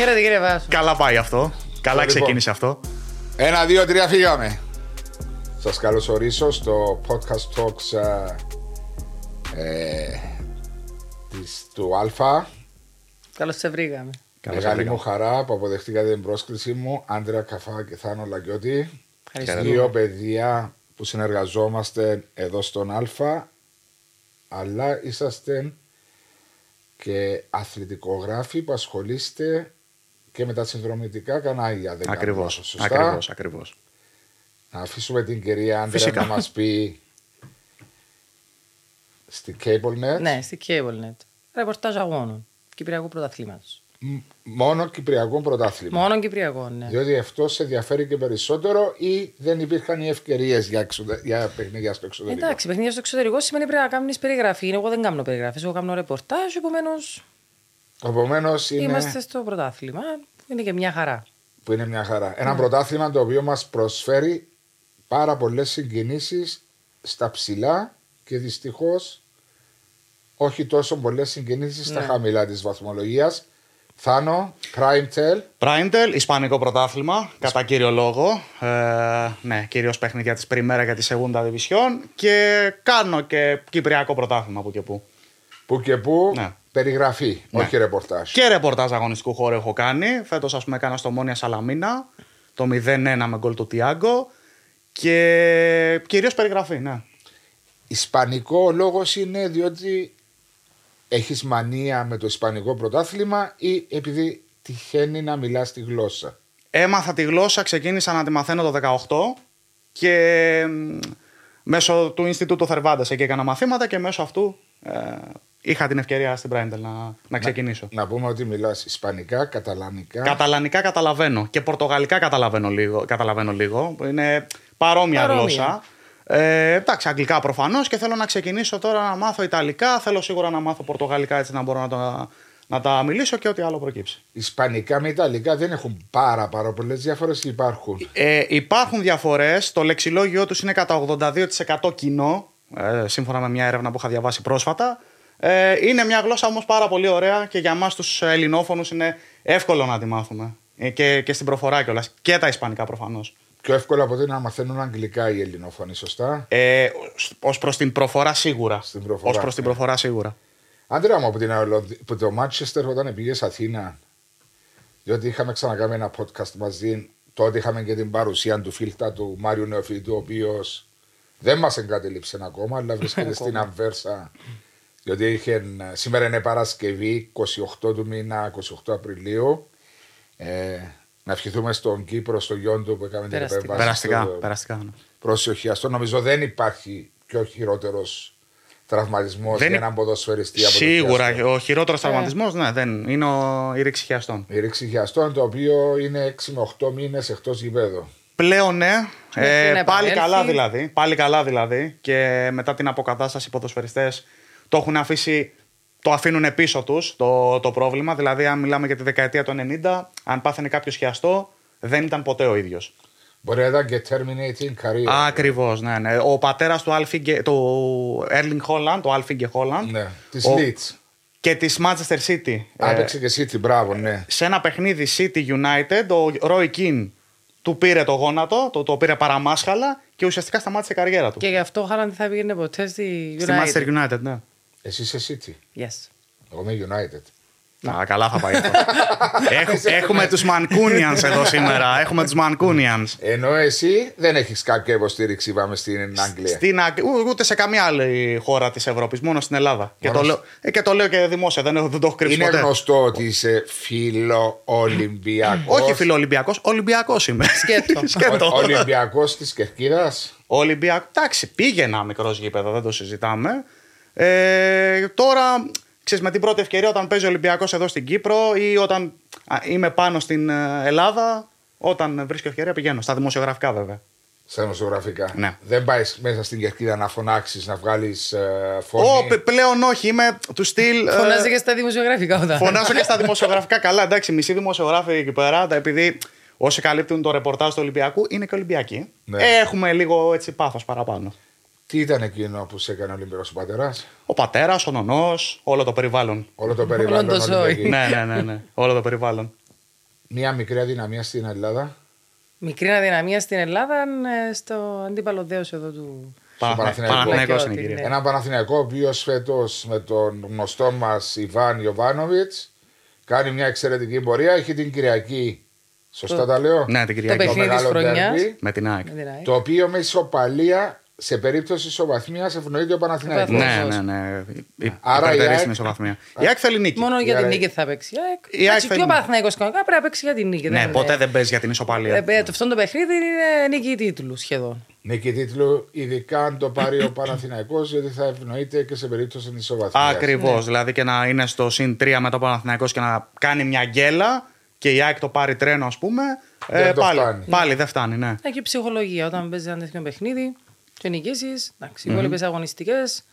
Χαίρετε κύριε Βάσο. Καλά πάει αυτό. Καλά Λοιπόν. ξεκίνησε αυτό. Ένα, δύο, τρία, φύγαμε. Σας καλωσορίσω στο podcast talks ε, ε, της, του Αλφα. Καλώς σε βρήκαμε. Καλώς Μεγάλη ήρθατε. μου χαρά που αποδεχτήκατε την πρόσκλησή μου. Άντρεα Καφά και Θάνο Λαγκιώτη. Ευχαριστώ. Δύο παιδιά που συνεργαζόμαστε εδώ στον Αλφα. Αλλά είσαστε και αθλητικογράφοι που ασχολείστε και με τα συνδρομητικά κανάλια. Δεν κάνω Ακριβώς. λάθος, σωστά; Ακριβώς. Ακριβώς. Να αφήσουμε την κυρία Άντρεα Φυσικά. να μας πει στη CableNet Ναι, στη CableNet. Ρεπορτάζ αγώνων. Κυπριακού πρωταθλήματος. μ- μόνο Κυπριακό πρωτάθλημα. Μόνο Κυπριακό, ναι. Διότι αυτός σε ενδιαφέρει και περισσότερο ή δεν υπήρχαν οι ευκαιρίες για, εξοδε... για παιχνίδια στο εξωτερικό; Εντάξει, παιχνίδια στο εξωτερικό σημαίνει πρέπει να κάνεις περιγραφή. Εγώ δεν κάνω περιγραφή. Εγώ κάνω ρεπορτάζ, επομένως Επομένως είναι είμαστε στο πρωτάθλημα. Είναι και μια χαρά. που είναι μια χαρά. Ναι. Ένα πρωτάθλημα το οποίο μας προσφέρει πάρα πολλές συγκινήσεις στα ψηλά και δυστυχώς όχι τόσο πολλές συγκινήσεις στα Ναι. χαμηλά της βαθμολογίας. Θάνο, Prime Tel, Πράιντελ, Ισπανικό πρωτάθλημα, κατά κύριο λόγο. Ε, ναι, κυρίως παιχνίδια τη Πριμέρα και τη Segunda División. Και κάνω και Κυπριακό πρωτάθλημα που και που. που και που Ναι. Περιγραφή, Ναι. όχι ρεπορτάζ. Και ρεπορτάζ αγωνιστικού χώρου έχω κάνει. Φέτος, ας πούμε, έκανα στο Μόνια Σαλαμίνα το 0-1 με γκολ του Τιάγκο. Και κυρίως περιγραφή, ναι. Ισπανικό ο λόγος είναι διότι έχεις μανία με το Ισπανικό πρωτάθλημα ή επειδή τυχαίνει να μιλάς τη γλώσσα; Έμαθα τη γλώσσα, ξεκίνησα να τη μαθαίνω το 18 και μ, μέσω του Ινστιτούτου Θερβάντας εκεί έκανα μαθήματα και μέσω αυτού ε, είχα την ευκαιρία στην Πράιντελ να, να ξεκινήσω. Να πούμε ότι μιλάς Ισπανικά, Καταλανικά. Καταλανικά καταλαβαίνω και Πορτογαλικά καταλαβαίνω λίγο. Καταλαβαίνω λίγο. Είναι παρόμοια, Παρόμοια. γλώσσα. Ε, εντάξει, αγγλικά προφανώς και θέλω να ξεκινήσω τώρα να μάθω Ιταλικά. Θέλω σίγουρα να μάθω Πορτογαλικά έτσι να μπορώ να τα, να τα μιλήσω και ό,τι άλλο προκύψει. Ισπανικά με Ιταλικά δεν έχουν πάρα, πάρα πολλές διαφορές. Υπάρχουν; Ε, υπάρχουν διαφορές. Το λεξιλόγιο τους είναι κατά 82% κοινό, ε, σύμφωνα με μια έρευνα που είχα διαβάσει πρόσφατα. Ε, είναι μια γλώσσα όμως πάρα πολύ ωραία και για εμά τους Ελληνόφωνους είναι εύκολο να τη μάθουμε. Ε, και, και στην προφορά κιόλας. Και τα Ισπανικά προφανώς. Πιο εύκολο από ότι να μαθαίνουν Αγγλικά οι Ελληνόφωνοι, σωστά; Ε, Ω προς την προφορά σίγουρα. Στην προφορά, Ως προς την ναι. προφορά σίγουρα. Άντρεα μου από, την, Ολλανδ- από το Μάντσεστερ όταν πήγες Αθήνα, διότι είχαμε ξανακάνει ένα podcast μαζί, τότε είχαμε και την παρουσία του φίλτα του Μάριου Νεοφίτου, ο οποίος δεν μας εγκατέλειψε ακόμα, αλλά βρίσκεται στην Αμβέρσα. Διότι είχε, σήμερα είναι Παρασκευή, 28 του μήνα, 28 Απριλίου. Ε, να ευχηθούμε στον Κύπρο, στο γιον του που έκαμε την Περαστικά. επέμβαση. Περαστικά. στο περαστικά ναι. προσοχιαστό. Νομίζω δεν υπάρχει πιο χειρότερος τραυματισμός Δεν για υ- έναν ποδοσφαιριστή από το Σίγουρα. χιαστό. Ο χειρότερος τραυματισμός ναι, δεν είναι ο, η ρήξη χιαστών. Η ρήξη χιαστών, το οποίο είναι 6 με 8 μήνες εκτός γηπέδου. Πλέον ναι. Μέχρι να Ε, πάλι επανέλθει. καλά δηλαδή. Πάλι καλά δηλαδή. Και μετά την αποκατάσταση οι ποδοσφαιριστές το έχουν αφήσει. Το αφήνουν πίσω τους το, το πρόβλημα. Δηλαδή, αν μιλάμε για τη δεκαετία του 90, αν πάθαινε κάποιος χιαστό, δεν ήταν ποτέ ο ίδιος. Μπορεί να ήταν και terminating career. Ακριβώς, ναι, ναι. Ο πατέρας του Alfie, του Erling Holland, ο Alfie Holland. Ναι, της ο- Leeds. Και της Manchester City. Ε, Άπαιξε και City, μπράβο, ναι. σε ένα παιχνίδι City United, ο Roy Keane του πήρε το γόνατο, το, το πήρε παραμάσχαλα και ουσιαστικά σταμάτησε η καριέρα του. Και γι' αυτό ο Χάλαντ δεν θα πήγαινε ποτέ στη Στη United. Manchester United, ναι. Εσύ είσαι City. Yes. Εγώ είμαι United. Α, καλά θα πάει αυτό. Έχ- έχουμε τους Mancunians εδώ σήμερα. Έχουμε τους Mancunians. Ενώ εσύ δεν έχεις κάποια υποστήριξη, πάμε στην Αγγλία. Στην, Αγ- ού- ούτε σε καμία άλλη χώρα της Ευρώπης, μόνο στην Ελλάδα. Και το, Μόνο λέω, ε, και το λέω και δημόσια, δεν, έχω- δεν το έχω κρύψει Είναι ποτέ. γνωστό ότι είσαι φίλο Ολυμπιακό. Όχι φίλο Ολυμπιακός, Ολυμπιακός είμαι. Σκέτο. Σκέτο. Ολυμπιακός της Κερκίδας. Ολυμπιακό. Εντάξει, πήγαινα μικρός γήπεδο, δεν το συζητάμε. Ε, τώρα, ξέρεις, με την πρώτη ευκαιρία όταν παίζει ο Ολυμπιακός εδώ στην Κύπρο ή όταν α, είμαι πάνω στην ε, Ελλάδα, όταν βρίσκω ευκαιρία πηγαίνω. Στα δημοσιογραφικά βέβαια. Στα δημοσιογραφικά. Ναι. Δεν πάεις μέσα στην κερκίδα να φωνάξεις, να βγάλεις φωνή; Ω, π- πλέον όχι, είμαι του στυλ. ε, Φωνάζει και στα δημοσιογραφικά όταν. Φωνάζω και στα δημοσιογραφικά. Καλά, εντάξει, μισή δημοσιογράφοι εκεί πέρα, τα- επειδή όσοι καλύπτουν το ρεπορτάζ του Ολυμπιακού είναι και Ολυμπιακοί. Ναι. Έχουμε λίγο έτσι πάθος παραπάνω. Τι ήταν εκείνο που σε έκανε Ολυμπιακός ο πατέρας, Ο πατέρας, ο νονός, όλο το περιβάλλον. Όλο το περιβάλλον. το ζώη. Ολυμπιακή. ναι, ναι, ναι, ναι. Όλο το περιβάλλον. Μια μικρή αδυναμία στην Ελλάδα. Μικρή αδυναμία στην Ελλάδα ε, στο αντίπαλο δέος εδώ του. Παναθηναϊκό. Παναθηναϊκός είναι Ότι κύριε. ναι. Ένα Παναθηναϊκό ο οποίος φέτος με τον γνωστό μας Ιβάν Ιωβάνοβιτς κάνει μια εξαιρετική πορεία. Έχει την Κυριακή. Σωστά τα λέω. Ναι, την Το Κυριακή. παιχνίδι της μεγάλο χρονιάς. ντέρμπι, Με την ΑΕΚ. Με την ΑΕΚ. Το οποίο με ισοπαλία σε περίπτωση ισοβαθμίας ευνοείται ο Παναθηναϊκός. Παναθηναϊκός. Ναι, ναι, ναι. Η- Άρα η υπερτερεί ΑΕΚ- στην ισοβαθμία. Η ΑΕΚ θέλει νίκη. Μόνο για Άρα- την νίκη θα παίξει. Η ΑΕΚ. Η ΑΕΚ Εντάξει, θέλει Και ο νίκη. Παναθηναϊκός κανονικά πρέπει να παίξει για την νίκη. Ναι, δεν ποτέ είναι- δεν παίζει για την ισοπαλία. Ε, ε, Αυτό το παιχνίδι είναι νίκη τίτλου σχεδόν. Νίκη τίτλου, ειδικά αν το πάρει ο Παναθηναϊκός γιατί θα ευνοείται και σε περίπτωση ισοβαθμίας. Ακριβώς. Δηλαδή και να είναι στο συν 3 με το Παναθηναϊκός και να κάνει μια γκέλα και η ΑΕΚ το πάρει τρένο, ας πούμε. ε, Δεν το πάλι, φτάνει. πάλι δεν φτάνει, ναι. Έχει και ψυχολογία όταν παίζει ένα τέτοιο παιχνίδι και νικήσεις. Εντάξει, οι υπόλοιπες αγωνιστικές.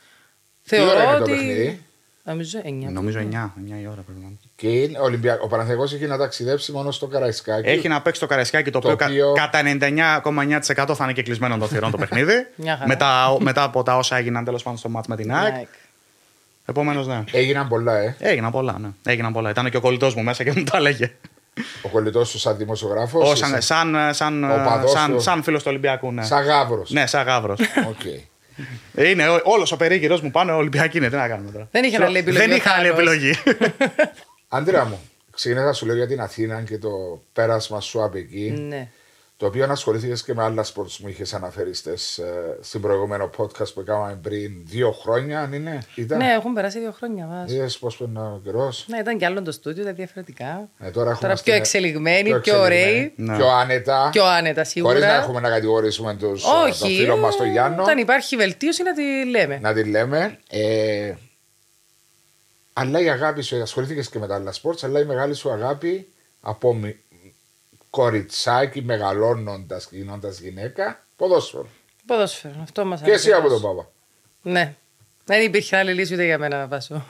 ώρα είναι Θεωρώ το ότι. παιχνίδι; Νομίζω 9. Νομίζω 9, 9 η ώρα πρέπει να είναι. Και είναι Ολυμπια... ο Παναθηναϊκός έχει να ταξιδέψει μόνο στο Καραϊσκάκι. Έχει να παίξει το Καραϊσκάκι το, Το οποίο, κα- οποίο- κατά 99,9% θα είναι και κεκλεισμένων των θυρών το παιχνίδι. Μια χαρά. μετά, μετά από τα όσα έγιναν τέλος πάντων στο μάτς με την ΑΕΚ. Επομένως, ναι. Έγιναν πολλά, ε. Έγιναν πολλά, ναι. Έγιναν πολλά. Ήταν και ο κολλητός μου μέσα και μου τα έλεγε. Ο κολλητός του σαν δημοσιογράφος. Ω, σαν, σαν, σαν, οπαδός σαν, του. σαν φίλος του Ολυμπιακού, ναι. Σαν γάβρος. Ναι, σαν γάβρος. Οκ. είναι όλος ο περίγυρος μου πάνω Ολυμπιακή είναι. Τι να κάνουμε τώρα. Δεν είχε άλλη επιλογή Δεν ο είχα άλλη Θάνος. επιλογή. Άντρεα μου, ξεκινάς να σου λέω για την Αθήνα και το πέρασμα σου από εκεί. Ναι. Το οποίο ασχολήθηκες και με άλλα σπορτ μου είχες αναφέρει στις, ε, στην προηγούμενο podcast που έκαναμε πριν δύο χρόνια, αν είναι. Ήταν; Ναι, έχουν περάσει δύο χρόνια. Βάσο. Είδες πώς περνά ο καιρός; Ναι, ήταν κι άλλο το στούντιο, ήταν διαφορετικά. Ε, τώρα έχουμε Τώρα πιο εξελιγμένοι, πιο ωραίοι, Ναι. Πιο άνετα. πιο άνετα σίγουρα. Χωρίς να έχουμε να κατηγορήσουμε τους, ε, Όχι. τον φίλο μας τον ε, Γιάννο. Όταν υπάρχει βελτίωση να τη λέμε. Να τη λέμε. Ε, αλλά η αγάπη σου, ασχολήθηκες και με τα άλλα σπορτ, αλλά η μεγάλη σου αγάπη από μι- κοριτσάκι μεγαλώνοντας και γινώντας γυναίκα, ποδόσφαιρο. Ποδόσφαιρο, αυτό μας Και εσύ από τον παπά. Ναι. Δεν υπήρχε άλλη λύση ούτε για μένα ρε Βάσο.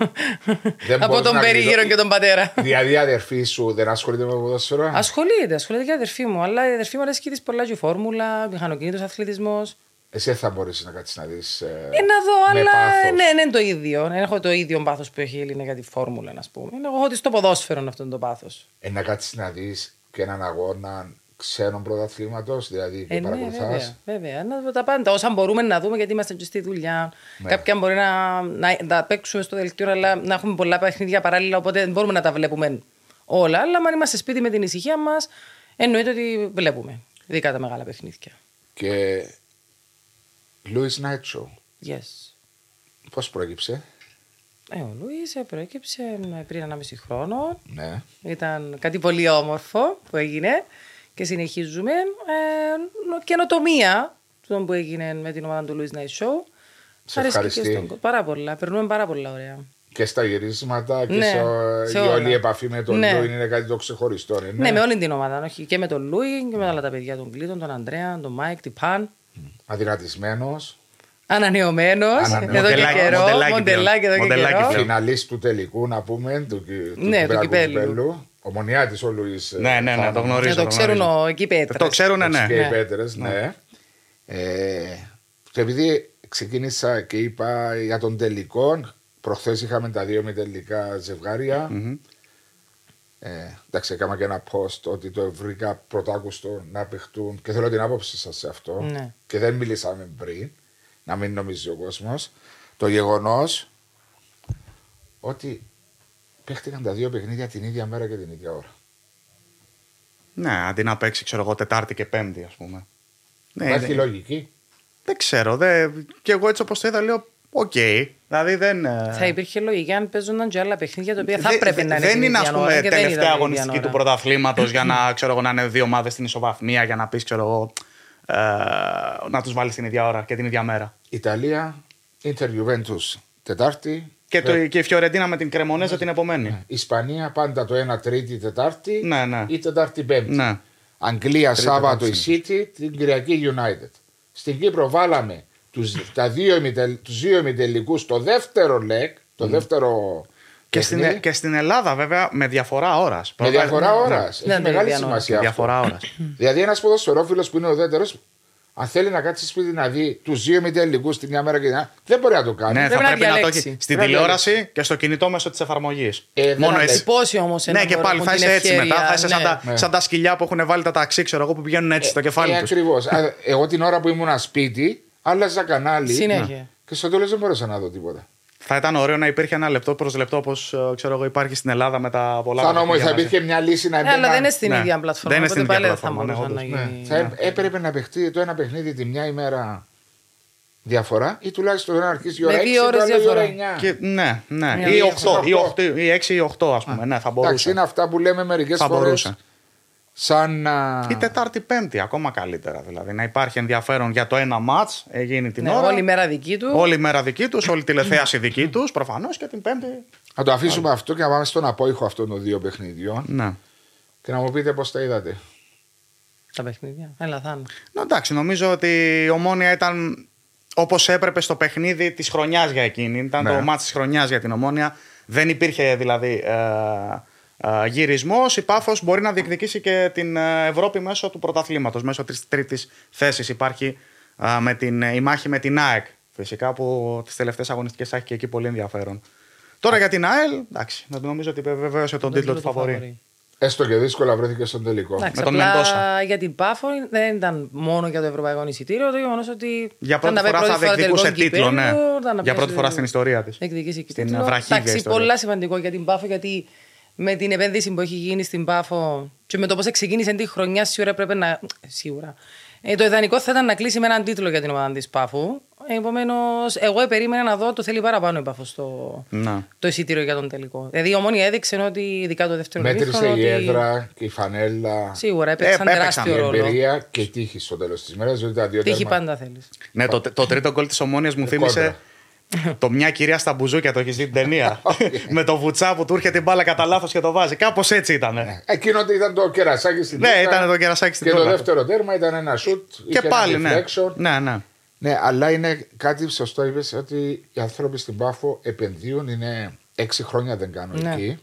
Δεν από μπορείς τον να περίγυρο κλειδω- και τον πατέρα. Δηλαδή η αδερφή σου δεν ασχολείται με ποδόσφαιρο; Ασχολείται, ασχολείται και η αδερφή μου. Αλλά η αδερφή μου αρέσει της πολλά και η φόρμουλα, μηχανοκίνητος αθλητισμός. Εσύ δεν θα μπορέσεις να κάτσεις να δεις. Ε, να δω, με αλλά πάθος. ναι, δεν είναι το ίδιο. Δεν έχω το ίδιο πάθος που έχει η Έλληνα για τη φόρμουλα, να πούμε. Εγώ έχω ότι στο ποδόσφαιρο είναι αυτό το πάθος. Ε, να κάτσεις να δεις και έναν αγώνα ξένων πρωταθλήματος, δηλαδή και Ε, ναι, παρακολουθάς. βέβαια, βέβαια. Να δούμε τα πάντα. Όσα μπορούμε να δούμε, γιατί είμαστε και στη δουλειά. Ναι. Κάποια μπορεί να, να, να παίξουμε στο δελτίο, αλλά να έχουμε πολλά παιχνίδια παράλληλα, οπότε δεν μπορούμε να τα βλέπουμε όλα. Αλλά αν είμαστε σπίτι με την ησυχία μας, εννοείται ότι βλέπουμε. Ειδικά τα μεγάλα παιχνίδια. Και Louis Night Show. Yes. Πώς προέκυψε, Ε, ο Λουίς προέκυψε πριν 1,5 χρόνο. Ναι. Ήταν κάτι πολύ όμορφο που έγινε και συνεχίζουμε. Ε, καινοτομία του που έγινε με την ομάδα του Louis Night Show. Σε Αρέσκει και ευχαριστεί. στον κο- Πάρα πολλά. Περνούμε πάρα πολλά ωραία. Και στα γυρίσματα και Ναι, στο, σε η όλα. όλη η επαφή με τον Ναι. Λούιν είναι κάτι το ξεχωριστό. ε, Ναι. με όλη την ομάδα. Όχι, και με τον Λούι και με όλα τα παιδιά, τον Κλήτον, τον Αντρέα, τον Μάικ, την Παν. Αδυνατισμένος. Ανανεωμένος Ανανεωμένος. εδώ και Μοντελάκι, καιρό. μοντελάκι Μοντελάκι εδώ και Μοντελάκι καιρό. πλέον. Φιναλίστ του τελικού, να πούμε, του, του, Ναι, του κυπέλλου. κυπέλλου. Ομονιάτης ο Λούι. Ναι, ναι, ναι, το γνωρίζω. Να το ξέρουν γνωρίζω. ο, εκεί οι πέτρες. Το ξέρουν, ναι. Και οι Ναι. πέτρες, ναι. Ε, και επειδή ξεκίνησα και είπα για τον τελικό, προχθές είχαμε τα δύο ημιτελικά ζευγάρια. Ε, εντάξει, έκανα και ένα post ότι το βρήκα πρωτάκουστο να παιχτούν και θέλω την άποψη σας σε αυτό. Ναι. Και δεν μιλήσαμε πριν, να μην νομίζει ο κόσμος. Το γεγονός ότι παίχτηκαν τα δύο παιχνίδια την ίδια μέρα και την ίδια ώρα. Ναι, αντί να παίξει, ξέρω εγώ, Τετάρτη και Πέμπτη, ας πούμε. Ναι, Υπάρχει είναι- λογική. Δεν ξέρω. Δε... Και εγώ έτσι όπως το είδα, λέω, οκ. Δηλαδή δεν. ε, Θα υπήρχε λογική αν παίζονταν και άλλα παιχνίδια τα οποία θα Δε- πρέπει δε- να είναι. Δεν την είναι, ας ίδια ώρα πούμε, και δεν ήταν τελευταία την αγωνιστική ίδια του ώρα. πρωταθλήματος για να, ξέρω εγώ, να είναι δύο ομάδες στην ισοβαθμία για να πεις, ξέρω εγώ, ε, να τους βάλεις την ίδια ώρα και την ίδια μέρα. Ιταλία, Inter Juventus Τετάρτη. Και, Ε, το, και η Φιωρεντίνα με την Κρεμονέζα την επομένη. Ισπανία πάντα το 1 Τρίτη Τετάρτη Ναι, ναι. ή Τετάρτη Πέμπτη. Ναι. Αγγλία Τρίτη, Σάββατο η Τετάρτη. City, την Κυριακή United. Στην Κύπρο βάλαμε τους, τα δύο, ημιτελ, τους δύο ημιτελικούς το δεύτερο leg, το δεύτερο Και στην, παιχνίδι, και στην Ελλάδα, βέβαια, με διαφορά ώρας. με διαφορά ώρας. Έχει Ναι, ναι, μεγάλη διανοώ. σημασία Με αυτό. διαφορά ώρας. Δηλαδή ένας ποδοσφαιρόφιλος που είναι ουδέτερο, Αν θέλει να κάτσει σπίτι να δει τους δύο ημιτελικού τη μια μέρα και την άλλη, δεν μπορεί να το κάνει. Ναι, Πρέπει θα να πρέπει να το διαλέξει. έχει στην Πρέπει να τηλεόραση και στο κινητό μέσω της εφαρμογής. Ε, δεν Μόνο αντέχει. έτσι. Πόσοι όμως Ναι, και πάλι θα είσαι έτσι μετά. Θα είσαι σαν, τα, Ναι. σαν τα σκυλιά που έχουν βάλει τα ταξί, ξέρω εγώ, που πηγαίνουν έτσι στο κεφάλι Ε, τους. Ακριβώς. Εγώ την ώρα που ήμουν σπίτι, άλλαζα κανάλι. Συνέχεια. Και στο τέλος δεν μπορούσα να δω τίποτα. Θα ήταν ωραίο να υπήρχε ένα λεπτό προς λεπτό όπως ξέρω εγώ υπάρχει στην Ελλάδα με τα πολλά. Θα όμως παιχνίδια θα μαζί. υπήρχε μια λύση να Ναι, αλλά έμπαινα- δεν είναι στην Ναι. ίδια πλατφόρμα. Δεν είναι οπότε στην ίδια πάλι δεν θα πλατφόρμα, ναι, μπορούσε να όντως. γίνει. Θα έ- έπρεπε να παιχτεί το ένα παιχνίδι τη μια ημέρα διαφορά ή τουλάχιστον να αρχίσει η ώρα Με 6 δύο το ώρες άλλο η ώρα διαφορά. 9. Και, ναι, ναι. Μια Ή μία 8, ή φορά. 8, ή 6 ή 8, ας πούμε. Ναι, θα Εντάξει, μπορούσε. είναι αυτά που λέμε μερικές Θα φορές. μπορούσε. Σαν να. Ή Τετάρτη, Πέμπτη, ακόμα καλύτερα. Δηλαδή να υπάρχει ενδιαφέρον για το ένα ματ, γίνει την Ναι, ώρα. όλη η μέρα δική του. Όλη η μέρα δική τους, όλη η τηλεθέαση δική τους, προφανώς και την Πέμπτη. Να το αφήσουμε αυτό και να πάμε στον απόϊχο αυτών των δύο παιχνιδιών Ναι. και να μου πείτε πώς τα είδατε. Τα παιχνίδια. Έλα, θα είναι. Ναι, εντάξει, νομίζω ότι η ομόνια ήταν όπως έπρεπε στο παιχνίδι της χρονιάς για εκείνη. Ήταν Ναι. το μάτς της χρονιάς για την ομόνια. Δεν υπήρχε δηλαδή ε, ε, γυρισμός. Η Πάφος μπορεί να διεκδικήσει και την ε, Ευρώπη μέσω του πρωταθλήματος, μέσω τη τρίτης θέσης. Υπάρχει ε, με την, η μάχη με την ΑΕΚ. Φυσικά που τις τελευταίες αγωνιστικές έχει και εκεί πολύ ενδιαφέρον. Τώρα για την ΑΕΛ, εντάξει, να νομίζω ότι βεβαίωσε τον τίτλο του φαβορή. Έστω και δύσκολα βρέθηκε στον τελικό. Εντάξει, Με τον απλά Μεντόσα. για την Πάφο δεν ήταν μόνο για το ευρωπαϊκό εισιτήριο, το γεγονός ότι. Για πρώτη ήταν να φορά πάει θα διεκδικούσε τελικό τίτλο, ναι. κυπέλλου, ήταν να Για πρώτη πιάσει- φορά στην ιστορία της. Εκδικήσει και Στην τίτλο. βραχίδια Εντάξει, ιστορία. πολλά σημαντικό για την Πάφο γιατί με την επένδυση που έχει γίνει στην Πάφο και με το πώς ξεκίνησε τη χρονιά, σίγουρα πρέπει να. Σίγουρα. Ε, το ιδανικό θα ήταν να κλείσει με έναν τίτλο για την ομάδα της Πάφου. Επομένως, εγώ περίμενα να δω το θέλει παραπάνω η Πάφο στο Να. το εισιτήριο για τον τελικό. Δηλαδή η ομόνια έδειξε ότι ειδικά το δεύτερο Μέτρησε ημίχρονο, η ότι έδρα και η φανέλα. Σίγουρα έπαιξαν Ε, έπαιξαν τεράστιο Η ρόλο. εμπειρία και η τύχη στο τέλος της μέρας. Διότι τα δύο Τύχη τέρμα- πάντα θέλεις. Ναι, το, το τρίτο γκολ της Ομόνιας μου θύμισε το μια κυρία στα μπουζούκια, το έχεις δει την ταινία; με το βουτσά που του έρχεται την μπάλα κατά λάθος και το βάζει. Κάπως έτσι ήταν. Εκείνο ήταν το κερασάκι στην Ναι, τούρτα ήταν το κερασάκι στην Και το τούρτα. δεύτερο τέρμα ήταν ένα σουτ. Και είχε ένα πάλι, ναι. deflection. Ναι, ναι. Ναι, αλλά είναι κάτι σωστό, είπες ότι οι άνθρωποι στην Πάφο επενδύουν. Είναι έξι χρόνια δεν κάνω Ναι. εκεί.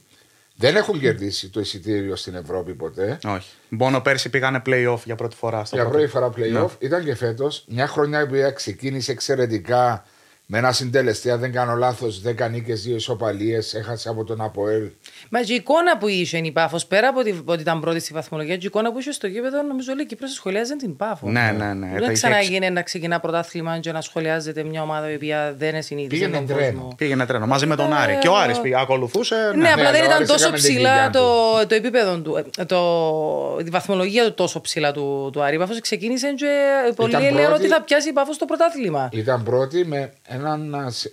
Δεν έχουν κερδίσει το εισιτήριο στην Ευρώπη ποτέ. Όχι. Μόνο πέρσι πήγανε playoff για πρώτη φορά. Στο Για πρώτο. πρώτη φορά playoff. Ήταν και φέτος μια χρονιά που ξεκίνησε εξαιρετικά με ένα συντελεστή. Αν δεν κάνω λάθος, 10 νίκες, 2 ισοπαλίες. Έχασε από τον Αποέλ. Μα και η εικόνα που είχε η Πάφος, πέρα από ότι, ότι ήταν πρώτη στη βαθμολογία, και η εικόνα που είχε στο γήπεδο, νομίζω όλοι οι Κύπρος σχολιάζαν την Πάφο. Ναι, ναι, ναι. Τα Δεν είχε ξαναγίνει να ξεκινά πρωτάθλημα και να σχολιάζεται μια ομάδα η οποία δεν είναι συνήθιζε Πήγαινε τον τρένο. κόσμο. Πήγαινε τρένο μαζί με τον Ε, Άρη. Και ο Άρης πήγε, ακολουθούσε. Ναι, Ναι, απλά Ναι, δεν αλλά ο ήταν Άρης τόσο έκαμε την ψηλά κοιλιά το, το επίπεδο του. ε, Το, η βαθμολογία του τόσο ψηλά του, του Άρη. Η Πάφος ξεκίνησε και πολλοί Ήταν έλεγαν πρώτη. ότι θα πιάσει η Πάφος στο πρωτάθλημα. Ήταν πρώτη με έναν. α, σε-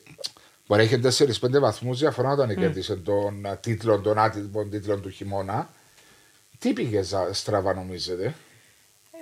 Μπορεί να έχει 4-5 βαθμούς διαφορά όταν κέρδισε τον α, τίτλο, τον άτυπο τίτλο του χειμώνα. Τι πήγε ζα- στραβά, νομίζετε;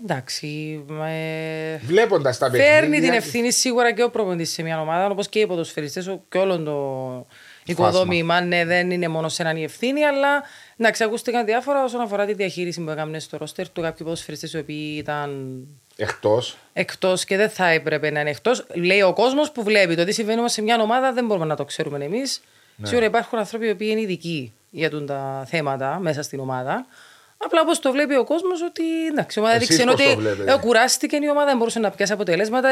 Εντάξει. ε, Βλέποντας τα παιχνίδια. Φέρνει την ευθύνη σίγουρα και ο προπονητής σε μια ομάδα, όπως και οι ποδοσφαιριστές και όλο το οικοδόμημα. Ναι, δεν είναι μόνο σε έναν η ευθύνη, αλλά να ακούστηκαν διάφορα όσον αφορά τη διαχείριση που έκαναν στο ρόστερ του κάποιοι ποδοσφαιριστές οι οποίοι ήταν Εκτός. εκτός και δεν θα έπρεπε να είναι εκτός. Λέει ο κόσμος που βλέπει το τι συμβαίνει όμως σε μια ομάδα, δεν μπορούμε να το ξέρουμε εμείς. Ναι. Σίγουρα υπάρχουν άνθρωποι οι οποίοι είναι ειδικοί για τούν τα θέματα μέσα στην ομάδα. Απλά όπως το βλέπει ο κόσμος, ότι εντάξει, η ομάδα Εσείς έδειξε πώς το ότι βλέπετε; ε, κουράστηκε η ομάδα, δεν μπορούσε να πιάσει αποτελέσματα.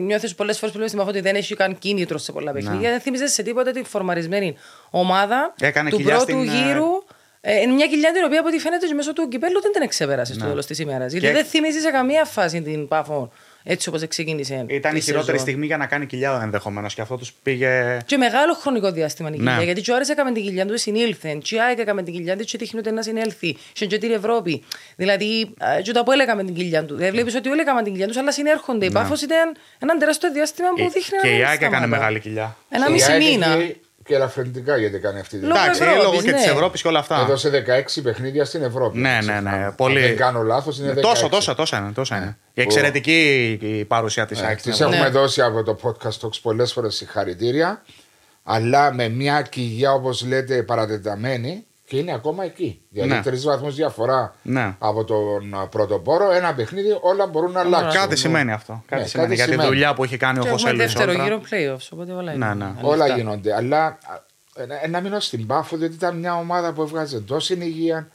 Νιώθεις πολλές φορές που λέμε στην Παφό ότι δεν έχει καν κίνητρο σε πολλά παιχνίδια. Δεν θυμίζει σε τίποτα την φορμαρισμένη ομάδα Έκανε του κοιλιά πρώτου στην, ε, γύρου. Ε, είναι μια κοιλιά την οποία από ό,τι φαίνεται και μέσω του κυπέλου δεν την εξεπέρασε στο τέλο της ημέρας. Γιατί Και- δεν θυμίζεις σε καμία φάση την Πάφο έτσι όπως ξεκίνησε. Ήταν η της χειρότερη σεζόν. στιγμή για να κάνει κοιλιά ενδεχομένως και αυτό τους πήγε. Και μεγάλο χρονικό διάστημα είναι η Ναι. κοιλιά. Γιατί και ο Άρης έκαμε την κοιλιά του, συνήλθε. Και η ΑΕΚ έκαμε την κοιλιά του, και δείχνει ότι να συνέλθει. Και και την Ευρώπη. Δηλαδή, ε, και το από έκαμε την κοιλιά του. Δεν βλέπεις ότι όλοι έκαναν την κοιλιά τους, αλλά συνέρχονται. Η Πάφος ήταν ένα τεράστιο διάστημα που δείχνει Ναι. Και να η μην ΑΕΚ έκανε σταματά. μεγάλη κοιλιά. Ένα Η μισή ΑΕΚ μήνα. Εκεί Και ελαφρυντικά γιατί κάνει αυτή τη Λόγω δουλειά. Εντάξει, Ευρώπης, λόγω και ναι. τη Ευρώπης και όλα αυτά. Έδωσε 16 παιχνίδια στην Ευρώπη. Ναι, μην ναι, ναι, ξεχνάμε. πολύ. Αν δεν κάνω λάθος, είναι 16. Τόσο, τόσο, τόσο είναι. Τόσο είναι. Η εξαιρετική η παρουσία της Ναι, ΑΕΚ. Της στην έχουμε Ναι. δώσει από το podcast Talks πολλές φορές συγχαρητήρια αλλά με μια κοιλιά όπως λέτε παρατεταμένη και είναι ακόμα εκεί. Δηλαδή Ναι. τρεις βαθμούς διαφορά Ναι. από τον α, πρωτοπόρο, ένα παιχνίδι όλα μπορούν να αλλάξουν. Κάτι σημαίνει αυτό. Κάτι Ναι, σημαίνει κάτι για τη σημαίνει. δουλειά που έχει κάνει ο Και Χωσέ έχουμε Λουίς δεύτερο Όλτρα. γύρο playoffs. Οπότε όλα είναι. Ναι, ναι. Όλα ανοιχτά. γίνονται. Αλλά α, ε, να μείνω στην Πάφο διότι ήταν μια ομάδα που έβγαζε τόση υγεία.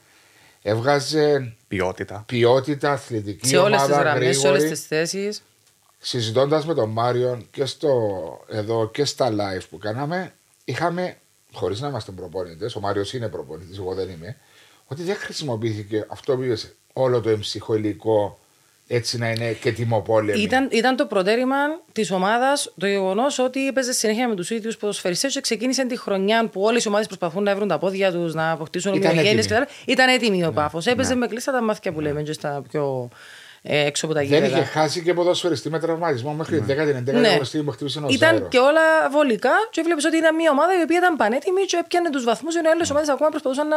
έβγαζε Ποιότητα. ποιότητα, αθλητική Σε όλες τις ομάδα, γραμμές, σε όλες γρήγορη. τις θέσεις. Συζητώντας με τον Μάριον και στο, εδώ και στα live που κάναμε, είχαμε, χωρίς να είμαστε προπονητές, ο Μάριος είναι προπονητής, εγώ δεν είμαι, ότι δεν χρησιμοποιήθηκε αυτό που είπες, όλο το εμψυχο υλικό έτσι να είναι και τιμοπόλεμη. Ήταν, ήταν το προτέρημα της ομάδας το γεγονός ότι έπαιζε συνέχεια με τους ίδιους ποδοσφαιριστές και ξεκίνησε τη χρονιά που όλες οι ομάδες προσπαθούν να βρουν τα πόδια τους, να αποκτήσουν Ήταν ομοιογένειες έτοιμοι. κτλ. Ήταν έτοιμη ο πάφος. Έπαιζε με κλειστά τα μάτια που λέμε και στα πιο ε, έξω από τα δεν είχε γήπεδα. χάσει και ποδοσφαιριστή με τραυματισμό μέχρι την 10η-11η Ναι. αγωνιστή που χτύπησε ένας Ήταν ζέρο. και όλα βολικά και έβλεπε ότι ήταν μια ομάδα η οποία ήταν πανέτοιμη και έπιανε τους βαθμούς ενώ οι άλλες ομάδες ακόμα προσπαθούσαν να,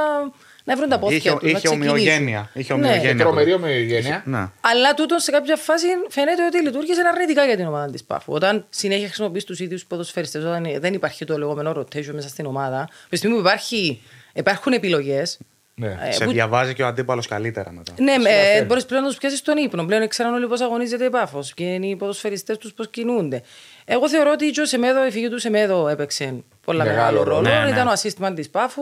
να βρουν τα πόδια Είχε, τους. να είχε ξεκινήσουν. ομοιογένεια. Είχε Ναι. ομοιογένεια. Τρομερή ομοιογένεια. Ναι. Αλλά τούτο σε κάποια φάση φαίνεται ότι λειτουργήσε αρνητικά για την ομάδα της Πάφου. Όταν συνέχεια χρησιμοποιείς τους ίδιους ποδοσφαιριστές, όταν δεν υπάρχει το λεγόμενο rotation μέσα στην ομάδα, από τη στιγμή που υπάρχει, υπάρχουν επιλογές. Ναι. Ε, Σε που- διαβάζει και ο αντίπαλος καλύτερα μετά. Ναι, Συμμετέχει. ε, μπορείς πλέον να τους πιάσεις στον ύπνο. Πλέον ξέραν όλοι πώς αγωνίζεται η Πάφος και είναι οι ποδοσφαιριστές τους πώς κινούνται. Εγώ θεωρώ ότι και ο Σεμέδο, η φυγή του Σεμέδο έπαιξε πολλά Μεγάλο μεγάλο ρόλο. ρόλο. Ναι, ναι. Ήταν ο ασύστημα της Πάφου,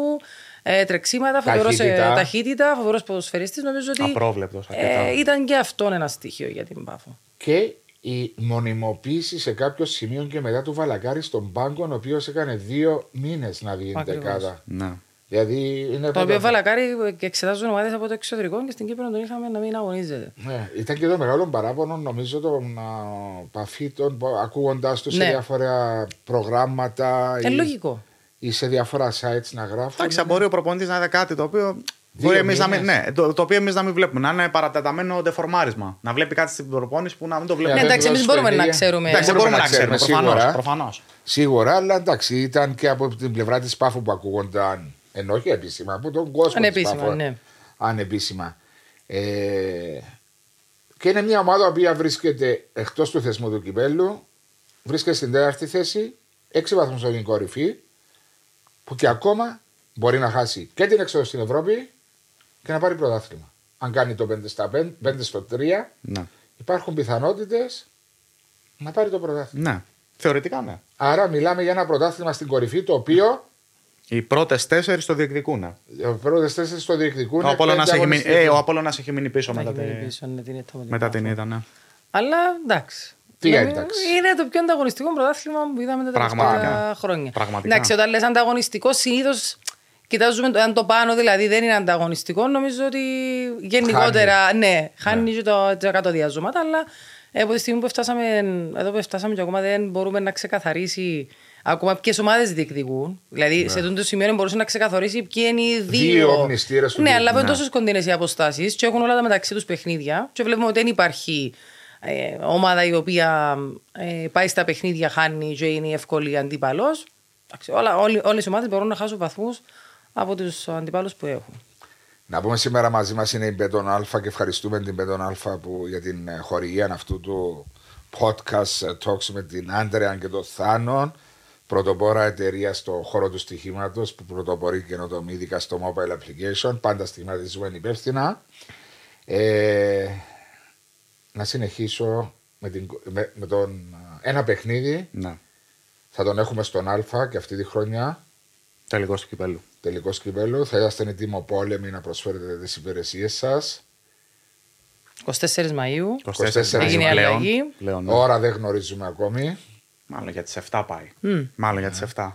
ε, τρεξίματα, φοβερός Ταχύτητα. ταχύτητα, φοβερός ποδοσφαιριστής. Νομίζω ότι Απρόβλεπτος αρκετά. ε, ήταν και αυτό ένα στοιχείο για την Πάφο. Και η μονιμοποίηση σε κάποιο σημείο και μετά του Βαλακάρη στον πάγκο, ο οποίος έκανε δύο μήνες να βγει την Ακριβώς. δεκάδα. Ναι. Δηλαδή είναι Το πάντα- οποίο Βαλακάρι και εξετάζουν ομάδες από το εξωτερικό και στην Κύπρο τον είχαμε να μην αγωνίζεται. Ναι, ήταν και το μεγάλο παράπονο νομίζω των α, παφίτων ακούγοντάς του σε Ναι. διάφορα προγράμματα Ε, ή, λογικό. ή σε διάφορα sites να γράφουν. Εντάξει, θα μπορεί ο προπονητής να είδε κάτι το οποίο. Δύο Μπορεί εμείς να μην, μήνες. ναι, το, το οποίο εμείς να μην βλέπουμε. Να είναι παρατεταμένο ντεφορμάρισμα. Να βλέπει κάτι στην προπόνηση που να μην το Ναι, βλέπουμε. Ναι, δεν εντάξει, του εμείς δώσει μπορούμε να παιχνίδια. ξέρουμε. Εντάξει, δεν μπορούμε να ξέρουμε. σίγουρα. Προφανώς. Προφανώς. Σίγουρα, αλλά εντάξει, ήταν και από την πλευρά της Πάφου που ακούγονταν, ενώ όχι επίσημα, από τον κόσμο. της Ανεπίσημα, Πάφου, ναι. Ανεπίσημα. Ε, και είναι μια ομάδα η οποία βρίσκεται εκτός του θεσμού του κυπέλου, βρίσκεται στην τέταρτη θέση, έξι βαθμούς στην κορυφή, που και ακόμα μπορεί να χάσει και την έξοδο στην Ευρώπη και να πάρει πρωτάθλημα. Αν κάνει το 5 στα 5, 5 στο 3, Ναι. υπάρχουν πιθανότητες να πάρει το πρωτάθλημα. ναι. Θεωρητικά ναι. Άρα μιλάμε για ένα πρωτάθλημα στην κορυφή το οποίο Οι πρώτες τέσσερις το διεκδικούν. οι πρώτες τέσσερις το διεκδικούν. Ο Απόλλωνας πέντε έχει μείνει- αγωνιστικές. ε, ο Απόλλωνας έχει μείνει πίσω Να μετά, έχει μείνει τη- πίσω, ναι, την ήττα με την μετά Πάφο. την είδα. Ναι. Αλλά εντάξει. Τι Ναι, εντάξει. Είναι το πιο ανταγωνιστικό πρωτάθλημα που είδαμε τα τελευταία Πραγματικά. χρόνια. Πραγματικά. Εντάξει, όταν λες ανταγωνιστικό, συνήθως κοιτάζουμε το, αν το πάνω δηλαδή δεν είναι ανταγωνιστικό. Νομίζω ότι γενικότερα ναι, χάνει και το, τα κάτω διαζώματα. Αλλά ε, από τη στιγμή που φτάσαμε, εδώ που φτάσαμε και ακόμα δεν μπορούμε να ξεκαθαρίσει ακόμα ποιες ομάδες διεκδικούν. Δηλαδή σε αυτό το σημείο μπορούσε να ξεκαθαρίσει ποιοι είναι οι δύο. Δύο ομνηστήρες του Ναι, διεκδικούν. αλλά από τόσο κοντινές οι αποστάσεις και έχουν όλα τα μεταξύ τους παιχνίδια. Και βλέπουμε ότι δεν υπάρχει ε, ομάδα η οποία ε, πάει στα παιχνίδια, χάνει και είναι εύκολη αντίπαλος. Όλες οι ομάδες μπορούν να χάσουν βαθμούς από τους αντιπάλου που έχουν. Να πούμε σήμερα μαζί μας είναι η Μπετον Αλφα και ευχαριστούμε την Μπετον Αλφα που, για την ε, χορηγία αυτού του podcast ε, talks με την Άντρεαν και τον Θάνον. Πρωτοπόρα εταιρεία στο χώρο του στοιχήματος που πρωτοπορεί καινοτομή, ειδικά στο mobile application. Πάντα στιγματίζουμε υπεύθυνα. Ε, να συνεχίσω με, την, με, με τον ε, ένα παιχνίδι. Ναι. Θα τον έχουμε στον Α και αυτή τη χρονιά. Τελικό του κυπέλου. Τελικό κυπέλου. Θα είσαστε έτοιμο πόλεμοι να προσφέρετε τις υπηρεσίες σας. 24 Μαου. 24 Έγινε η πλέον. αλλαγή. πλέον ναι. Ώρα δεν γνωρίζουμε ακόμη. Μάλλον για τις 7 πάει. Μάλλον για τις 7.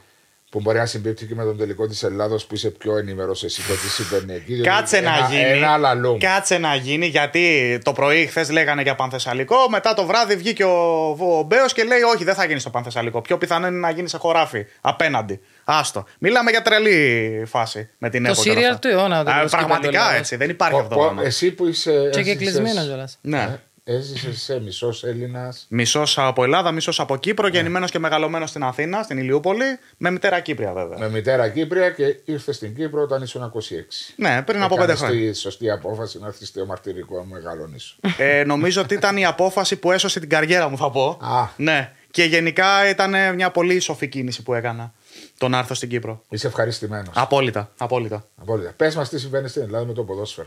Που μπορεί να συμπίπτει και με τον τελικό της Ελλάδος που είσαι πιο ενημερός εσύ το τι συμβαίνει εκεί. διότι Κάτσε ένα, να γίνει. Ένα αλαλούμ. Κάτσε να γίνει γιατί το πρωί χθες λέγανε για Πανθεσσαλικό. Μετά το βράδυ βγήκε ο, ο Μπέος και λέει: Όχι, δεν θα γίνεις στο Πανθεσσαλικό. Πιο πιθανό είναι να γίνεις σε χωράφι απέναντι. Άστο. Μιλάμε για τρελή φάση με την Το ΕΠΟ. και όλα serial αυτά. του αιώνα, το Α, τέλος Πραγματικά κυπέλλου, έτσι. Δεν υπάρχει Πο- αυτό το πο- πράγμα. Εσύ που είσαι. Και και έζησες- κλεισμένο κιόλας. Ναι. Έζησες σε μισός Έλληνας. Μισός από Ελλάδα, μισός από Κύπρο, γεννημένος και μεγαλωμένος στην Αθήνα, στην Ηλιούπολη, με μητέρα Κύπρια βέβαια. Με μητέρα Κύπρια και ήρθε στην Κύπρο όταν ήσουν 26. Ναι, πριν από πέντε Έκανες χρόνια. τη σωστή απόφαση να έρθεις στο μαρτυρικό μεγαλώνεις. Ε, νομίζω ότι ήταν η απόφαση που έσωσε την καριέρα μου, θα πω. Α. Ναι. Και γενικά ήταν μια πολύ σοφή κίνηση που έκανα το να έρθω στην Κύπρο. Είσαι ευχαριστημένος. Απόλυτα. Απόλυτα. Απόλυτα. Πες μας τι συμβαίνει στην Ελλάδα με το ποδόσφαιρο.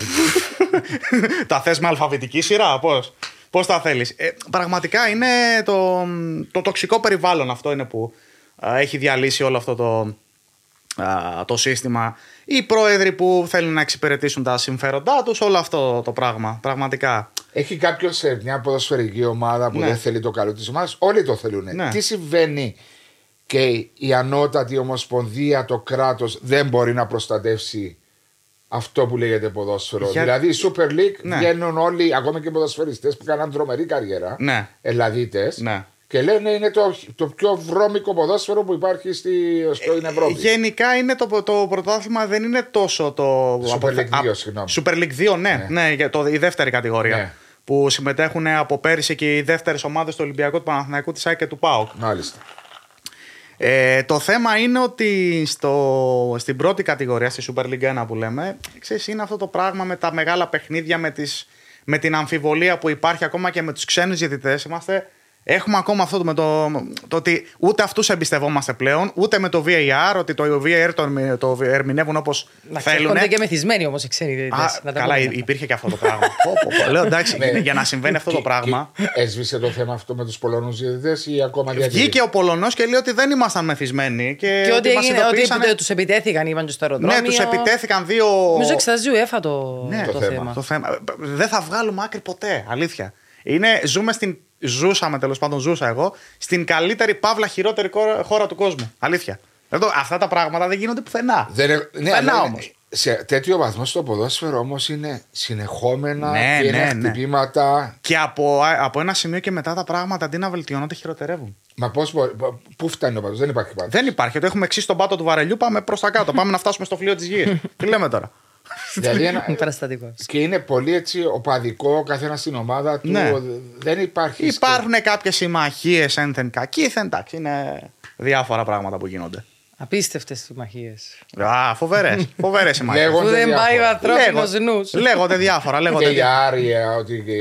τα θες με αλφαβητική σειρά, πώς; Πώς τα θέλεις; Ε, πραγματικά είναι το, το τοξικό περιβάλλον αυτό είναι που α, έχει διαλύσει όλο αυτό το, α, το σύστημα, οι πρόεδροι που θέλουν να εξυπηρετήσουν τα συμφέροντά τους, όλο αυτό το πράγμα. Πραγματικά. Έχει κάποιος σε μια ποδοσφαιρική ομάδα που Ναι. δεν θέλει το καλό της ομάδα, όλοι το θέλουν. Ναι. Τι συμβαίνει και η ανώτατη ομοσπονδία, το κράτος δεν μπορεί να προστατεύσει αυτό που λέγεται ποδόσφαιρο. Για- Δηλαδή, η Super League Ναι. βγαίνουν όλοι, ακόμα και οι ποδοσφαιριστές που κάναν τρομερή καριέρα, Ναι. Ελλαδίτες, Ναι. και λένε είναι το, το πιο βρώμικο ποδόσφαιρο που υπάρχει στη, στην Ευρώπη. Γενικά είναι το, το πρωτάθλημα δεν είναι τόσο το. Super από- League 2, α- συγγνώμη. Super League 2, ναι, ναι. για το, η δεύτερη κατηγορία. Ναι. Που συμμετέχουν από πέρυσι και οι δεύτερες ομάδες του Ολυμπιακού, του Παναθηναϊκού, της ΑΕΚ και του ΠΑΟΚ. Μάλιστα. Ε, το θέμα είναι ότι στο, στην πρώτη κατηγορία, στη Super League 1 που λέμε, ξέρεις, είναι αυτό το πράγμα με τα μεγάλα παιχνίδια, με, τις, με την αμφιβολία που υπάρχει ακόμα και με τους ξένους διαιτητές. Είμαστε, έχουμε ακόμα αυτό το, με το, το ότι ούτε αυτούς εμπιστευόμαστε πλέον, ούτε με το VAR, ότι το VAR το, ερμη- το ερμηνεύουν όπως Να θέλουν. έρχονται και μεθυσμένοι όμως οι ξένοι διαιτητές, Α, να τα καλά, πούμε υ- αυτά. υπήρχε και αυτό το πράγμα. Πω, πω, πω. Λέω εντάξει, Ναι. για να συμβαίνει αυτό το Και- πράγμα. και Έσβησε το θέμα αυτό με τους Πολωνούς διαιτητέ ή ακόμα διατηρεί. Βγήκε ο Πολωνός και λέει ότι δεν ήμασταν μεθυσμένοι. Και, Και ότι, μας έγινε, ότι ειδοποίησανε- τους επιτέθηκαν, είπαν και στο αεροδρόμιο. Ναι, τους επιτέθηκαν δύο. Νομίζω εξετάζει η UEFA το, Ναι, το, το θέμα. θέμα. Το θέμα. Δεν θα βγάλουμε άκρη ποτέ. Αλήθεια. Είναι, ζούμε στην. Ζούσαμε τέλος πάντων, ζούσα εγώ, στην καλύτερη παύλα χειρότερη κόρα- χώρα του κόσμου. Αλήθεια. Εδώ, αυτά τα πράγματα δεν γίνονται πουθενά. Δεν, ε- ναι, Πουθενά αλλά είναι- όμως. Σε τέτοιο βαθμό στο ποδόσφαιρο όμως είναι συνεχόμενα Ναι, και είναι ναι, ναι. χτυπήματα. Και από, από ένα σημείο και μετά τα πράγματα αντί να βελτιώνονται χειροτερεύουν. Μα πώς μπορεί. Πού φτάνει ο παδός, δεν υπάρχει πάντα. Δεν υπάρχει. Ότι έχουμε εξή τον πάτο του βαρελιού, πάμε προς τα κάτω. πάμε να φτάσουμε στο φλοιό της γης. Τι λέμε τώρα; Δηλαδή ένα, Παραστατικός. και είναι πολύ έτσι οπαδικό, ο καθένας στην ομάδα του. Ναι. Δεν υπάρχει. Υπάρχουν κάποιες συμμαχίες ένθεν κακήθεν. Εντάξει, είναι διάφορα πράγματα που γίνονται. Απίστευτες συμμαχίες. Α, φοβερές. Φοβερές συμμαχίες. Λέγονται Που δεν πάει ο διάφορα. ανθρώπινος νου. Λέγονται διάφορα. Λέγονται Και η διάφορα. Άρια ότι και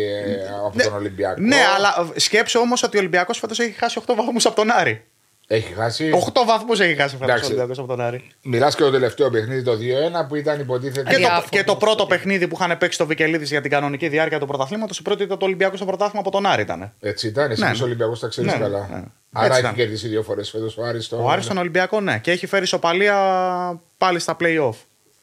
από τον Ολυμπιακό. Ναι, αλλά σκέψου όμως ότι ο Ολυμπιακός φέτος έχει χάσει 8 βαθμούς από τον Άρη. Έχει χάσει; 8 βαθμούς έχει χάσει φέτο ο Εντάξει. Ολυμπιακός από τον Άρη. Μιλάς και το τελευταίο παιχνίδι το 2-1 που ήταν υποτίθεται. Και το, Αδιάφορο. και το πρώτο παιχνίδι που είχαν παίξει το Βικελίδης για την κανονική διάρκεια του πρωταθλήματος, η πρώτη ήταν το Ολυμπιακό στο πρωτάθλημα από τον Άρη ήταν. Έτσι ήταν. Εσύ Ναι, ναι, ναι. Ολυμπιακός τα ξέρεις Ναι, καλά. ναι. Άρα Έτσι έχει ήταν. κερδίσει δύο φορές φέτος ο Άρης. το- Ο Άρης στον Ολυμπιακό, ναι. Και έχει φέρει ισοπαλία πάλι στα play-off.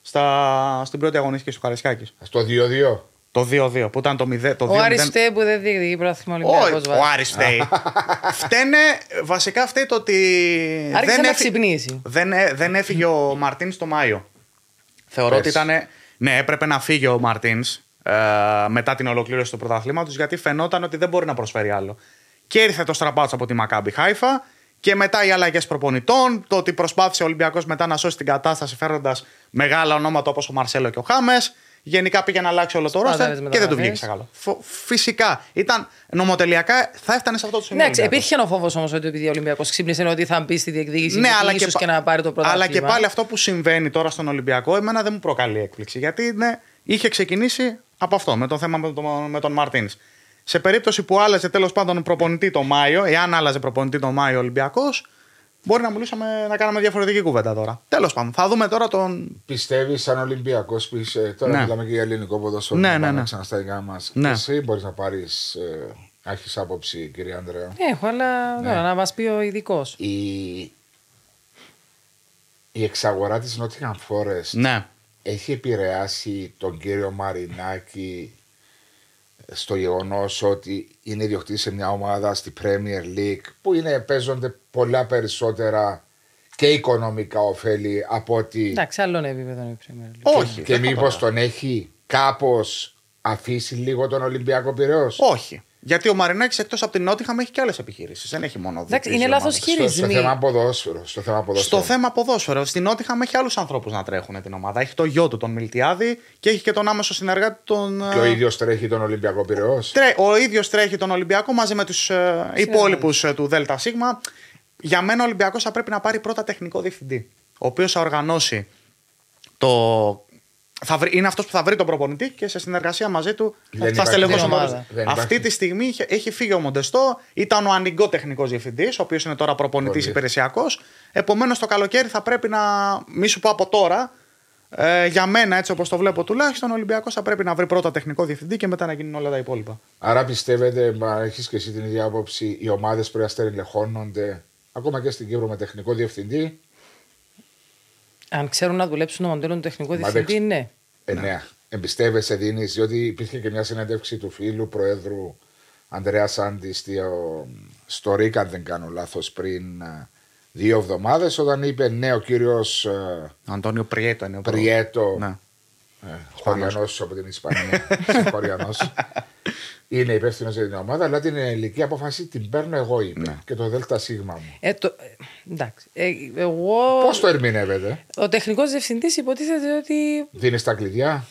Στα, στην πρώτη αγωνιστική του Καραϊσκάκη. Στο 2-2. Το 2-2 που ήταν το 0. Το Ο 2-0. Άρης φταίει που δεν διεκδικεί πρωτάθλημα Όχι, Ολυμπιακός. ο Άρης φταίει. Φταίνε, βασικά φταίει το ότι. Άρχισε να έφυ- ξυπνήσει. δεν, έ- δεν έφυγε ο Μαρτίν το Μάιο. Θεωρώ ότι Πες. ήταν. Ναι, έπρεπε να φύγει ο Μαρτίνς μετά την ολοκλήρωση του πρωταθλήματος γιατί φαινόταν ότι δεν μπορεί να προσφέρει άλλο. Και ήρθε το στραπάτσο από τη Μακάμπι Χάιφα και μετά οι αλλαγές προπονητών. Το ότι προσπάθησε ο Ολυμπιακός μετά να σώσει την κατάσταση φέρνοντα μεγάλα ονόματα όπως ο Μαρσέλο και ο Χάμες. Γενικά πήγε να αλλάξει όλο το Σπάταλες ρόστερ και δεν του μεταγραφές. βγήκε σε καλό. Φο- Φυσικά. Ήταν νομοτελειακά θα έφτανε σε αυτό το σημείο. Εντάξει, ο Ολυμπιακός. υπήρχε ο φόβος όμως ότι επειδή ο Ολυμπιακός ξύπνησε ότι θα μπει στη διεκδίκηση Ναι, και αλλά ίσως και, και, να πάρει το πρωτάθλημα. αλλά και πάλι αυτό που συμβαίνει τώρα στον Ολυμπιακό, εμένα δεν μου προκαλεί έκπληξη. Γιατί ναι, είχε ξεκινήσει από αυτό, με το θέμα με, τον με τον Μαρτίνς. Σε περίπτωση που άλλαζε τέλος πάντων προπονητή το Μάιο, εάν άλλαζε προπονητή το Μάιο ο Ολυμπιακός, μπορεί να μιλούσαμε να κάναμε διαφορετική κουβέντα τώρα. Τέλος πάντων, θα δούμε τώρα τον. Πιστεύεις σαν Ολυμπιακός που είσαι. Τώρα Ναι. μιλάμε και για ελληνικό ποδόσφαιρο. Ναι, που ναι, πάμε ναι. ξανά στα δικά μας. Ναι. Εσύ μπορείς να πάρεις. Ε, Έχεις άποψη, κύριε Ανδρέα; Έχω, αλλά Ναι. τώρα, να μας πει ο ειδικός. Η, η εξαγορά της Nottingham Forest Ναι. έχει επηρεάσει τον κύριο Μαρινάκη στο γεγονός ότι είναι ιδιοκτήτης σε μια ομάδα στη Premier League που είναι, παίζονται πολλά περισσότερα και οικονομικά ωφέλη από ότι. Εντάξει, άλλο είναι επίπεδο η Premier League. Όχι. και δεν θα μήπως το τον έχει κάπως αφήσει λίγο τον Ολυμπιακό Πυραιό. Όχι. Γιατί ο Μαρινάκης εκτός από την Νότιχαμ έχει και άλλες επιχειρήσει. Δεν έχει μόνο Εντάξει, δύο είναι λάθος ομάδες. Στο, στο χειρισμοί. θέμα ποδόσφαιρο. Στο θέμα ποδόσφαιρο. Στο θέμα ποδόσφαιρο. Στην Νότιχαμ έχει άλλους ανθρώπους να τρέχουν την ομάδα. Έχει το γιο του, τον Μιλτιάδη, και έχει και τον άμεσο συνεργάτη τον. Και ο ε, ίδιος τρέχει τον Ολυμπιακό Πυραιός. τρέ- ο ίδιος τρέχει τον Ολυμπιακό μαζί με τους ε, υπόλοιπους του ΔΣ. Για μένα ο Ολυμπιακός θα πρέπει να πάρει πρώτα τεχνικό διευθυντή. Ο οποίος θα οργανώσει το. Θα βρει, είναι αυτός που θα βρει τον προπονητή και σε συνεργασία μαζί του Δεν θα υπάρχει στελεχώσει την τον ομάδα. ομάδα. Δεν Αυτή υπάρχει. τη στιγμή είχε- έχει φύγει ο Μοντεστό, ήταν ο ανοιγκό τεχνικός διευθυντής, ο οποίος είναι τώρα προπονητής Πολύ. υπηρεσιακός. Επομένως το καλοκαίρι θα πρέπει να. Μη σου πω από τώρα, ε, για μένα έτσι όπως το βλέπω τουλάχιστον, ο Ολυμπιακός θα πρέπει να βρει πρώτα τεχνικό διευθυντή και μετά να γίνουν όλα τα υπόλοιπα. Άρα πιστεύετε, μα έχεις και εσύ την ίδια άποψη, οι ομάδες πρέπει να στελεχώνονται ακόμα και στην Κύπρο με τεχνικό διευθυντή; Αν ξέρουν να δουλέψουν το μοντέλο του τεχνικού Μα διευθυντή, δεν ναι. Ε, ναι. Εμπιστεύεσαι, δίνεις, διότι υπήρχε και μια συνέντευξη του φίλου Προέδρου Ανδρέας Σάντι στο, στο ΡΙΚ, αν δεν κάνω λάθος, πριν ε, δύο εβδομάδες, όταν είπε ναι, ο κύριος Αντώνιο Πριέτο είναι ο πρώτος. Πριέτο. Ναι. Ε, Χωριανός από την Ισπανία. Χωριανός. Είναι υπεύθυνος για την ομάδα, αλλά την ελληνική απόφαση την παίρνω εγώ, είπε. Ναι. Και το ΔΣ μου. Ε, το, ε, εντάξει. Ε, εγώ. Πώς το ερμηνεύετε, Ο τεχνικός διευθυντής υποτίθεται ότι Δίνεις τα κλειδιά;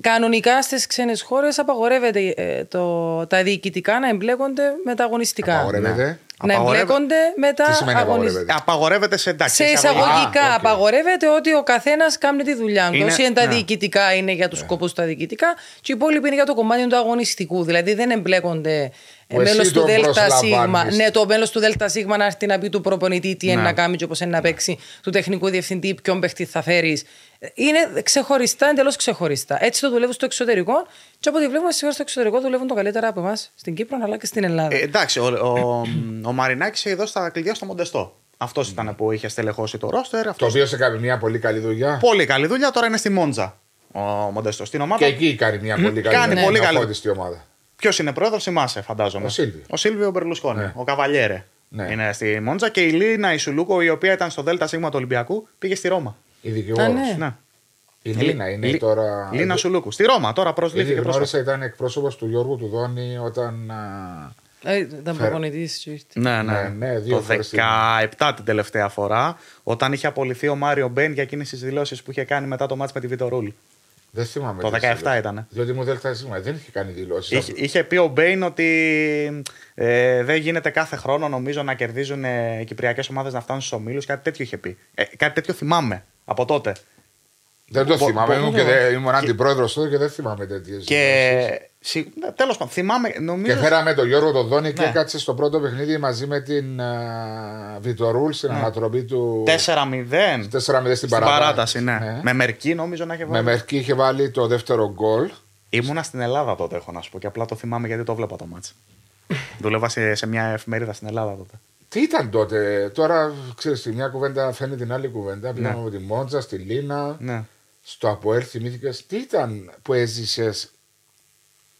κανονικά στις ξένες χώρες απαγορεύεται ε, το, τα διοικητικά να εμπλέκονται με τα αγωνιστικά. Απαγορεύεται. Να Απαγορεύεται. εμπλέκονται με τα Τι σημαίνει αγωνιστικά. απαγορεύεται; Απαγορεύεται σε εντάξει. Σε εισαγωγικά. εισαγωγικά Α, οκ. απαγορεύεται ότι ο καθένας κάνει τη δουλειά του. Είναι- Όσοι είναι τα ναι. διοικητικά είναι για τους σκοπούς τα διοικητικά, και οι υπόλοιποι είναι για το κομμάτι του αγωνιστικού. Δηλαδή δεν εμπλέκονται Που εσύ μέλο του τον ΔΣ. προσλαμβάνεις. Ναι, το μέλος του ΔΣ να έρθει να πει του προπονητή τι είναι Ναι. να κάνει και πώς είναι να παίξει, του τεχνικού διευθυντή, ποιον παίχτη θα φέρεις. Είναι ξεχωριστά, εντελώς ξεχωριστά. Έτσι το δουλεύουν στο εξωτερικό. Και από ό,τι βλέπουμε σήμερα στο εξωτερικό δουλεύουν το καλύτερα από εμάς στην Κύπρο αλλά και στην Ελλάδα. Ε, εντάξει, ο, ο, ο Μαρινάκης έχει δώσει τα κλειδιά στο Μοντεστό. Αυτός ήταν που είχε στελεχώσει το ρόστερ. Το Αυτός... οποίο σε κάνει μια πολύ καλή δουλειά; Πολύ καλή δουλειά. Τώρα είναι στη Μόντζα ο Μοντεστό. Στην ομάδα. Και εκεί κάνει μια πολύ καλή Κάνει δουλειά. πολύ Είναι καλή. αφώτιστη ομάδα. Ποιος είναι πρόεδρος, θυμάσαι, φαντάζομαι. Ο Σίλβιο. Ο Σίλβιο Μπερλουσκόνη. Ναι. Ο Καβαλιέρε. Ναι. Είναι στη Μόντζα και η Λίνα Ισουλούκο, η οποία ήταν στο ΔΣ του Ολυμπιακού, πήγε στη Ρώμα. Η δικηγόρος. Α, ναι. Ναι. Η Λίνα είναι Λί- τώρα. Λίνα Σουλούκου. Στη Ρώμα, τώρα Γιατί προσλήφθηκε πρόσφατα. γνώρισα, ήταν εκπρόσωπος του Γιώργου του Δόνη όταν. α, Ε, ήταν προπονητής. και ήρθε. Ναι, ναι. Ναι, ναι, δύο το φορές 17 την τελευταία φορά, όταν είχε απολυθεί ο Μάριο Μπέιν για εκείνες τις δηλώσεις που είχε κάνει μετά το ματς με τη Βιτορούλ. Δεν θυμάμαι. Το τι 17 δηλώσεις. ήτανε. Διότι μου δεν δεν είχε κάνει δηλώσεις. Είχε, είχε πει ο Μπέιν ότι ε, δεν γίνεται κάθε χρόνο νομίζω να κερδίζουν ε, οι κυπριακές ομάδες να φτάνουν στους ομίλους. Κάτι τέτοιο είχε πει. Ε, κάτι τέτοιο θυμάμαι από τότε. Δεν το Πο- θυμάμαι. πο- Ήμουν, και δεν- ήμουν αντιπρόεδρος τότε και δεν θυμάμαι τέτοιες. Και. Τέλος πάντων, θυμάμαι. Και Νομίζω. φέραμε τον Γιώργο τον Δόνη και Ναι. κάτσε στο πρώτο παιχνίδι μαζί με την α, Βιτορούλ στην ανατροπή του. 4-0 4-0 στην, στην παράταση. παράταση, ναι. Με Μερκή νομίζω να είχε Με βάλει. Μερκή είχε βάλει το δεύτερο γκολ. Ήμουνα στην Ελλάδα τότε, έχω να σου πω. Και απλά το θυμάμαι γιατί το βλέπα το μάτς. Δούλευα σε, σε μια εφημερίδα στην Ελλάδα τότε. Τι ήταν τότε, τώρα ξέρεις, τη μια κουβέντα φαίνει την άλλη κουβέντα. Πήγαμε από τη Μόντζα, στη Λίνα, Ναι. στο Αποέλ θυμήθηκες. Τι ήταν που έζησες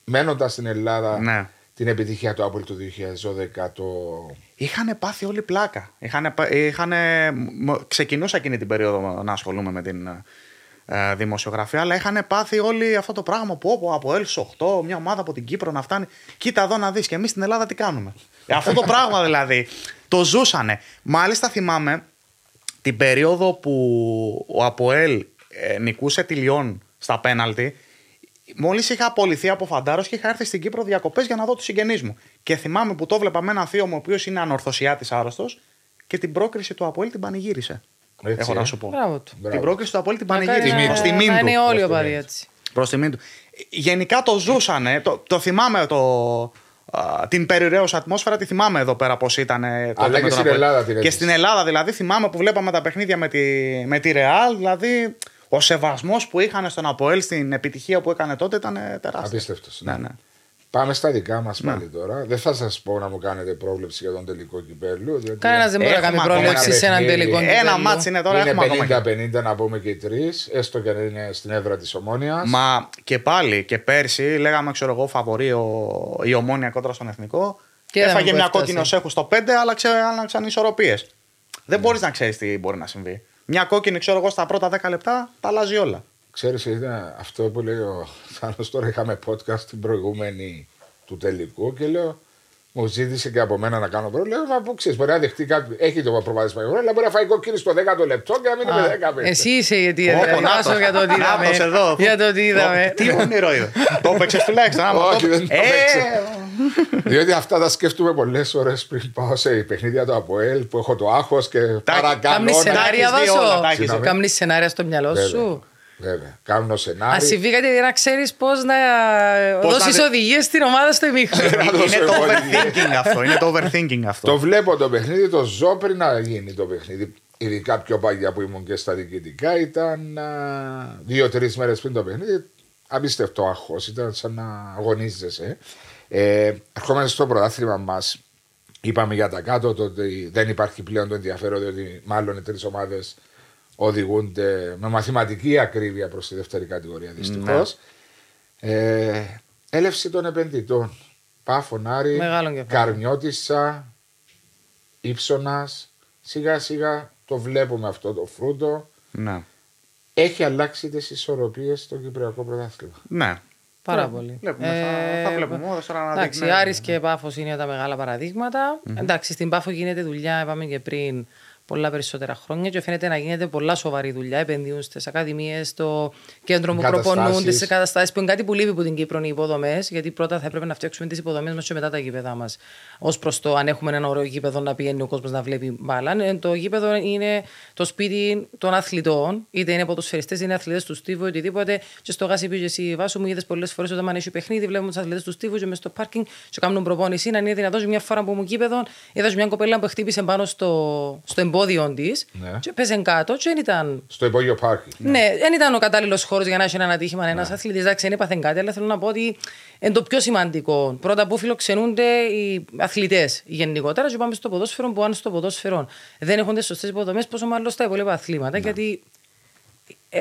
μένοντας στην Ελλάδα Ναι. την επιτυχία του Αποέλ του 2012. Το... Είχαν πάθει όλη πλάκα. Είχανε, πα- είχανε, μ- ξεκινούσα εκείνη την περίοδο να ασχολούμαι με την ε, δημοσιογραφία, αλλά είχαν πάθει όλοι αυτό το πράγμα που όπου από Ελ 8, μια ομάδα από την Κύπρο να φτάνει. Κοίτα εδώ να δεις και εμείς στην Ελλάδα τι κάνουμε. Ε, αυτό το πράγμα δηλαδή το ζούσανε. Μάλιστα θυμάμαι την περίοδο που ο Αποέλ ε, νικούσε τη Λιόν στα πέναλτι. Μόλις είχα απολυθεί από φαντάρος και είχα έρθει στην Κύπρο διακοπές για να δω τους συγγενείς μου. Και θυμάμαι που το βλέπα με έναν θείο μου, ο οποίος είναι ανορθωσιάτης άρρωστος, και την πρόκριση του Αποέλ την πανηγύρισε. Έτσι, Έχω ε. να σου πω. Μπράβο του. Μπράβο. Την πρόκριση του Αποέλ την Μακάρι πανηγύρισε. να- Προς τιμήν να του. είναι όλοι προς οι τιμήν οπαδοί του. έτσι. Προς τιμήν του. Γενικά το ζούσανε. Το, το θυμάμαι το, α, την περιραίωσα ατμόσφαιρα, τη θυμάμαι εδώ πέρα πώς ήταν. ε, τότε Αλλά με και τον στην Αποέλ. Ελλάδα την Και έζησες. στην Ελλάδα δηλαδή θυμάμαι που βλέπαμε τα παιχνίδια με τη, με τη Real. Δηλαδή ο σεβασμός που είχαν στον Αποέλ στην επιτυχία που έκανε τότε ήταν ε, τεράστιος. Απίστευτος, Ναι, ναι. ναι. Πάμε στα δικά μας Ναι. πάλι τώρα. Δεν θα σας πω να μου κάνετε πρόβλεψη για τον τελικό κυπέλου. διότι Κανένας δεν μπορεί να Έχουμε κάνει ακόμα πρόβλεψη σε έναν παιχνίδι. τελικό. Ένα κυπέλλου. μάτς είναι τώρα, έχουμε ακόμα. και- Είναι 50-50 να πούμε και οι τρεις, έστω και αν είναι στην έδρα της Ομόνιας. Μα και πάλι και πέρσι λέγαμε, ξέρω εγώ, φαβορεί ο, η ομόνια κόντρα στον εθνικό. Και είδαμε Έφαγε που μια έφτασε. κόκκινο σέχους στο 5, αλλά ξέ, άλλαξαν ισορροπίες. Δεν μπορείς να ξέρεις τι μπορεί να συμβεί. Μια κόκκινη, ξέρω εγώ, στα πρώτα 10 λεπτά τα αλλάζει όλα. Ξέρεις, είναι αυτό που λέει ο Θάνος τώρα. Είχαμε podcast την προηγούμενη του τελικού και λέω, μου ζήτησε και από μένα να κάνω πρόβλημα. Λέω, μα πού ξέρεις, μπορεί να δεχτεί κάποιο. Έχει το προβάδισμα, αλλά μπορεί να φάει κόκκινη στο 10ο λεπτό και να μην είναι 10 πέντε. Εσύ είσαι η αιτία. Όπο, δηλαδή. νάτος. Άσο για το ότι είδαμε. Νάτος εδώ. Για το ότι είδαμε. Τι όνειρο είδε. Το έπαιξες τουλάχιστον. άμα Όχι, το- δεν το Ε, έπαιξε. Διότι αυτά τα σκέφτομαι πολλές ώρες πριν πάω σε παιχνίδια του Αποέλ που έχω το άγχος και παρακαλώ. Κάμνεις να- σενάρια, έχεις δει όλα, Βάσο. τα έχεις δει. Κάμνεις σενάρια στο μυαλό Βέβαια, σου. Βέβαια. Κάνω Α σενάρια. συμβεί κάτι για να ξέρεις πώς να Πώς να δώσει δε- οδηγίες στην ομάδα στο ημίχρονο. Να Είναι δώσω το εγώ overthinking αυτό. Είναι το overthinking Το αυτό. βλέπω το παιχνίδι, το ζω πριν να γίνει το παιχνίδι. Ειδικά πιο παγιά που ήμουν και στα διοικητικά ήταν δύο-τρεις μέρες πριν το παιχνίδι. Απίστευτο άγχος, ήταν σαν να αγωνίζεσαι. Ε, ερχόμαστε στο πρωτάθλημα μας. Είπαμε για τα κάτω το ότι δεν υπάρχει πλέον το ενδιαφέρον, διότι μάλλον οι τρεις ομάδες οδηγούνται με μαθηματική ακρίβεια προς τη δεύτερη κατηγορία δυστυχώς. Ναι. Ε, έλευση των επενδυτών. Πάφων Άρη, Μεγάλο κεφάλαιο. Καρμιώτισσα, Ήψονα. Σιγά σιγά το βλέπουμε αυτό το φρούτο. Ναι. Έχει αλλάξει τις ισορροπίες στο Κυπριακό Πρωτάθλημα. Ναι. Πάρα Ναι, πολύ. Βλέπουμε, θα, θα βλέπουμε. Όδος τώρα να Εντάξει, δείχνει- Άρης και Πάφος είναι τα μεγάλα παραδείγματα. Εντάξει, στην Πάφο γίνεται δουλειά, είπαμε και πριν, πολλά περισσότερα χρόνια και φαίνεται να γίνεται πολλά σοβαρή δουλειά. Επενδύουν στις ακαδημίες, στο κέντρο που Εγκαταστάσεις. προπονούνται, σε καταστάσει που είναι κάτι που λείπει από την Κύπρο οι υποδομές. Γιατί πρώτα θα έπρεπε να φτιάξουμε τις υποδομές μας και μετά τα γήπεδα μας. Ω προς το αν έχουμε ένα ωραίο γήπεδο να πηγαίνει ο κόσμος να βλέπει μπάλα. Ε, Το γήπεδο είναι το σπίτι των αθλητών, είτε είναι ποδοσφαιριστές, είτε είναι αθλητές του Στίβου, οτιδήποτε. Και στο γάσι πήγε εσύ βάσου μου, είδες πολλές φορές όταν έχει παιχνίδι, βλέπουμε τους αθλητές του Στίβου και μες στο πάρκινγκ και κάνουν προπόνηση. Αν είναι δυνατόν, μια φορά που μου γήπεδο, είδα μια κοπέλα που χτύπησε πάνω στο, στο εμπόδιο της Ναι. και πέσε κάτω και δεν ήταν Στο υπόγειο πάρκι. ναι, δεν ήταν ο κατάλληλος χώρος για να έχει ένα ατύχημα ένας ναι. αθλητής. Εντάξει, δεν έπαθε κάτι, αλλά θέλω να πω ότι είναι το πιο σημαντικό. Πρώτα που φιλοξενούνται οι αθλητές γενικότερα, και πάμε στο ποδόσφαιρο που αν στο ποδόσφαιρο δεν έχουν τι σωστές υποδομές, πόσο μάλλον στα υπόλοιπα αθλήματα. Γιατί.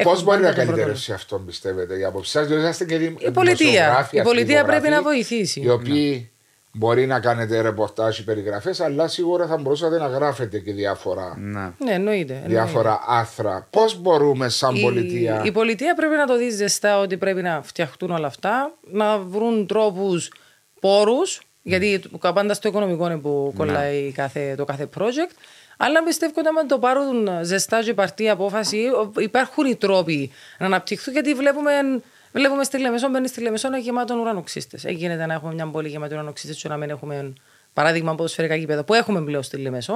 Πώς έχουν μπορεί να πάντα τον καλυτερεύσει αυτό, πιστεύετε, η άποψη σα, διότι είσαστε και δη- Η πολιτεία. δημοσιογράφοι, Η πολιτεία πρέπει αθλητογράφοι, να βοηθήσει. Οι οποίοι μπορεί να κάνετε ρεπορτάζ ή περιγραφές, αλλά σίγουρα θα μπορούσατε να γράφετε και διάφορα, Ναι. προπονητές. Ναι, εννοείται. εννοείται. διάφορα άθρα. Πώς μπορούμε, σαν Η- πολιτεία. Η πολιτεία πρέπει να το δει ζεστά ότι πρέπει να φτιαχτούν όλα αυτά, να βρουν τρόπους, πόρους, γιατί το- πάντα στο οικονομικό είναι που κολλάει κάθε, το κάθε project. Αλλά πιστεύω ότι αν το πάρουν ζεστά και παρτί απόφαση, ο- υπάρχουν οι τρόποι να αναπτυχθούν γιατί βλέπουμε. Βλέπουμε στη Λεμεσό, μπαίνει στη Λεμεσό ένα γεμάτο ουρανοξύστες. Έγινε να έχουμε μια πόλη γεμάτη ουρανοξύστες, και να μην έχουμε παράδειγμα ποδοσφαιρικά γήπεδα που έχουμε πλέον στη Λεμεσό,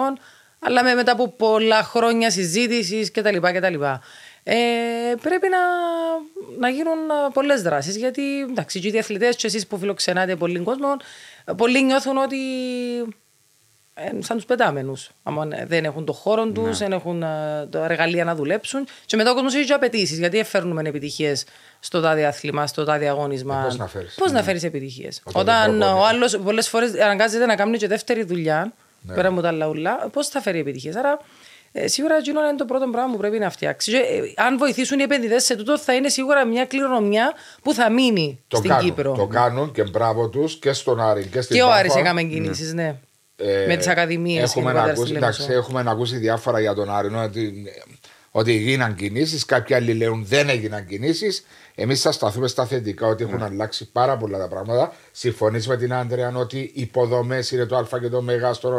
αλλά με, μετά από πολλά χρόνια συζήτησης κτλ. κτλ. Ε, πρέπει να, να γίνουν πολλές δράσεις. Γιατί εντάξει, και οι αθλητέ, και εσείς που φιλοξενάτε πολύ κόσμο, πολλοί νιώθουν ότι ε, σαν τους πετάμενους. δεν έχουν το χώρο τους, δεν έχουν ε, τα εργαλεία να δουλέψουν. Και μετά ο κόσμος έχει και απαιτήσεις. Γιατί φέρνουμε επιτυχίες στο τάδε άθλημα, στο τάδε αγώνισμα. Ε, πώς να φέρεις; Πώς να φέρεις επιτυχίες; Όταν Όταν δεν ο άλλος πολλές φορές αναγκάζεται να κάνει και δεύτερη δουλειά, Ναι. πέρα από τα λαούλα, πώς θα φέρει επιτυχίες; Άρα ε, σίγουρα εκείνο είναι το πρώτο πράγμα που πρέπει να φτιάξει. Και, ε, αν βοηθήσουν οι επενδυτές σε τούτο, θα είναι σίγουρα μια κληρονομιά που θα μείνει Το στην κάνουν, Κύπρο. το κάνουν και μπράβο τους και στον Άρη και στην Και ο Πάφο. Άρης έκαμε κινήσεις, ναι. Ε, με τις ακαδημίες έχουμε, να ακούσει, εντάξει, έχουμε να ακούσει διάφορα για τον Άρη ότι, ότι έγιναν κινήσεις. Κάποιοι άλλοι λέουν δεν έγιναν κινήσεις. Εμείς θα σταθούμε στα θετικά ότι έχουν αλλάξει πάρα πολλά τα πράγματα. Συμφωνείς με την Άντρεα ότι οι υποδομές είναι το Α και το Μέγα στο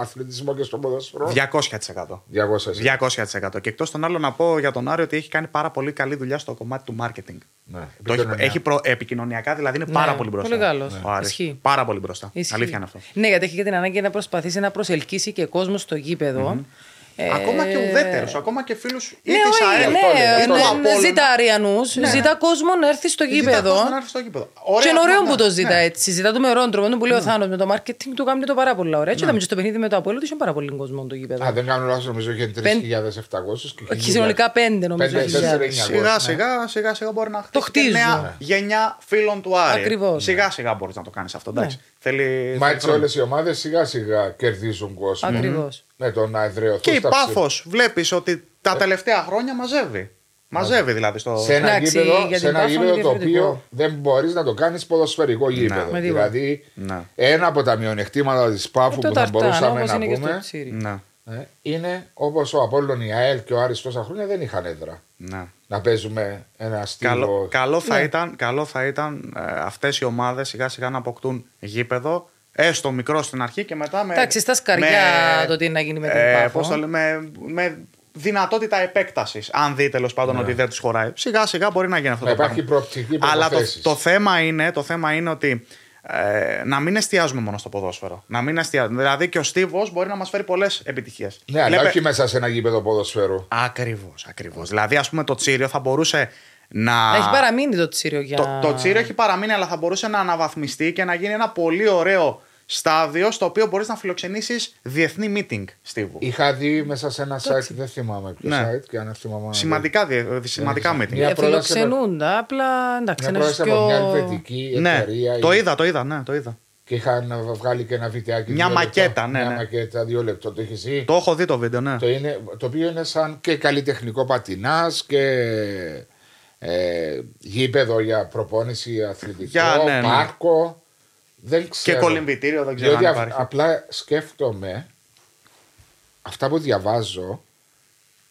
αθλητισμό και στο ποδόσφαιρο; 200%. 200%. 200%. Και εκτός των άλλων, να πω για τον Άρη ότι έχει κάνει πάρα πολύ καλή δουλειά στο κομμάτι του marketing. Ναι, Το έχει, επικοινωνία. έχει προ, επικοινωνιακά, δηλαδή είναι Ναι, πάρα πολύ μπροστά. πολύ καλός. Ο Άρης. Ισχύει. Πάρα πολύ μπροστά. Ισχύει. Αλήθεια είναι αυτό. Ναι, γιατί έχει και την ανάγκη να προσπαθήσει να προσελκύσει και κόσμο στο γήπεδο. Ε, Ακόμα και ουδέτερου, ακόμα και φίλους ή Ναι, της όχι, ΑΕΛ. ναι, ή του ναι, Απόλλωνα. ζητά Αριανούς, ζητά κόσμο να έρθει στο Ζητά γήπεδο. κόσμο να έρθει στο γήπεδο. Και Ωραία είναι ωραίο πράγματα. που το ζητά Ναι. έτσι. Ζητά το με ωραίο τρόπο. Που λέει ο Θάνος με το marketing του κάνει το πάρα πολύ ωραία. Έτσι είδαμε και στο παιχνίδι με το Απόλυτο είχε πάρα πολύ κόσμο το γήπεδο. Α, δεν κάνω λάθος, νομίζω είχε 3.700 και Όχι, συνολικά πέντε νομίζω. Πέντε, χιλιάδες. τέσσερα, εννιά. Σιγά Ναι. σιγά, σιγά σιγά μπορεί να χτίσει Το χτίζουν. νέα γενιά φίλων του Άρη. Ακριβώς. Σιγά σιγά μπορείς να το κάνεις αυτό. Εντάξει. Ναι. Θέλει, Μα θέλει έτσι χρόνο. όλες οι ομάδες σιγά σιγά κερδίζουν κόσμο. Ακριβώς. Με το να εδραιωθούν. Και η στα ψηλά. Πάφος βλέπεις ότι τα τελευταία χρόνια μαζεύει. Μαζεύει δηλαδή στο. Σε ένα Εντάξει, γήπεδο, για σε την ένα Πάφο είναι γήπεδο το διαφορετικό. οποίο δεν μπορείς να το κάνεις ποδοσφαιρικό γήπεδο. Με τίποτα. δηλαδή, Ναι. ένα από τα μειονεκτήματα της Πάφου Ε, Το που θα ταρτάν, μπορούσαμε όπως να είναι και στο πούμε Τσίρι. Ναι. ε, είναι όπως ο Απόλλων, η ΑΕΛ και ο Άρης τόσα χρόνια δεν είχαν έδρα. ναι. Να παίζουμε ένα στήλο. Καλό, καλό, θα Ναι. ήταν, καλό θα ήταν ε, αυτές οι ομάδες σιγά σιγά να αποκτούν γήπεδο έστω μικρό στην αρχή και μετά με. Εντάξει, στα σκαριά το τι να γίνει με την Πάφο. πώς το λέμε, με δυνατότητα επέκτασης. Αν δει τέλος πάντων ότι δεν του χωράει. Σιγά σιγά μπορεί να γίνει αυτό Να το υπάρχει πράγμα. προοπτική Αλλά το, προποθέσεις. το, θέμα είναι, το θέμα είναι ότι ε, να μην εστιάζουμε μόνο στο ποδόσφαιρο. Να μην εστιάζουμε. Δηλαδή και ο Στίβος μπορεί να μας φέρει πολλές επιτυχίες. Ναι, αλλά όχι μέσα σε ένα γήπεδο ποδοσφαίρου. Ακριβώς, ακριβώς. Δηλαδή, ας πούμε, το Τσίριο θα μπορούσε να. Έχει παραμείνει το Τσίριο για. Το, το Τσίριο έχει παραμείνει, αλλά θα μπορούσε να αναβαθμιστεί και να γίνει ένα πολύ ωραίο στάδιο στο οποίο μπορείς να φιλοξενήσεις διεθνή meeting, Στίβου. Είχα δει μέσα σε ένα site, δεν θυμάμαι ποιο Ναι. site και αν θυμάμαι. Σημαντικά, διε- σημαντικά meeting. Μια Ε, πρόταση φιλοξενούνται. Απλά εντάξει, Μια ένας πρόταση από μια πιο. ελβετική Ναι, εταιρεία. το η- είδα, το είδα, ναι, το είδα. και είχαν βγάλει και ένα βιντεάκι. Μια δύο μακέτα, λεπτό. ναι, Μια ναι. μακέτα, δύο λεπτό. Το έχεις δει; Το έχω δει το βίντεο, ναι. Το, είναι, το οποίο είναι σαν και καλλιτεχνικό πατινάς και ε, γήπεδο για προπόνηση αθλητικό, Για, ναι, ναι. πάρκο. Δεν Και ξέρω. κολυμπητήριο δεν ξέρω Διότι αν α- υπάρχει. απλά σκέφτομαι αυτά που διαβάζω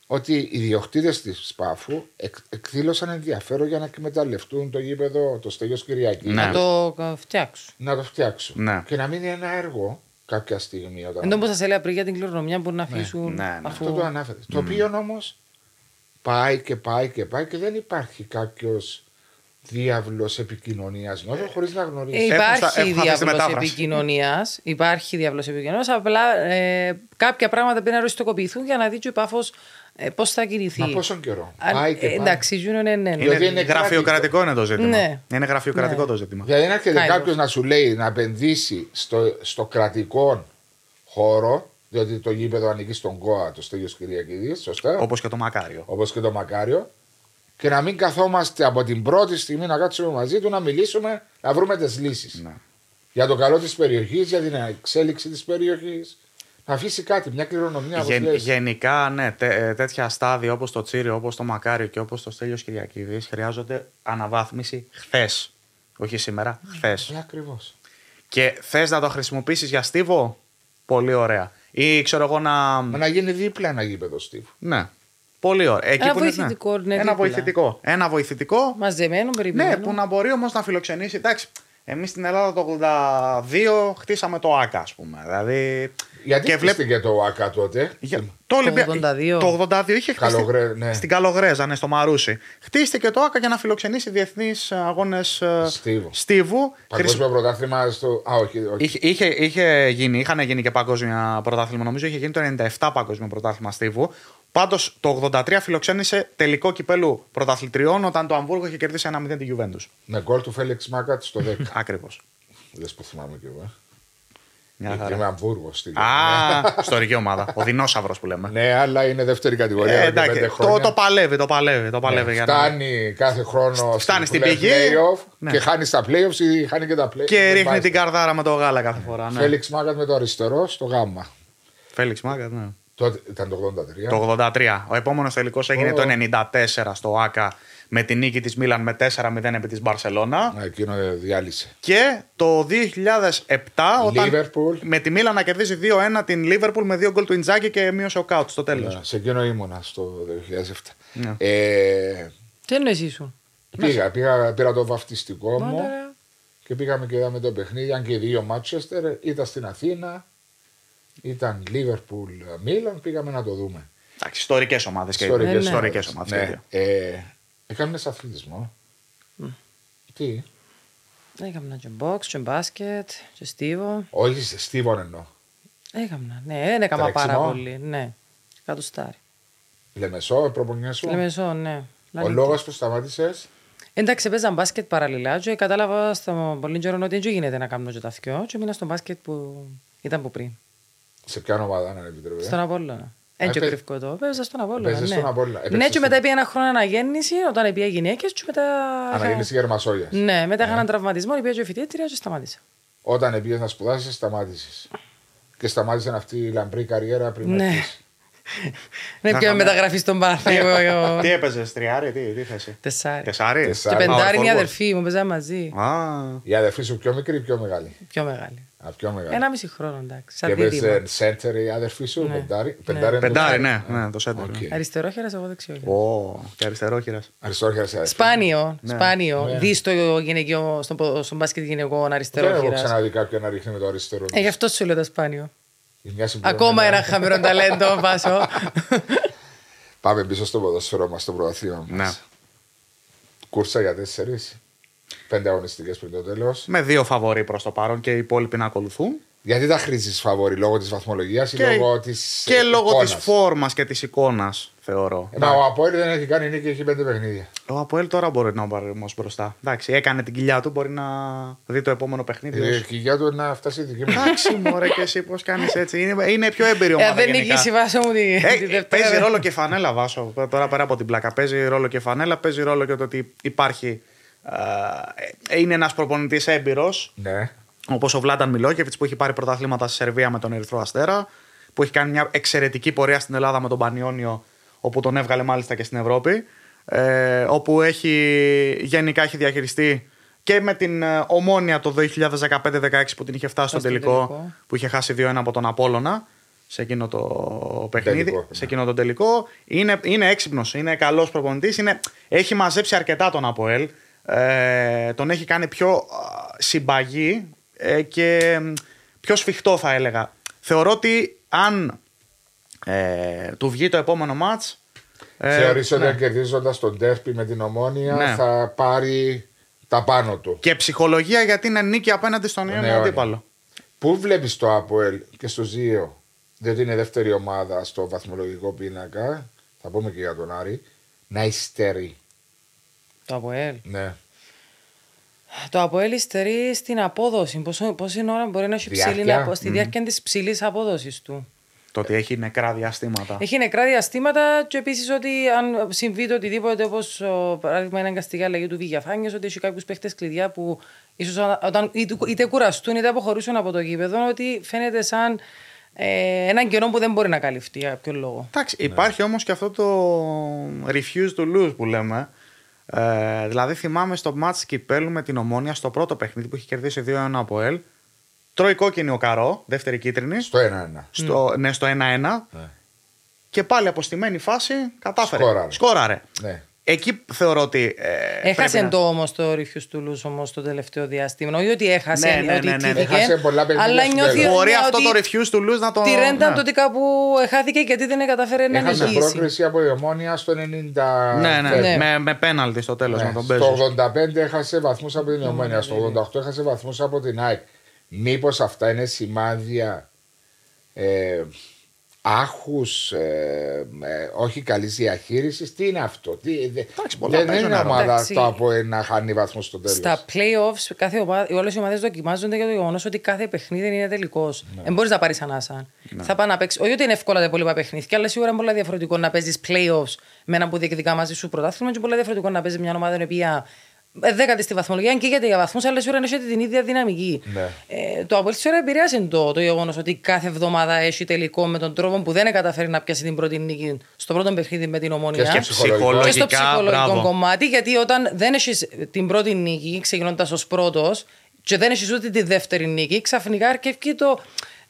ότι οι διοκτήτες της Σπάφου εκ, εκδήλωσαν ενδιαφέρον για να εκμεταλλευτούν το γήπεδο το Στέλιος Κυριακής Ναι. Να το κα- φτιάξω. να το φτιάξουν Ναι. και να μείνει ένα έργο κάποια στιγμή όταν... Εν τω όπως σας έλεγα πριν για την κληρονομιά που να αφήσουν ναι, ναι. αφού... Αυτό το ανάφερε. Το οποίο όμως πάει και πάει και πάει και δεν υπάρχει κάποιος διάβλος επικοινωνίας νιώθω χωρίς να Ε, γνωρίζει. Έχουν υπάρχει στα- έχουν αφήσει τη διάβλος μετάφραση. επικοινωνίας. Υπάρχει διάβλος επικοινωνίας. Απλά ε, κάποια πράγματα πρέπει να οριστικοποιηθούν για να δει και ο πάφο ε, πώς θα κινηθεί. Μα πόσον καιρό; Αν- πάει και ε, πάει. Εντάξει, Γιούνιο, ναι, ναι. ναι. Διότι Είναι, είναι γραφειοκρατικό είναι το ζήτημα. Ναι. Είναι γραφειοκρατικό Ναι. το ζήτημα. Δηλαδή δεν έρχεται Kind of. κάποιος να σου λέει να επενδύσει στο, στο κρατικό χώρο, διότι το γήπεδο ανήκει στον ΚΟΑ, το Στέλιος Κυριακίδης, σωστά, Όπως και το Μακάριο. όπως και το Μακάριο, και να μην καθόμαστε από την πρώτη στιγμή να κάτσουμε μαζί του, να μιλήσουμε, να βρούμε τις λύσεις. Ναι. για το καλό της περιοχής, για την εξέλιξη της περιοχής. Να αφήσει κάτι, μια κληρονομιά. όπως Γεν- λες. γενικά, ναι, τέ- ε, τέτοια στάδια όπως το Τσίριο, όπως το Μακάριο και όπως το Στέλιος Κυριακίδη χρειάζονται αναβάθμιση χθες. Όχι σήμερα, χθες. Ναι, ακριβώς. Και θες να το χρησιμοποιήσεις για στίβο, πολύ ωραία. Ή ξέρω εγώ να. Μα να γίνει δίπλα ένα γήπεδο Στίβ. Ναι. Πολύ ωραία. Εκεί Ένα που είναι, βοηθητικό, ναι, Ένα δίπλα. βοηθητικό. Ένα βοηθητικό. Μαζεμένο, περιποιημένο. Ναι, που να μπορεί όμως να φιλοξενήσει. Εντάξει, εμείς στην Ελλάδα το 82 χτίσαμε το ΑΚΑ, ας πούμε. Δηλαδή. Γιατί και και βλέπ- το ΆΚΑ τότε; Για- Το, Ολυμπια- 82. Το 82 είχε χτίσει. Καλογρέ- ναι. Στην Καλογρέζα, ναι, στο Μαρούσι. Χτίστηκε το ΑΚΑ για να φιλοξενήσει διεθνείς αγώνες Στίβου. Στίβου. Παγκόσμιο πρωτάθλημα στο. Α, όχι. όχι. Είχε, είχε, είχε γίνει, είχαν γίνει και παγκόσμια πρωτάθλημα. Νομίζω είχε γίνει το 97 παγκόσμιο πρωτάθλημα Στίβου. Πάντως το 83 φιλοξένησε τελικό κυπέλου πρωταθλητριών όταν το Αμβούργο είχε κερδίσει ένα 0 τη Juventus. Με γκολ του Φέλεξ Μάκατς στο 10. Ακριβώς. Λες που θυμάμαι κι εγώ. ε. Μια Γιατί χαρά. Είμαι Αμβούργος στη Α, ιστορική ομάδα. Ο δεινόσαυρος που λέμε. Ναι, αλλά είναι δεύτερη κατηγορία. Ε, εδώ και εντάξει, πέντε το, χρόνια. το παλεύει, το παλεύει. Το Ναι, παλεύει για να... φτάνει κάθε χρόνο Φτάνει στην που λέει πηγή. play-off Ναι. και χάνει τα playoffs ή χάνει και τα playoffs. Και ρίχνει την καρδάρα με το γάλα κάθε φορά. Ναι. Φέλεξ Μάκατς με το αριστερό στο γάμα. Φέληξ Μάγκα, ναι. Τότε ήταν το 83. Το 83. Ο επόμενος τελικός έγινε Ω. το 94 στο ΑΚΑ με την νίκη της Μίλαν με 4-0 επί της Μπαρσελόνα. Α, Εκείνο διάλυσε. Και το 2007 όταν Liverpool. με τη Μίλαν να κερδίζει 2-1 την Λίβερπουλ με δύο γκολ του Ιντζάκη και μείωσε ο Κάουτς στο τέλος. Ναι, Σε εκείνο ήμουνα στο 2007. Ναι. Ε, Τι εννοείς ήσουν; πήγα, πήγα, πήρα το βαφτιστικό μου Μάλαρα. και πήγαμε και είδαμε το παιχνίδι. Αν και οι δύο Μάτσεστερ ήταν στην Αθήνα, ήταν Λίβερπουλ Μίλαν, πήγαμε να το δούμε. Εντάξει, ιστορικές ομάδες και Ιστορικές Ναι, ναι. ιστορικές ομάδες. Ναι. Ε, Έκαμε αθλητισμό. Τι, Έκανα και box, και μπάσκετ, και στίβο. όχι σε Στίβον εννοώ. Έκανα, ναι, δεν έκανα πάρα Τρέξιμο. πολύ. Ναι, κάτω στάρι. Λεμεσό, προπονιέ σου. Λεμεσό, ναι. Ο λόγος που σταμάτησες; Εντάξει, παίζα μπάσκετ παραλληλά και κατάλαβα στο πολύ καιρό ότι δεν γίνεται να κάνω και τα θκυο και μείνα στο μπάσκετ που ήταν που πριν. Σε ποια ομάδα, αν επιτρέπετε; Στον Απόλλωνα. Εν και έπαι- κρυφκό το. Παίζα στον Απόλλωνα. Έπαιζες Ναι. στον Απόλλωνα. Ναι, Έπαιξες και μετά στον- πήγα ένα χρόνο αναγέννηση, όταν πήγα γυναίκες, και μετά. είχα- Αναγέννηση Γερμασόγεια. Ναι, μετά είχα έναν τραυματισμό, πήγα και φοιτήτρια και σταμάτησα. Όταν πήγε να σπουδάσεις, σταμάτησες. Και σταμάτησε αυτή η λαμπρή καριέρα πριν. Ναι. έρθεις. Ναι, Να πια πάμε. μεταγραφή στον Πάρθα. εγώ- εγώ- Τι έπαιζες, τριάρι, τι, τι θέση. Τεσσάρι. Τεσάρι. Και Τεσσάρι. πεντάρι Power μια forward. αδερφή μου, παίζαμε μαζί. Α, Η αδερφή σου πιο μικρή ή πιο μεγάλη; Πιο μεγάλη. Α, πιο μεγάλη. Ένα μισή χρόνο, εντάξει. Σαν και δίδυμα. παίζει σέντερ η αδερφή σου, Ναι. πεντάρι. Ναι. Πεντάρι, είναι το πεντάρι, σέντερ. ναι, ναι, το σέντερ. Οκ. ναι. Αριστερόχειρα, εγώ δεξιόχειρα. Ω, και αριστερόχειρα. Αριστερόχειρα η αδερφή. Σπάνιο, Ναι. σπάνιο. Ναι. Δεις στο γυναικείο, στον, πο- στον μπάσκετ γυναικών Δεν έχω αριστερόχειρα. ξαναδεί κάποιον να ρίχνει με το αριστερό. Ε, γι' αυτό σου λέω τα σπάνιο. Η μια συμπληρωμένη- Ακόμα ένα χαμηλό ταλέντο, Βάσο. Πάμε πίσω στο ποδόσφαιρο μας, στο πρωταθλήμα μας. Ναι. Κούρσα για τέσσερις. Πέντε αγωνιστικές πριν το τέλος. Με δύο φαβοροί προς το παρόν και οι υπόλοιποι να ακολουθούν. Γιατί τα χρήζεις φαβόρη, λόγω της βαθμολογίας ή Και, λόγω της. και λόγω της φόρμας και της εικόνας, θεωρώ. Μα ο Αποέλ δεν έχει κάνει νίκη, έχει πέντε παιχνίδια. Ο Αποέλ τώρα μπορεί να πάρει όμως μπροστά. Εντάξει, έκανε την κοιλιά του, μπορεί να δει το επόμενο παιχνίδι. Η ως- κοιλιά του να φτάσει η δική μου. Εντάξει, μωρέ, και εσύ πώς κάνεις έτσι. Είναι, είναι πιο έμπειρη Ε, ομάδα. δεν γενικά. νικήσει βάσο μου τη, Ε, τη παίζει Δευτέρα. ρόλο και φανέλα, Βάσο. Τώρα πέρα από την πλάκα. Παίζει ρόλο και φανέλα, παίζει ρόλο και το ότι υπάρχει. ε, είναι ένας προπονητής έμπειρος Ναι. Όπως ο Βλάνταν Μιλόκεβιτ που έχει πάρει πρωταθλήματα στη Σερβία με τον Ερυθρό Αστέρα, που έχει κάνει μια εξαιρετική πορεία στην Ελλάδα με τον Πανιόνιο, όπου τον έβγαλε μάλιστα και στην Ευρώπη. Ε, όπου έχει, γενικά έχει διαχειριστεί και με την ε, ομόνια το 2015-16 που την είχε φτάσει στο Στον τελικό, τελικό. που είχε χάσει 2-1 από τον Απόλλωνα σε εκείνο το παιχνίδι, Τελικό, σε ναι. εκείνο το τελικό. Είναι, είναι έξυπνος, είναι καλός προπονητής. Έχει μαζέψει αρκετά τον Αποέλ. Ε, τον έχει κάνει πιο α, συμπαγή ε, και μ, πιο σφιχτό, θα έλεγα. Θεωρώ ότι αν ε, του βγει το επόμενο μάτς ε, Θεωρείς ότι ναι. αν κερδίζοντας τον Τέρπι με την ομόνια Ναι. θα πάρει τα πάνω του. Και ψυχολογία γιατί είναι νίκη απέναντι στον Ναι, Ιόνιο όχι. αντίπαλο. Πού βλέπεις το Αποέλ και στο Ζίο, διότι είναι δεύτερη ομάδα στο βαθμολογικό πίνακα, θα πούμε και για τον Άρη, να υστερεί. Το ΑΠΟΕΛ. Ναι. Το ΑΠΟΕΛ υστερεί στην απόδοση. Πόσο, πόση ώρα μπορεί να έχει Διάρκεια. ψηλή, απο- στη διάρκεια της ψηλής απόδοσης του. Το ότι έχει νεκρά διαστήματα. Έχει νεκρά διαστήματα και επίσης ότι αν συμβεί το οτιδήποτε, όπως παράδειγμα είναι εγκαστική αλλαγή του Βηγιαφάνια, ότι έχει κάποιους παίχτες κλειδιά που ίσως όταν είτε, είτε κουραστούν είτε αποχωρήσουν από το γήπεδο, ότι φαίνεται σαν ε, έναν κενό που δεν μπορεί να καλυφθεί για κάποιο λόγο. Εντάξει, υπάρχει όμως και αυτό το refuse to lose που λέμε. Ε, δηλαδή θυμάμαι στο μάτς Κυπέλου με την Ομόνια στο πρώτο παιχνίδι που είχε κερδίσει 2-1 από ελ. Τρώει κόκκινη ο Καρό, δεύτερη κίτρινη. Στο 1-1. Στο, ναι, στο 1-1. Ναι. Και πάλι από στημένη φάση κατάφερε. Σκόραρε. Σκόραρε. Ναι. Εκεί θεωρώ ότι. Ε, Έχασε πρέπει να- το όμως το Refuse to Lose όμως το τελευταίο διάστημα. Όχι ότι έχασε, Ναι, ναι, ότι ναι, ναι, ναι. τύχηκε, Έχασε πολλά παιχνίδια αλλά στο νιώθει τέλος. Μπορεί ναι, αυτό ότι το refuse to lose να το. Τη ρέντα ναι. το ότι κάπου χάθηκε γιατί δεν κατάφερε να Έχασε νικήσει. πρόκριση από η ομόνια στο 90. Ναι, ναι, Ναι. Με, με πέναλτι στο τέλος Ναι, με τον Μπέζο. Στο 85 έχασε βαθμούς από την Ομόνια. Στο 88 έχασε βαθμούς από την ΑΕΚ. Μήπως αυτά είναι σημάδια ε, άχου, ε, ε, όχι καλής διαχείρισης; Τι είναι αυτό; Τι, δε- πολλά δεν παίζουν είναι ρόλο. ομάδα Εντάξει. το από να χάνει βαθμού στο τέλος. Στα playoffs, κάθε ομάδα, όλες οι ομάδες δοκιμάζονται για το γεγονός ότι κάθε παιχνίδι είναι τελικός. Δεν μπορείς να πάρεις ανάσα. Θα πάει να παίξεις. Όχι ότι είναι εύκολα τα υπόλοιπα παιχνίδια, αλλά σίγουρα είναι πολύ διαφορετικό να παίζεις playoffs με έναν που διεκδικά μαζί σου πρωτάθλημα και πολύ διαφορετικό να παίζεις μια ομάδα η οποία ε, δέκατη στη βαθμολογία, αν καίγεται για βαθμούς, αλλά σίγουρα έχει την ίδια δυναμική. Ναι. Ε, το Απολύτω σίγουρα επηρεάζει το, το γεγονός ότι κάθε εβδομάδα έχει τελικό με τον τρόπο που δεν καταφέρει να πιάσει την πρώτη νίκη στο πρώτο παιχνίδι με την ομόνια. Και στο ψυχολογικό. Και στο ψυχολογικό μπράβο. κομμάτι, γιατί όταν δεν έχεις την πρώτη νίκη, ξεκινώντας ως πρώτος, και δεν έχεις ούτε τη δεύτερη νίκη, ξαφνικά αρκεύει το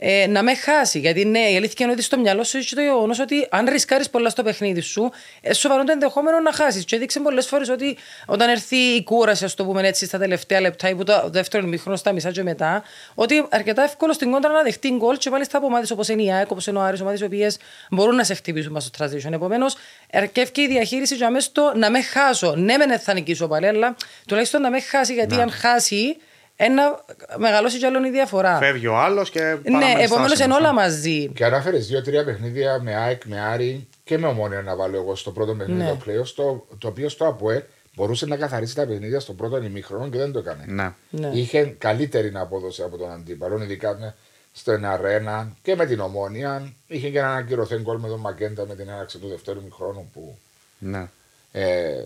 ε, να με χάσει. Γιατί ναι, η αλήθεια είναι ότι στο μυαλό σου έχει το γεγονός ότι αν ρισκάρεις πολλά στο παιχνίδι σου, ε, σοβαρό το ενδεχόμενο να χάσεις. Και έδειξε πολλές φορές ότι όταν έρθει η κούραση, ας το πούμε έτσι, στα τελευταία λεπτά ή που το δεύτερο ημίχρονο στα μισά και μετά, ότι αρκετά εύκολο στην κόντρα να δεχτεί γκολ και μάλιστα από ομάδε όπως είναι η ΑΕΚ, όπως είναι ο Άρης, ομάδε οι οποίες μπορούν να σε χτυπήσουν μέσα στο transition. Επομένως, αρκεύει η διαχείριση για μέσα στο να με χάσω. Ναι, μεν θα νικήσω πάλι, αλλά τουλάχιστον να με χάσει, γιατί αν χάσει, ένα μεγαλώσει κι άλλον η διαφορά. Φεύγει ο άλλος και. Ναι, παραμένει επομένως στάσιμος, είναι όλα ε. μαζί. Και ανάφερε δύο-τρία παιχνίδια με ΑΕΚ, με Άρη και με ομόνια να βάλω εγώ στο πρώτο παιχνίδι Ναι. το playoffs, το, το οποίο στο ΑΠΟΕ μπορούσε να καθαρίσει τα παιχνίδια στο πρώτο ημίχρονο και δεν το έκανε. Ναι. Ναι. Είχε καλύτερη απόδοση από τον αντίπαλο, ειδικά με, στο Εναρένα και με την Ομόνια. Είχε και έναν ακυρωθέν γκολ με τον Μακέντα με την έναρξη του δεύτερου ημιχρόνου που. ναι. Ε,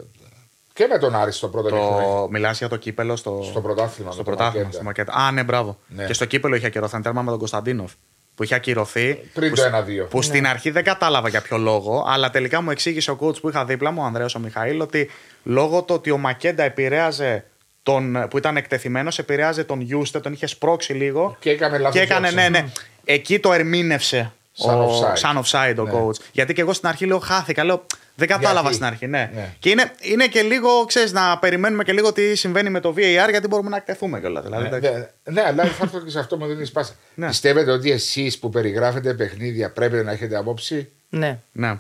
και με τον Άρη στο πρώτο ημίχρονο. Το... Μιλάς για το κύπελο στο, Στο πρωτάθλημα. στο με τον πρωτάθλημα. Μακέντα. Στο Μακέτα. Α, ναι, μπράβο. Ναι. Και στο κύπελο είχε ακυρωθεί ένα τέρμα με τον Κωνσταντίνοφ. Που είχε ακυρωθεί. Πριν που, το σ- 1-2. Που στην αρχή δεν κατάλαβα για ποιο λόγο, αλλά τελικά μου εξήγησε ο coach που είχα δίπλα μου, ο Ανδρέο ο Μιχαήλ, ότι λόγω του ότι ο Μακέντα επηρέαζε τον, που ήταν εκτεθειμένος, επηρέαζε τον Γιούστε, τον είχε σπρώξει λίγο. Και έκανε λάθος Και έκανε, διώξη. ναι, ναι. Εκεί το ερμήνευσε. Σαν ο, offside. σαν offside ο Ναι. coach. Γιατί και εγώ στην αρχή λέω χάθηκα. Λέω, δεν κατάλαβα Γιατί; στην αρχή, ναι. Ναι. Και είναι, είναι και λίγο, ξέρεις, να περιμένουμε και λίγο τι συμβαίνει με το VAR γιατί μπορούμε να εκτεθούμε κιόλας. Δηλαδή, Ναι, εντάξει. ναι, ναι, αλλά θα έρθω και σε αυτό μου δίνεις πάσα. Ναι. Πιστεύετε ότι εσείς που περιγράφετε παιχνίδια πρέπει να έχετε απόψη. Ναι. ναι.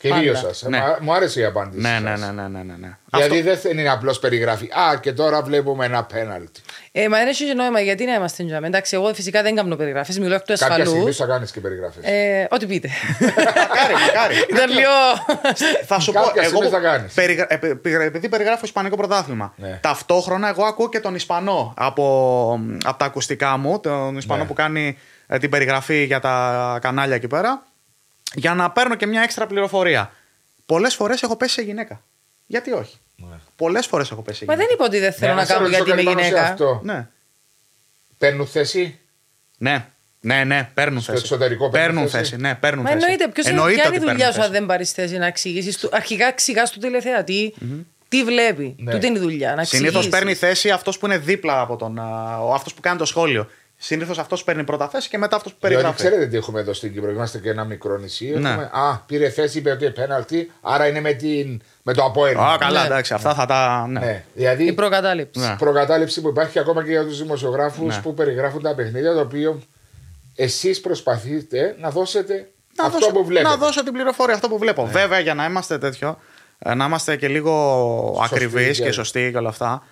Κυρίως Πάντα. σας. Ναι. Μου άρεσε η απάντηση. Ναι, ναι, σας. ναι, ναι, ναι, ναι, ναι. Γιατί δεν είναι απλώς περιγράφει. Α, και τώρα βλέπουμε ένα πέναλτι. Ε, μα δεν έχει και νόημα γιατί να είμαστε τζάμε. Εντάξει, εγώ φυσικά δεν κάνω περιγραφές, μιλώ εκ του Κάποια στιγμή ασφαλού. θα κάνεις και περιγραφές. Ε, ό,τι πείτε. Μακάρι, μακάρι. Ήταν λίγο. θα σου πω, Κάποια εγώ στιγμή που- θα κάνεις. περιγρα- ε, πε- πε- επειδή περιγράφω Ισπανικό πρωτάθλημα. Ναι. Ταυτόχρονα εγώ ακούω και τον Ισπανό από, από τα ακουστικά μου, τον Ισπανό Ναι. που κάνει ε, την περιγραφή για τα κανάλια εκεί πέρα, για να παίρνω και μια έξτρα πληροφορία. Πολλές φορές έχω πέσει σε γυναίκα. Γιατί όχι; Ναι. Πολλές φορές έχω πέσει σε Μα γυναίκα. δεν είπα ότι δεν θέλω Ναι, να σε κάνω ρωτήσω γιατί είμαι κάτι πάνω σε γυναίκα. αυτό. Ναι. παίρνουν θέση; Ναι, ναι, ναι, παίρνουν Στο θέση. εξωτερικό παίρνουν παίρνουν θέση; θέση. Ναι, παίρνουν Μα θέση. εννοείται, ποιος είναι Εννοείται ποια είναι ότι η δουλειά παίρνουν σου αν θέση. δεν πάρεις θέση να εξηγήσεις. Αρχικά εξηγάς του τηλεθεατή τι βλέπει. Ναι. Τούτη είναι η δουλειά. Να Συνήθως εξηγήσεις. παίρνει θέση αυτός που είναι δίπλα από τον. αυτός που κάνει το σχόλιο. Συνήθως αυτός παίρνει πρώτα θέση και μετά αυτός που Διότι περιγράφει. ξέρετε τι έχουμε εδώ στην Κύπρο. Είμαστε και ένα μικρό νησί. Ναι. Έχουμε, α, πήρε θέση, είπε ότι είναι πέναλτι, άρα είναι με, την, με το απόελμα. Α, καλά, Ναι. εντάξει, αυτά θα τα. Ναι. Ναι. Δηλαδή Η προκατάληψη. Ναι. προκατάληψη που υπάρχει ακόμα και για τους δημοσιογράφους Ναι. που περιγράφουν τα παιχνίδια, το οποίο εσείς προσπαθείτε να δώσετε Να αυτό δώσω, που βλέπετε. Να δώσω την πληροφορία, αυτό που βλέπω. Βέβαια, για να είμαστε τέτοιο, ε, να είμαστε και λίγο Σωστοί ακριβείς και- και σωστοί και όλα αυτά,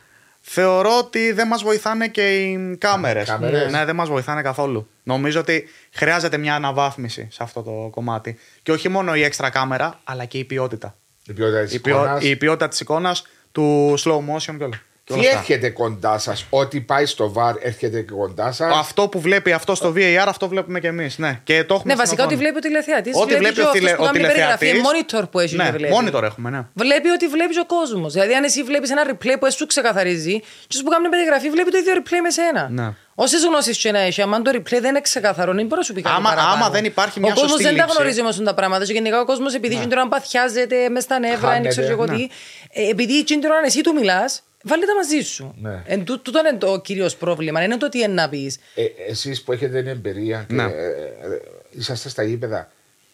θεωρώ ότι δεν μας βοηθάνε και οι κάμερες. κάμερες. Ναι, δεν μας βοηθάνε καθόλου. Νομίζω ότι χρειάζεται μια αναβάθμιση σε αυτό το κομμάτι. Και όχι μόνο η έξτρα κάμερα, αλλά και η ποιότητα. Η ποιότητα της Η, ποιό- εικόνας. η ποιότητα της εικόνας, του slow motion και όλα. Και όλα Τι αυτά. έρχεται κοντά σας, Ό,τι πάει στο βαρ έρχεται και κοντά σας; Αυτό που βλέπει αυτό στο VAR, αυτό βλέπουμε και εμείς. Ναι, και το έχουμε Ναι, στην βασικά ό,τι οθόνη. βλέπει ο τηλεθεατής. Ό,τι βλέπει ο, τηλε, ο τηλεθεατής. Είναι monitor που έχει ναι, και βλέπει. monitor έχουμε, ναι. Βλέπει ότι βλέπει ο κόσμος. Δηλαδή, αν εσύ βλέπεις ένα replay που σου ξεκαθαρίζει, και που κάνει περιγραφή βλέπει το ίδιο replay με σένα. Ναι. Όσε γνώσει και να έχει, αν το replay δεν είναι ξεκαθαρό, δεν μπορείς να σου πει κάτι Άμα- παραπάνω. άμα δεν υπάρχει μια Ο κόσμος σωστή δεν τα λήψη. γνωρίζει όμω τα πράγματα. Και γενικά ο κόσμος, επειδή ναι. τώρα παθιάζεται μες στα νεύρα, δεν Χάνεται, ξέρω εγώ ναι. τι, ε, επειδή εκείνη την ώρα εσύ του μιλάς, βάλε τα μαζί σου. Ναι. Εν τού- τούτο είναι το κυρίως πρόβλημα. Δεν είναι το τι είναι να πεις. Ε, Εσείς που έχετε την εμπειρία και Ναι. ε, ε, είσαστε στα γήπεδα,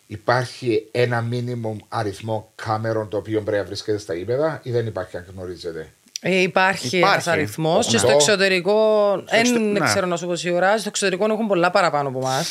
υπάρχει ένα μίνιμουμ αριθμό κάμερων το οποίο πρέπει να βρίσκεται στα γήπεδα ή δεν υπάρχει αν γνωρίζετε; Ε, υπάρχει, Υπάρχει. ένα αριθμό. Και Ναι. στο εξωτερικό. εξω- Δεν ναι. ξέρω να σου πω σίγουρα. Στο εξωτερικό έχουν πολλά παραπάνω από εμάς.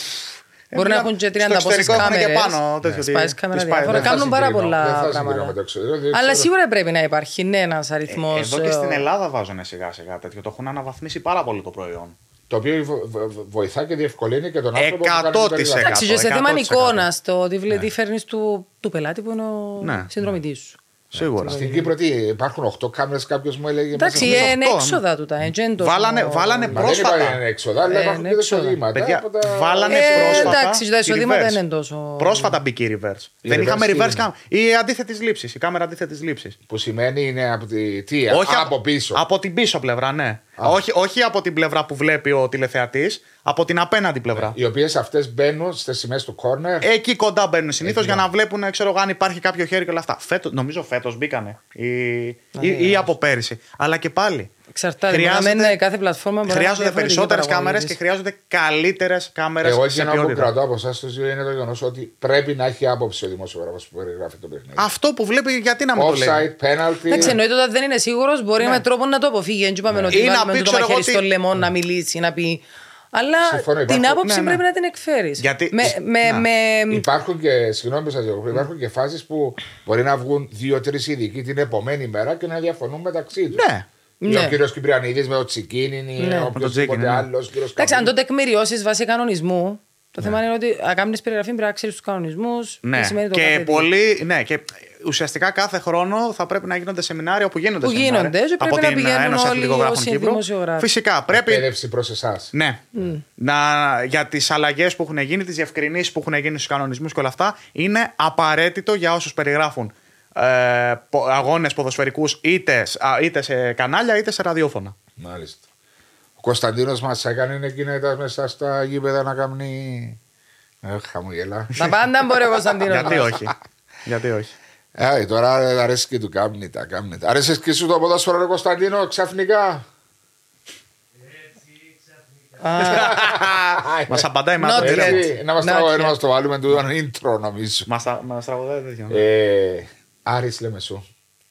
Μπορεί να μιλάμε- έχουν και στο 30 πόσες εξωτερικό έχουν και κάμερες. πάνω τέτοιο τι- Σπάει κάμερα τις πάει- διάφορα. δεν θα Κάνουν πάρα συγκρίνω, δεν πολλά θα συγκρίνω με πράγματα. το εξωτερικό, διότι Αλλά ξέρω- σίγουρα πρέπει να υπάρχει ναι, ένας αριθμός. Εδώ και στην Ελλάδα βάζουν σιγά σιγά τέτοιο. Το έχουν αναβαθμίσει πάρα πολύ το προϊόν. Το οποίο βο- βο- βοηθά και διευκολύνει και τον άνθρωπο που κάνει την 100%. περιγραφή. Εντάξει, και σε θέμα 100%. εικόνας, το τι βλέ- τι φέρνεις του, του πελάτη που είναι ο Ναι. συνδρομητής σου. Σίγουρα. Στην Κύπρο τι, υπάρχουν 8 κάμερες, κάποιος μου έλεγε. Εντάξει, μέσα στο- είναι αυτό. έξοδα του τα. ε, και είναι το- Βάλανε- βάλανε Μα δεν πρόσφατα. είπα είναι έξοδα, αλλά Ε, υπάρχουν είναι και τα έξοδα. εισοδήματα. Παιδιά, από τα- βάλανε Ε, πρόσφατα. εντάξει, τα η εισοδήματα reverse. δεν είναι τόσο- Πρόσφατα μπήκε η reverse. Η δεν reverse είχαμε τι reverse είναι; κάμερα. Η αντίθετης λήψης. Η κάμερα αντίθετης λήψης. Που σημαίνει είναι από τη. Τι, Όχι από πίσω. Από την πίσω πλευρά, ναι. Όχι, όχι από την πλευρά που βλέπει ο τηλεθεατής, από την απέναντι πλευρά. Οι οποίες αυτές μπαίνουν στις σημαίες του corner. Εκεί κοντά μπαίνουν συνήθως Εκεί, για ναι. να βλέπουν ξέρω, εγώ, αν υπάρχει κάποιο χέρι και όλα αυτά. Φέτος, νομίζω φέτος μπήκανε. Ή, ή, ναι, ή από πέρυσι. Αλλά και πάλι. Εξαρτάται. Μπορεί να μένει κάθε πλατφόρμα μπορεί να έχει χρειάζονται διαφορετική περισσότερες κάμερες παραγωγή και της. χρειάζονται καλύτερες κάμερες Εγώ σε εκείνο που ποιότητα. κρατώ από εσάς το δύο είναι το γεγονός ότι πρέπει να έχει άποψη ο δημοσιογράφος που περιγράφει το παιχνίδι. Αυτό που βλέπει, γιατί να μην το λέει; Offside, penalty. Εντάξει, εννοείται ότι δεν είναι σίγουρος, μπορεί με τρόπο να το αποφύγει. Δεν είπαμε ότι Ναι. Ή να βάλουμε πει, το ξέρω μαχαίρι εγώ, στο τι- λαιμό να μιλήσει, να πει. Αλλά Συμφωνώ, την υπάρχουν- άποψη ναι, ναι. πρέπει να την εκφέρεις. Γιατί- Με, με, Ναι. με, Υπάρχουν και, συγγνώμη που σας διακόπτω, υπάρχουν και φάσεις που μπορεί να βγουν δύο-τρει ειδικοί την επομένη μέρα και να διαφωνούν μεταξύ τους. Ναι. Ναι. Ο κύριος Κυπριανίδης με το Τσικίνιν ή Ναι. Με το οποιοδήποτε Τσικίνιν, ναι. άλλος. Εντάξει, αν το τεκμηριώσεις βάσει κανονισμού, το Ναι. θέμα είναι ότι αν κάνεις περιγραφή πρέπει να ξέρεις τους κανονισμούς. Ναι. τι σημαίνει το Και, κάθε τι. πολύ, ναι, και ουσιαστικά κάθε χρόνο θα πρέπει να γίνονται σεμινάρια όπου γίνονται Που σεμινάρια. γίνονται και από πρέπει να την πηγαίνουν Ένωση όλοι Αθλητικογράφων όσοι Κύπρου. δημοσιογράφοι. Φυσικά πρέπει. Εκπαίδευση προς εσάς. Ναι. Να, για τις αλλαγές που έχουν γίνει, τις διευκρινήσεις που έχουν γίνει στους κανονισμούς και όλα αυτά, είναι απαραίτητο για όσους περιγράφουν ε, αγώνες ποδοσφαιρικούς είτε, σ- α, είτε σε κανάλια είτε σε ραδιόφωνα. Μάλιστα. Ο Κωνσταντίνος μας έκανε εκείνα τα μέσα στα γήπεδα να κάνει. Αχ, χαμογελά. Τα πάντα μπορεί ο Κωνσταντίνος. Γιατί όχι. Γιατί όχι. Ε, τώρα αρέσει και του κάμνη τα κάμνη τα. Αρέσει και σου το ποδόσφαιρο, ρε Κωνσταντίνο, ξαφνικά; Μας απαντάει με Not αυτό. yet. Έτσι, να μας Not τραγουδάει, yet. να μας το βάλουμε του intro νομίζω. Μας τραγουδάει τέτοιο. Ε, Άρης Λεμεσού.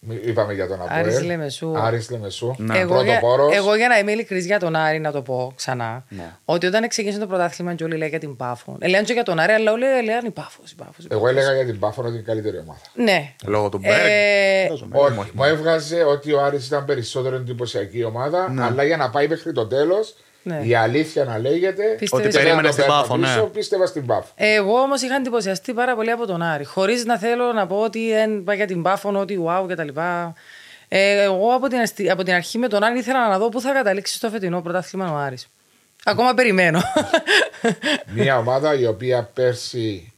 Μη- Είπαμε για τον Αποέλ. Άρης Λεμεσού. Άρης Λεμεσού. Ναι. Εγώ, για, Πρωτοπόρος. εγώ για να είμαι ειλικρή για τον Άρη, να το πω ξανά, Ναι. ότι όταν ξεκίνησε το πρωτάθλημα και όλοι λέγανε για την Πάφο. Ε, Λένε και για τον Άρη, αλλά όλοι λέγανε η Πάφος. Η Πάφος, η Εγώ Πάφος. έλεγα για την Πάφο ότι είναι η καλύτερη ομάδα. Ναι. Λόγω του Μπέργκ. Ε, Όχι, μου έβγαζε ότι ο Άρης ήταν περισσότερο εντυπωσιακή ομάδα, Ναι. αλλά για να πάει μέχρι το τέλος, Ναι. η αλήθεια να λέγεται. Πίστευες Ότι στην περίμενε να το στην παίρνω Πάφο, ναι. πίσω, Πίστευα στην Πάφο. Εγώ όμως είχα εντυπωσιαστεί πάρα πολύ από τον Άρη. Χωρίς να θέλω να πω ότι δεν πάει για την Πάφο, ότι wow κτλ. Ε, εγώ από την, αστι- από την αρχή με τον Άρη ήθελα να δω πού θα καταλήξει στο φετινό πρωτάθλημα ο Άρης. Ακόμα περιμένω. Μια ομάδα η οποία πέρσι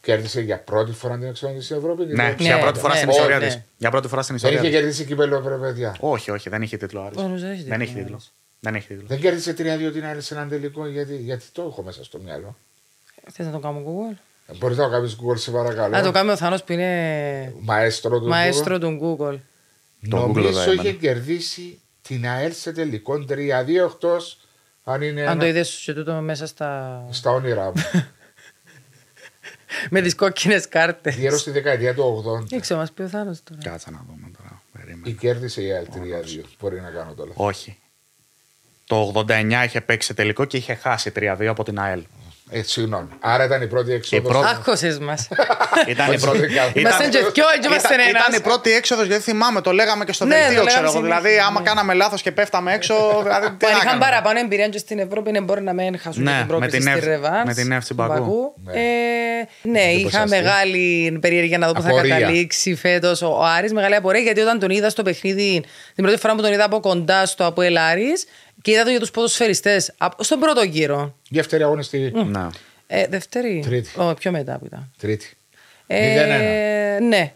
κέρδισε για πρώτη φορά την εξόδηση στην Ευρώπης. Ναι, Δεν- για πρώτη φορά ναι, στην ναι, ιστορία ναι. της. Για πρώτη φορά στην Δεν ιστορία είχε της. κερδίσει κύπελο, βρε παιδιά. Όχι, όχι, δεν είχε τίτλο Άρης. Ω, νομίζω έχει Δεν τίτλο είχε τίτλο. Άρης. Δεν έχει τίτλο. Δεν κέρδισε 3-2 την άλλη σε έναν τελικό, γιατί, γιατί το έχω μέσα στο μυαλό. Θες να το κάνω Google; Μπορεί να το κάνεις Google, σε παρακαλώ. Να το κάνει ο Θάνος που είναι Μαέστρο του μαέστρο του Google. Το Google Νομίζω θα είχε έμενε. κερδίσει την ΑΕΛ σε τελικό 3-2 εκτός αν είναι Αν ένα- το είδες σου και τούτο μέσα στα... στα όνειρά μου. με τις κόκκινες κάρτες. Γύρω στη δεκαετία του 80. Δεν ξέρω, μας πει ο Θάνος τώρα. Κάτσε να δούμε τώρα. Περίμενε. Η κέρδισε η ΑΕΛ 3-2. Μπορεί να κάνω το λάθος. Όχι. Το 89 είχε παίξει σε τελικό και είχε χάσει 3-2 από την ΑΕΛ. Ε, συγγνώμη. Άρα ήταν η πρώτη έξοδος. πρώτη- Άχωσες μας. Ήταν η πρώτη. Είμαστε και δυο, και είμαστε ήταν, ένας. ήταν η πρώτη έξοδος γιατί θυμάμαι, το λέγαμε και στο Ναι, το δελτίο, λέγαμε ξέρω εγώ. συνέχεια, Δηλαδή, άμα ναι. κάναμε λάθος και πέφταμε έξω. Δηλαδή, τι Που αν να είχαν κάνουμε; παραπάνω εμπειρία και στην Ευρώπη δεν μπορεί να μην χάσουν Ναι, την με πρόκληση την στη Εύση- Ρεβάνς. με την Εύση του Μπακού. Ναι. Ε, ναι, είχα Εντυπωσιαστή. μεγάλη περιέργεια να δω που θα Απορία. καταλήξει φέτος ο Άρης. Μεγάλη απορία γιατί όταν τον είδα στο παιχνίδι, την πρώτη φορά που τον είδα από κοντά στο Αποέλ Άρης και είδα το για τους ποδοσφαιριστές απ- στον πρώτο γύρο. Δεύτερη αγωνιστική. Ναι. Ε, δεύτερη. Τρίτη. Ω, πιο μετά που ήταν. Τρίτη. Ε, ναι.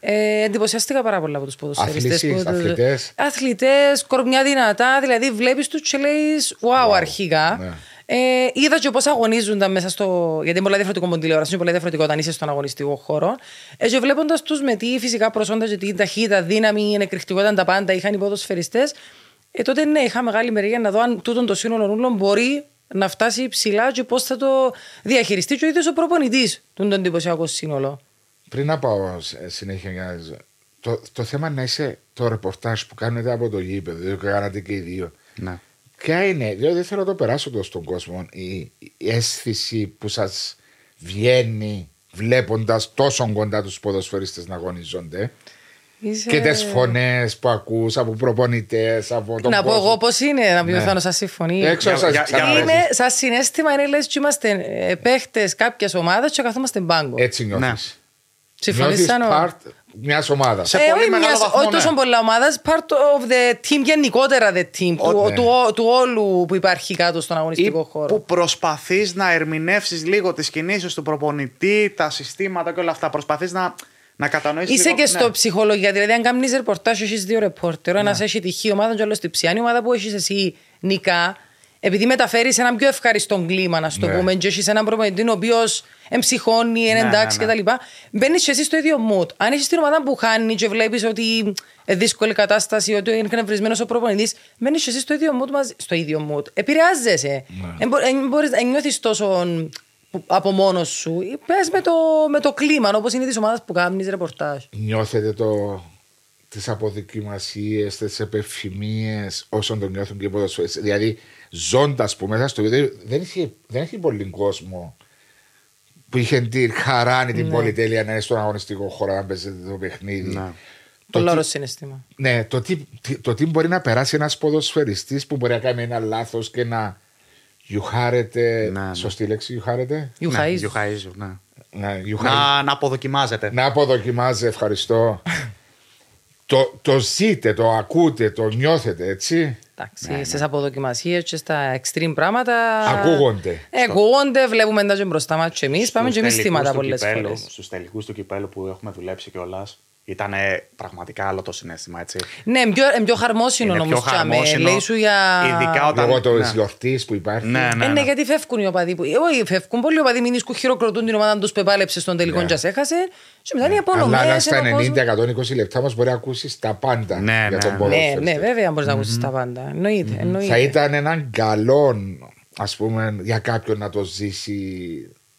Ε, εντυπωσιαστήκα πάρα πολλά από τους ποδοσφαιριστές. Αθλήσεις, που- αθλητές. Αθλητές, κορμιά δυνατά. Δηλαδή, βλέπεις τους και λέει, wow, αρχικά. Ναι. Ε, είδα και πώς αγωνίζονταν μέσα στο. Γιατί είναι πολύ διαφορετικό με την τηλεόραση, είναι πολύ διαφορετικό όταν είσαι στον αγωνιστικό χώρο. Ε, και βλέποντας τους με τι φυσικά προσόντα, και τι ταχύτητα, δύναμη, εκρηκτικότητα, τα πάντα είχαν οι ποδοσφαιριστές. Ε, τότε ναι, είχα μεγάλη μεριά να δω αν τούτον το σύνολο όλων μπορεί να φτάσει ψηλά και πώς θα το διαχειριστεί και ο ίδιος ο προπονητής του το εντυπωσιακό σύνολο. Πριν να πάω σε- συνέχεια για να ζω- το, το θέμα να είσαι το ρεπορτάζ που κάνετε από το γήπεδο, διότι το κάνατε και οι δύο. ναι. Ποια είναι, διότι δεν θέλω να το περάσω το στον κόσμο, η, η αίσθηση που σας βγαίνει βλέποντας τόσο κοντά τους ποδοσφαιριστές να αγωνίζονται Είσαι... και τις φωνές που ακούς από προπονητές, από τον Να πω κόσμο. εγώ πώς είναι, να πει ο Ναι. Θάνος, σας συμφωνεί. Έξω Για- σας για- για- ξαναρρεύει. Είναι σαν συνέστημα, είναι λες και είμαστε παίχτες κάποιας ομάδας και καθόμαστε μπάγκο. Έτσι νιώθεις. Ναι. Συμφωνείς Νιώθεις Θάνο; part μιας ομάδας. Σε Ε, πολύ όχι μεγάλο μιας- βαθμό, Όχι ναι. τόσο πολλά ομάδας, part of the team, γενικότερα the team, του, Ότι- του, του όλου που υπάρχει κάτω στον Ή αγωνιστικό χώρο. που προσπαθείς να ερμηνεύσεις λίγο τις κινήσεις του προπονητή, τα συστήματα και όλα αυτά. Προσπαθείς να, να κατανοήσεις. Είσαι λίγο, και στο ναι. ψυχολογία. Δηλαδή, αν κάνεις ρεπορτάζ, έχεις δύο ρεπόρτερ. Ένας Ναι. έχει τυχή ομάδα, και άλλος στη ψιάνη ομάδα που έχεις εσύ νικά. Επειδή μεταφέρεις έναν πιο ευχαριστό κλίμα, να σου το Ναι. πούμε, και έχεις έναν προπονητή ο οποίος εμψυχώνει, είναι Ναι, εντάξει ναι, ναι. κτλ. Μπαίνεις και εσύ στο ίδιο mood. Αν έχεις την ομάδα που χάνει και βλέπεις ότι είναι δύσκολη κατάσταση, ότι είναι εκνευρισμένος ο προπονητής, μπαίνεις και εσύ στο ίδιο mood μαζί. Στο ίδιο mood. Επηρεάζεσαι. Δεν μπορείς να νιώθεις τόσο που- από μόνος σου. Πες με το, με το κλίμα, όπως είναι της ομάδας που κάνεις ρεπορτάζ. Νιώθετε το, τις αποδοκιμασίες, τις επεφημίες όσων το νιώθουν και οι ποδοσφαιριστές. Δηλαδή ζώντας που μέσα στο βίντεο δεν είχε, δεν είχε πολύ κόσμο που είχε τη χαρά, την πολυτέλεια να είναι στον αγωνιστικό χώρο να παίζεται το παιχνίδι. Ναι. Το Πολύ τι- ωραίο συναισθήμα. Ναι, το τι, τι- το τι μπορεί να περάσει ένας ποδοσφαιριστής που μπορεί να κάνει ένα λάθος και να γιουχάρεται. Ναι, ναι. Σωστή λέξη, γιουχάρεται. Ιουχαΐζου. Ναι, Ιουχαΐζου, ναι. Να, γιουχάρεται. Να, να αποδοκιμάζεται. Να αποδοκιμάζει, ευχαριστώ. το, το ζείτε, το ακούτε, το νιώθετε, έτσι; Εντάξει, στις αποδοκιμασίες και στα extreme πράγματα. Ακούγονται. Ε, ακούγονται, βλέπουμε τα και μπροστά μας και εμείς. Πάμε και εμείς Στους θύματα τελικούς του πολλές κυπέλου- φορές. Στους τελικούς του κυπέλου που έχουμε δουλέψει κιόλας. Ήταν πραγματικά άλλο το συνέστημα, έτσι. Ναι, πιο, ε, πιο χαρμόσυνο Είναι όμως. πιο χαρμόσυνο, Λέει σου για. ειδικά όταν- Λόγω ναι. τη γιορτής που υπάρχει. Ναι, ναι. Ε, ναι, γιατί φεύγουν οι οπαδοί. Που... Όχι, φεύγουν πολλοί οπαδοί. Μην ίσκου χειροκροτούν την ομάδα τους που επάλεψε στον τελικό Ναι. και σε έχασε. Και μετά είναι Αλλά να απονομέ. στα 90-120 λεπτά μα μπορεί να ακούσεις τα πάντα Ναι, για ναι. τον Ναι, ποδόσφαιρο. ναι, βέβαια μπορείς να ακούσεις τα πάντα. Εννοείται. εννοείται. Θα ήταν έναν καλό, ας πούμε, για κάποιον να το ζήσει.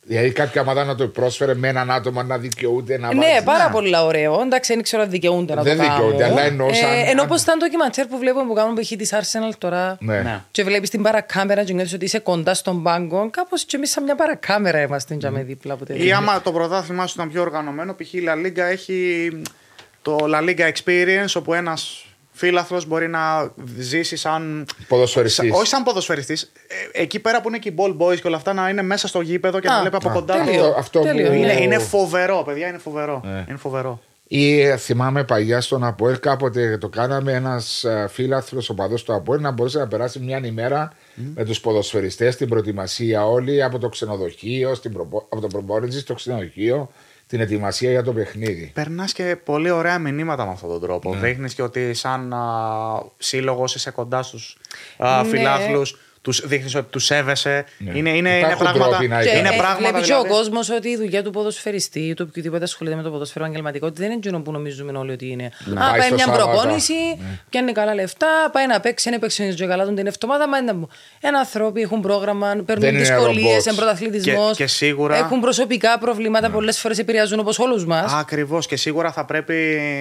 Δηλαδή, κάποια ομάδα να το πρόσφερε με έναν άτομο να δικαιούται να Ναι, βάζει. πάρα πολύ ωραίο. Εντάξει, δεν ξέρω αν δικαιούνται να Δεν το κάνουν. δικαιούνται, αλλά εννοώ σαν- Ε, ενώ αν- όπως ήταν το ντοκιμαντέρ που βλέπουμε που κάνουν π.χ. της Arsenal τώρα. Ναι. Ναι. Και βλέπεις την παρακάμερα και νιώθεις ότι είσαι κοντά στον πάγκο. Κάπως και εμείς σαν μια παρακάμερα είμαστε mm. δίπλα από Ή τέτοια. άμα το πρωτάθλημά σου ήταν πιο οργανωμένο, π.χ. η La Liga έχει το La Liga Experience, όπου ένας φίλαθλο μπορεί να ζήσει σαν. Ποδοσφαιριστής. σαν- όχι σαν ποδοσφαιριστής. εκεί πέρα που είναι και οι ball boys και όλα αυτά, να είναι μέσα στο γήπεδο και Α, να βλέπει από α, κοντά. τέλειο. το- Αυτό, αυτό Τέλειο, που... ναι. Είναι, είναι φοβερό, παιδιά, είναι φοβερό. Ναι. Είναι φοβερό. Ή ε, θυμάμαι παλιά στον Αποέλ κάποτε το κάναμε ένας φίλαθλο οπαδός του Αποέλ να μπορούσε να περάσει μια ημέρα με τους ποδοσφαιριστές στην προετοιμασία όλοι από το ξενοδοχείο, στην προπο... από το προπόνηση στο ξενοδοχείο την ετοιμασία για το παιχνίδι. Περνάς και πολύ ωραία μηνύματα με αυτόν τον τρόπο. Ναι. Δείχνεις και ότι σαν σύλλογος είσαι κοντά στους Ναι. φιλάθλους. Τους δείχνεις ότι τους σέβεσαι. Ναι. Είναι, είναι, είναι Υπάρχουν πράγματα. τρόποι να Και είναι ε, πράγματα βλέπει και ο δηλαδή- κόσμος ότι η δουλειά του ποδοσφαιριστή ή του οποιοδήποτε ασχολείται με το ποδοσφαίρο επαγγελματικότητα δεν είναι εκείνο που νομίζουμε όλοι ότι είναι. Ναι. Α, Πάει πάει στο μια Σάββατο. προπόνηση, Ναι. πιάνει καλά λεφτά, πάει να παίξει, δεν παίξει και καλά τον την εβδομάδα. Μα είναι ένα άνθρωποι έχουν πρόγραμμα, Δεν παίρνουν είναι δυσκολίες, robots. είναι πρωταθλητισμός. Και- και σίγουρα- Έχουν προσωπικά προβλήματα, πολλές φορές επηρεάζουν όπως όλους μας. Ακριβώς και σίγουρα θα πρέπει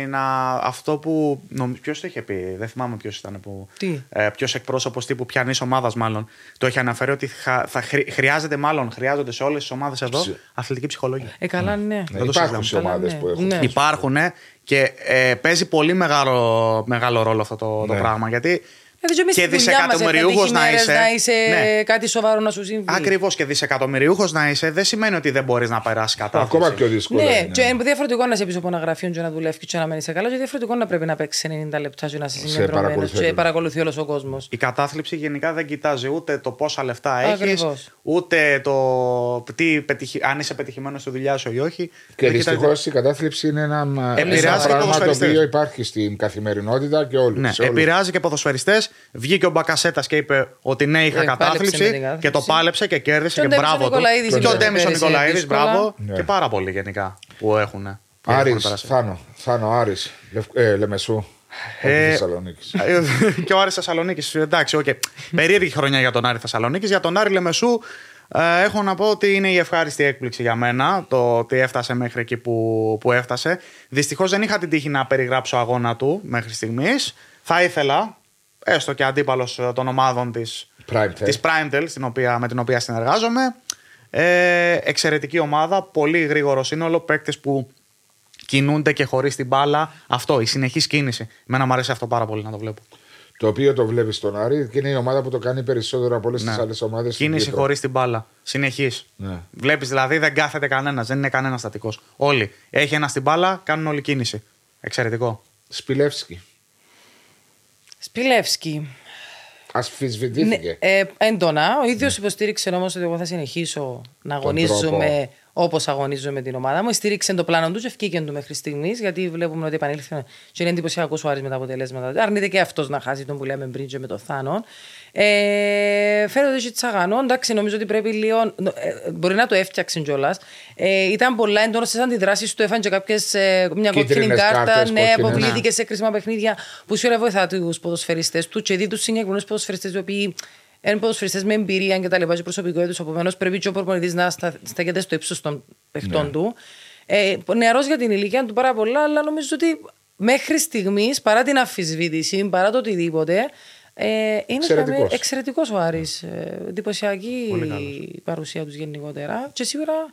να. Αυτό που. Ποιος το είχε πει, δεν θυμάμαι ποιος ήταν. Που... Τι; Ε, ποιος εκπρόσωπος τύπου πιανής ομάδας, μάλλον. Το είχε αναφέρει ότι θα, θα χρει- χρειάζεται, μάλλον χρειάζονται σε όλες τις ομάδες εδώ Ψ- αθλητική ψυχολογία. Ε, καλά, ναι. Ναι, το υπάρχουν σε Καλά, ομάδες ναι. που έχουν. Ναι. Υπάρχουν και ε, παίζει πολύ μεγάλο, μεγάλο ρόλο αυτό το, το Ναι. πράγμα. Γιατί Δηλαδή, και εμείς και στη δουλειά μας δισεκατομμυριούχος έχουμε να τύχει είσαι. μέρες να είσαι Ναι. κάτι σοβαρό να σου συμβεί. Ακριβώς και δισεκατομμυριούχος να είσαι, δεν σημαίνει ότι δεν μπορείς να περάσεις κατάθλιψη. Ακόμα πιο δύσκολο. Ναι, είναι. και είναι διαφορετικό να είσαι πίσω από ένα γραφείο και να δουλεύεις και να μένει καλά, και διαφορετικό να πρέπει να παίξεις 90 λεπτά και να είσαι Σε συγκεντρωμένο παρακολουθεί και όλος. παρακολουθεί όλος ο κόσμος. Η κατάθλιψη γενικά δεν κοιτάζει ούτε το πόσα λεφτά έχεις, Ακριβώς. ούτε το τι πετυχη... αν είσαι πετυχημένος στη δουλειά σου ή όχι. Και Δεν κοιτάζει- δυστυχώς η κατάθλιψη είναι ένα, ένα Επηρεάζει και πράγμα το ποδοσφαιριστές. οποίο υπάρχει στην καθημερινότητα και όλους. Ναι, επηρεάζει και ποδοσφαιριστές. Βγήκε ο Μπακασέτας και είπε ότι ναι, είχα Ε, πάλεψε κατάθλιψη με την κατάθλιψη. και το πάλεψε και κέρδισε Και ο και Ντέμις ο μπράβο του. Νικολαίδης Και ο είχε Ντέμι ο πέρυσι Νικολαίδης, δύσκολα. μπράβο. Ναι. Και πάρα πολλοί γενικά που έχουν. Άρης, Θάνο, Θάνο, Άρης, Λευ- ε, Λεμεσού, Ε, ε, Θεσσαλονίκη. και ο Άρης Θεσσαλονίκης. Εντάξει, οκ. Περίεργη χρονιά για τον Άρη Θεσσαλονίκης. Για τον Άρη Λεμεσού ε, έχω να πω ότι είναι η ευχάριστη έκπληξη για μένα το ότι έφτασε μέχρι εκεί που, που έφτασε. Δυστυχώς δεν είχα την τύχη να περιγράψω αγώνα του μέχρι στιγμής. Θα ήθελα, έστω και αντίπαλος των ομάδων της Primetel. της Primetel, στην οποία, με την οποία συνεργάζομαι. Ε, εξαιρετική ομάδα, πολύ γρήγορο σύνολο, παίκτες που κινούνται και χωρίς την μπάλα. Αυτό, η συνεχή κίνηση. Εμένα μου αρέσει αυτό πάρα πολύ να το βλέπω. Το οποίο το βλέπεις στον Άρη και είναι η ομάδα που το κάνει περισσότερο από όλες τις άλλες ομάδες. Ναι. Κίνηση χωρίς την μπάλα. Συνεχής. Ναι. Βλέπεις δηλαδή δεν κάθεται κανένας, δεν είναι κανένας στατικός. Όλοι. Έχει ένα στην μπάλα, κάνουν όλη κίνηση. Εξαιρετικό. Σπιλεύσκι. Σπιλεύσκι. Ασφισβητήθηκε. Ναι, ε, έντονα. Ο ίδιος υποστήριξε όμως ότι εγώ θα συνεχίσω να αγωνίζομαι όπως αγωνίζομαι με την ομάδα μου. Στήριξε το πλάνο του και ευκήκε του μέχρι στιγμής, γιατί βλέπουμε ότι επανήλθε και είναι εντυπωσιακός ο Άρης με τα αποτελέσματα. Αρνείται και αυτός να χάσει τον που λέμε πριν και με το Θάνον. Ε, φέρεται και τσαγανό. Εντάξει, νομίζω ότι πρέπει λίγο. Ε, μπορεί να το έφτιαξε κιόλας. Ε, ήταν πολλά έντονος στις αντιδράσεις του. Έφανε και κάποιες, ε, μια κόκκινη Κίτρινες κάρτα. κάρτες, ναι, κόκκινες. αποβλήθηκε σε κρίσιμα παιχνίδια που σίγουρα βοηθά τους ποδοσφαιριστές του και δει τους συγκεκριμένου ποδοσφαιριστές οι οποίοι είναι ποδοσφαιριστές με εμπειρία και τα λοιπά, και προσωπικό του. Επομένως, πρέπει και ο προπονητής να στα, στέκεται στο ύψος των παιχτών Ναι. του. Ε, Νεαρός για την ηλικία του πάρα πολλά, αλλά νομίζω ότι μέχρι στιγμής, παρά την αμφισβήτηση, παρά το οτιδήποτε, ε, είναι Εξαιρετικός. εξαιρετικός ο Άρης. Ε, εντυπωσιακή Πολύ η παρουσία τους γενικότερα και σίγουρα ε,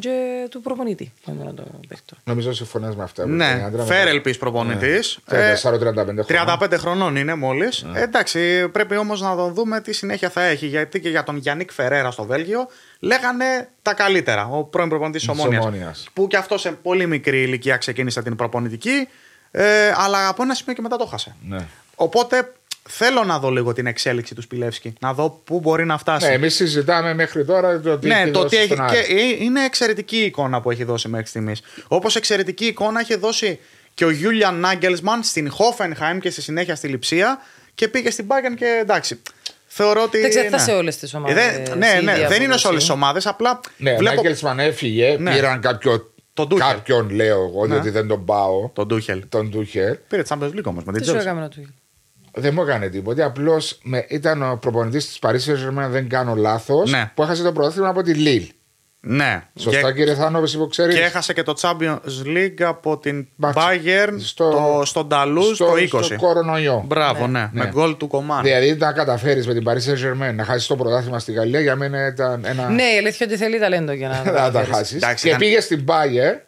και του προπονητή. που είναι το παίχτο. Νομίζω συμφωνείς με αυτά. που είπε η Ναι, Άντρα, με φέρελπη το- προπονητής. Ναι. 34-35 χρόνια. 35 χρονών είναι μόλις. εντάξει, πρέπει όμως να τον δούμε τι συνέχεια θα έχει. Γιατί και για τον Γιάννικ Φερέρα στο Βέλγιο λέγανε τα καλύτερα. Ο πρώην προπονητής της Της Ομόνιας. Ομόνιας. Που και αυτός σε πολύ μικρή ηλικία ξεκίνησε την προπονητική. Ε, αλλά από ένα σημείο και μετά το χάσε. Ναι. Οπότε θέλω να δω λίγο την εξέλιξη του Σπιλεύσκη. Να δω πού μπορεί να φτάσει. Ναι, εμείς συζητάμε μέχρι τώρα το τι Ναι, έχει το δώσει τι έχει. στον Άρη. Και ε, είναι εξαιρετική η εικόνα που έχει δώσει μέχρι στιγμής. Όπως εξαιρετική εικόνα έχει δώσει και ο Γιούλιαν Νάγκελσμαν στην Χόφενχάιμ και στη συνέχεια στη Λιψία και πήγε στην Μπάγκεν και εντάξει. Θεωρώ ότι. Δεν ξέρω, θα ναι. σε όλες τις ομάδες Ε, δεν- ναι, η ναι, ίδια δεν είναι σε όλες τις απόδοση. ομάδες. Απλά Ναι, ο βλέπω. Νάγκελσμαν έφυγε, Ναι. πήραν κάποιο, Τον Ντούχελ. κάποιον, λέω εγώ, Ναι. γιατί δεν τον πάω, Τον Ντούχελ. τον Ντούχελ. Πήρε τη Champions League όμως με την Τι σου Chelsea. έκαμε να του Δεν μου έκανε τίποτα. Απλώς ήταν ο προπονητής της Παρίσι Saint-Germain, δεν κάνω λάθος, Ναι. που έχασε το πρωτάθλημα από τη Λίλ. Ναι. Σωστά, και, κύριε Θάνο, εσύ που ξέρεις. και έχασε και το Champions League από την Μπάτσα. Bayern Στο- στο, στον Ταλού στο 20. Στο κορονοϊό. Μπράβο, ναι. Ναι. Με γκολ του Κομάν. Δηλαδή να καταφέρεις με την Paris Saint-Germain να χάσεις το πρωτάθλημα στη Γαλλία για μένα ήταν ένα. Ναι, η αλήθεια είναι ότι θέλει ταλέντο για να να τα καταφέρεις. χάσεις. Εντάξει, Και ήταν- πήγε στην Bayern,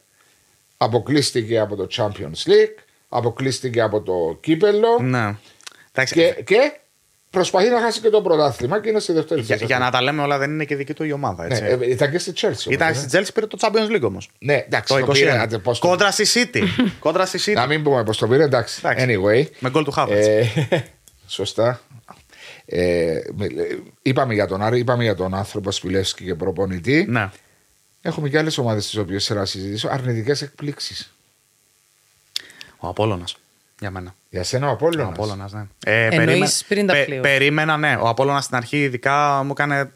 αποκλείστηκε από το Champions League, αποκλείστηκε από το κύπελο Ναι. Εντάξει, και, και προσπαθεί να χάσει και το πρωτάθλημα και είναι στη δεύτερη Για, θέση. για να τα λέμε όλα, δεν είναι και δική του η ομάδα. Ναι, Έτσι. ε, ήταν και στη Chelsea. όμως, Ήταν ε. στη Chelsea πήρε το Champions League όμως. Ναι, εντάξει, Το το πήρε, 21. άντε, πώς το- Κόντρα στη City. Κόντρα στη City. Να μην πούμε πώς το πήρε, εντάξει. Εντάξει. Anyway. Με γκολ του Havertz. Ε, σωστά. Ε, με- ε, είπαμε για τον Άρη, είπαμε για τον άνθρωπο Σπιλεύσκη και προπονητή. Ναι. Έχουμε και άλλες ομάδες τι οποίες θέλω να συζητήσω. Αρνητικές εκπλήξεις. Ο Απόλλωνας, για μένα. Για σένα ο Ο Απόλλωνας. Απόλλωνας, ναι. Ε, Εννοείς πριν τα play-off. περίμενα, ναι. Ο Απόλλωνας στην αρχή ειδικά μου έκανε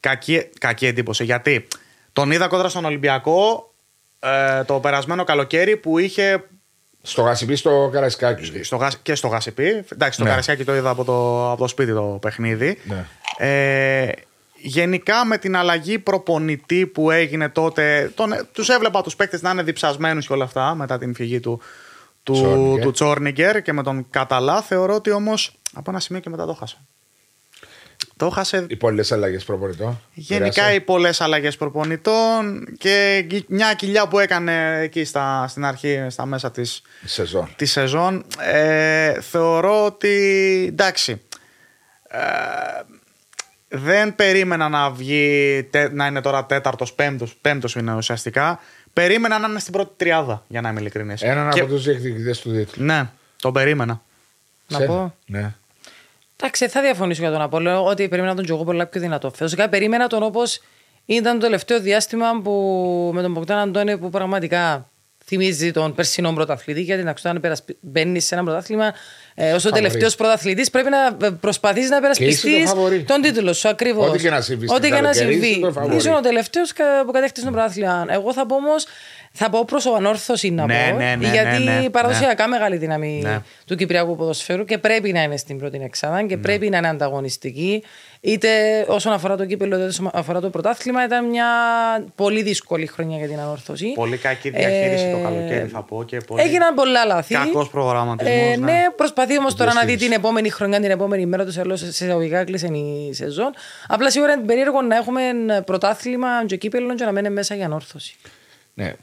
κακή, κακή εντύπωση. Γιατί τον είδα κόντρα στον Ολυμπιακό ε, το περασμένο καλοκαίρι που είχε Στο Γασιπί στο Καραϊσκάκι. στο, Γασ- και στο Γασιπί. Εντάξει, το Ναι. Καρασιάκι το είδα από το, από το σπίτι το παιχνίδι. Ναι. Ε, γενικά με την αλλαγή προπονητή που έγινε τότε, τον, τους έβλεπα τους παίκτες να είναι διψασμένους και όλα αυτά μετά την φυγή του, του, Τσόρνιγκερ. του Τσόρνιγκερ και με τον Καταλά θεωρώ ότι όμως από ένα σημείο και μετά το χάσε. Το χάσε Οι πολλές αλλαγές προπονητών. γενικά Πειράσαι. οι πολλές αλλαγές προπονητών και μια κοιλιά που έκανε εκεί στα, στην αρχή, στα μέσα της, Σεζόν. της σεζόν ε, θεωρώ ότι εντάξει ε, δεν περίμενα να βγει τε- να είναι τώρα τέταρτος, πέμπτος, πέμπτος είναι ουσιαστικά περίμενα να είναι στην πρώτη τριάδα για να είμαι ειλικρινής Έναν Και- από τους διεκδικητές του τίτλου. ναι, τον περίμενα Να Σένα. πω. Ναι. Εντάξει, θα διαφωνήσω για τον Απόλλωνα ότι περίμενα τον Τζογό πολλά πιο δυνατό. Φυσικά περίμενα τον όπως ήταν το τελευταίο διάστημα που, με τον Μποκτάν Αντώνη που πραγματικά θυμίζει τον περσινό πρωταθλητή. Γιατί εντάξει, όταν μπαίνεις σε ένα πρωτάθλημα, ε, ω ο Φαβορί. τελευταίος πρωταθλητής, πρέπει να προσπαθείς να είσαι περασπιστεί το φαβορί. τον τίτλο σου ακριβώς. Ό,τι και να συμβεί Ό,τι στην και να καλοκαιρί, συμβεί. είσαι το φαβορί. Είσαι ο τελευταίος που κατέκτησε το πρωτάθλημα. Εγώ θα πω όμως. Θα πω προς ανόρθωση να Ναι, πω. ναι, ναι, γιατί ναι, ναι, παραδοσιακά μεγάλη δύναμη Ναι. του Κυπριακού ποδοσφαίρου και πρέπει να είναι στην πρώτη εξάδα και πρέπει να είναι ανταγωνιστική. Είτε όσον αφορά το κύπελο, είτε όσον αφορά το πρωτάθλημα, ήταν μια πολύ δύσκολη χρονιά για την ανόρθωση. πολύ κακή διαχείριση Ε, το καλοκαίρι θα πω και πολύ Έγιναν πολλά λάθη. κακός προγραμματισμός Ε, ναι. ναι, προσπαθεί όμως τώρα να δει διαχείριση. την επόμενη χρονιά, την επόμενη μέρα τους σε σε εισαγωγικά κλείσει η σεζόν. Απλά σίγουρα είναι περίεργο να έχουμε πρωτάθλημα και κύπελο και να μένει μέσα για ανόρθωση. ναι.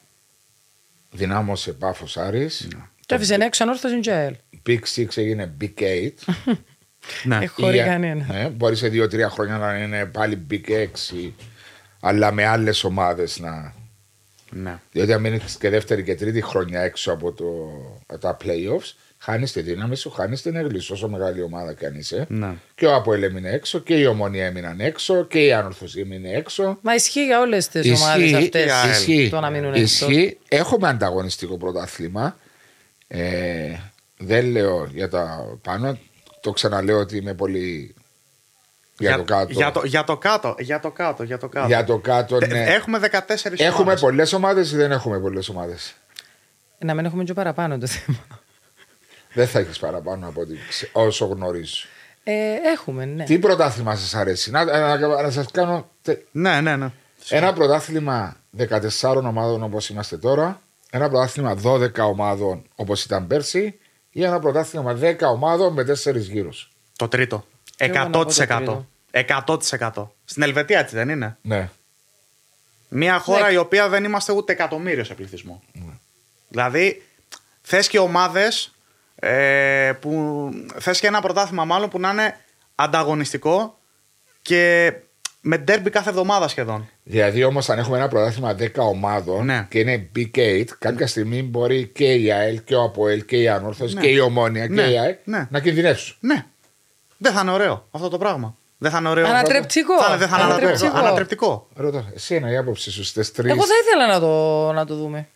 Δυνάμωσε πάφος Άρης. Και άφησε έξω ανόρθωση και ΑΕΛ. Big Six έγινε Big Eight. ναι. Ε, χωρί Ή, κανένα. Ναι, μπορεί σε δύο-τρία χρόνια να είναι πάλι Big Six, αλλά με άλλες ομάδες να. ναι. Διότι αν μείνεις και δεύτερη και τρίτη χρονιά έξω από το, από τα playoffs, χάνεις τη δύναμη σου, χάνεις την έγκλη σου, όσο μεγάλη ομάδα κι αν είσαι. Ναι. Και ο Αποέλ έμεινε έξω, και η Ομονία έμειναν έξω, και η Άνορθωση έμεινε έξω. Μα ισχύει για όλες τις ομάδες αυτές ισχύει, το να μείνουν έξω. ισχύει. Έχουμε ανταγωνιστικό πρωτάθλημα. Ε, δεν λέω για τα πάνω. Το ξαναλέω ότι είμαι πολύ για, το κάτω. Για το, για το κάτω. Για το κάτω. Για το κάτω. Για το κάτω, Ε, ναι. Έχουμε 14 Έχουμε ομάδες. πολλές ομάδες ή δεν έχουμε πολλές ομάδες; Να μην έχουμε και παραπάνω το θέμα. Δεν θα έχεις παραπάνω από ό,τι ξε- όσο γνωρίζω. Ε, έχουμε, ναι. Τι πρωτάθλημα σας αρέσει, Να, να, να σας κάνω τε- Ναι, ναι, ναι. ένα πρωτάθλημα 14 ομάδων όπως είμαστε τώρα, ένα πρωτάθλημα 12 ομάδων όπως ήταν πέρσι, ή ένα πρωτάθλημα 10 ομάδων με 4 γύρους. Το τρίτο. εγώ να πω το 100%. 100%. Στην Ελβετία έτσι δεν είναι; Ναι. Μια χώρα Ναι. η οποία δεν είμαστε ούτε εκατομμύριο σε πληθυσμό. Δηλαδή, θες και ομάδες ε, που. θες και ένα πρωτάθλημα μάλλον που να είναι ανταγωνιστικό και με ντέρμπι κάθε εβδομάδα σχεδόν. Δηλαδή όμως, αν έχουμε ένα πρωτάθλημα 10 ομάδων Ναι. και είναι Big 8, κάποια στιγμή μπορεί και η ΑΕΛ και ο ΑΠΟΕΛ και η Ανόρθωση Ναι. και η Ομόνια και Ναι. η ΑΕΚ Ναι. να κινδυνεύσουν. Ναι. Δεν θα είναι ωραίο αυτό το πράγμα. Δεν θα είναι ωραίο. Ανατρεπτικό. Θα, δεν θα είναι ανατρεπτικό. Ανατρεπτικό. ανατρεπτικό. Ρώτα, εσύ είναι η άποψη σου στις τρεις. Εγώ θα ήθελα να το, να το δούμε.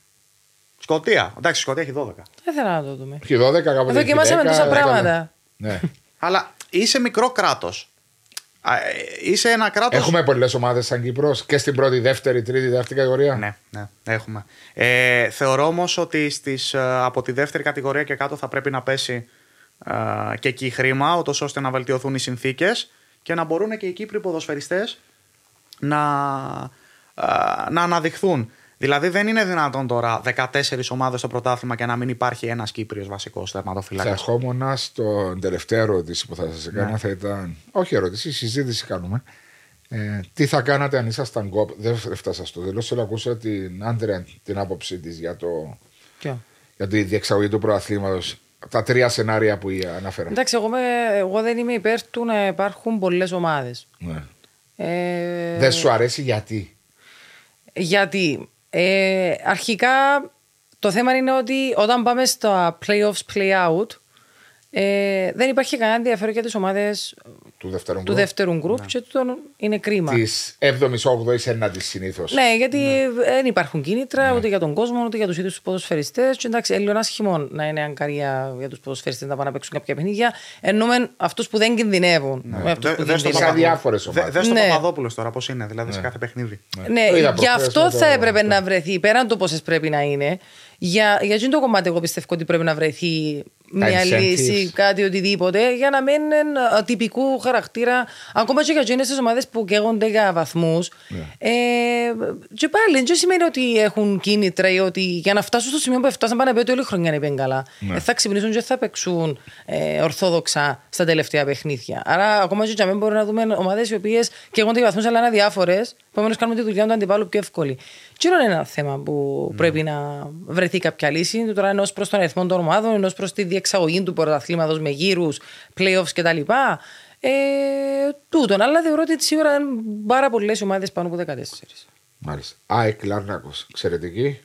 Σκοτία. Εντάξει, η Σκοτία έχει 12. Θα ήθελα να το δούμε. Όχι 12, κάποτε Δοκιμάσαμε έχει 10, τόσα 10. πράγματα. Ναι. Αλλά είσαι μικρό κράτος. Είσαι ένα κράτος. Έχουμε πολλές ομάδες σαν Κύπρος και στην πρώτη, δεύτερη, τρίτη, δεύτερη κατηγορία; Ναι, ναι, έχουμε. Ε, θεωρώ όμως ότι στις, ε, από τη δεύτερη κατηγορία και κάτω θα πρέπει να πέσει ε, και εκεί χρήμα, ούτως ώστε να βελτιωθούν οι συνθήκες και να μπορούν και οι Κύπροι ποδοσφαιριστές να, ε, να αναδειχθούν. Δηλαδή δεν είναι δυνατόν τώρα 14 ομάδες στο πρωτάθλημα και να μην υπάρχει ένας Κύπριος βασικός Θα τερματοφύλακας; ερχόμουν στον τελευταία ερώτηση που θα σας έκανα. Ναι. Θα ήταν. Όχι ερώτηση, συζήτηση κάνουμε. Ε, τι θα κάνατε αν ήσασταν κόπ. Δεν έφτασα στο τέλος. Θέλω να ακούσω την Άντρια την άποψή της για, το, Ποιο; για τη διεξαγωγή του προαθλήματο. Τα τρία σενάρια που αναφέρα. Εντάξει, εγώ, με- εγώ δεν είμαι υπέρ του να υπάρχουν πολλές ομάδες. Ναι. Ε, Δεν σου αρέσει γιατί; Γιατί; Ε, αρχικά το θέμα είναι ότι όταν πάμε στα playoffs, play-out, Ε, δεν υπάρχει κανένα ενδιαφέρον για τις ομάδες Του δεύτερου του γκρουπ. δεύτερου γκρουπ και τούτο είναι κρίμα. Της 7η-8η ένατη συνήθως. Ναι, γιατί δεν υπάρχουν κίνητρα ούτε για τον κόσμο ούτε για τους ίδιους τους ποδοσφαιριστές. Και εντάξει, είναι λίγο άσχημο να είναι αγκαρία για τους ποδοσφαιριστές να πάνε να παίξουν κάποια παιχνίδια. Εννοούμε αυτούς που δεν κινδυνεύουν. με αυτούς Δε- που δες το κινδυνεύουν. Σαν Παπαδόπουλο. διάφορες Δε- ομάδες. Δες το Ναι. Παπαδόπουλος τώρα πώς είναι, δηλαδή σε κάθε παιχνίδι. Ναι, Το είδα γι' προχθές αυτό με θα το- έπρεπε να βρεθεί, πέραν το πόσες πρέπει να είναι, για, για εκείνο το κομμάτι εγώ πιστεύω ότι πρέπει να βρεθεί μια incentives. λύση, κάτι οτιδήποτε, για να μην είναι ατυπικού χαρακτήρα, ακόμα και για εκείνες τις ομάδες που καίγονται για βαθμούς. Ναι. Ε, και πάλι, δεν σημαίνει ότι έχουν κίνητρα ή ότι για να φτάσουν στο σημείο που φτάσαν πάνε να πει ότι όλη η χρονιά είναι καλά. Ναι. Ε, θα ξυπνήσουν και θα παίξουν ε, ορθόδοξα στα τελευταία παιχνίδια. Άρα, ακόμα και για μένα μπορούμε να δούμε ομάδες οι οποίες καίγονται για βαθμούς αλλά είναι αδιάφορες. Επομένως, κάνουμε τη δουλειά του αντιπάλου πιο εύκολη. Και είναι ένα θέμα που Ναι. πρέπει να βρεθεί κάποια λύση. Τώρα είναι ω προς τον αριθμό των ομάδων, ω προς τη διεξαγωγή του πρωταθλήματος με γύρους, playoffs κτλ. Ε, τούτον. Αλλά θεωρώ ότι σίγουρα είναι πάρα πολλές ομάδες πάνω από 14. Μάλιστα. ΑΕΚ Λάρνακος. Εξαιρετική.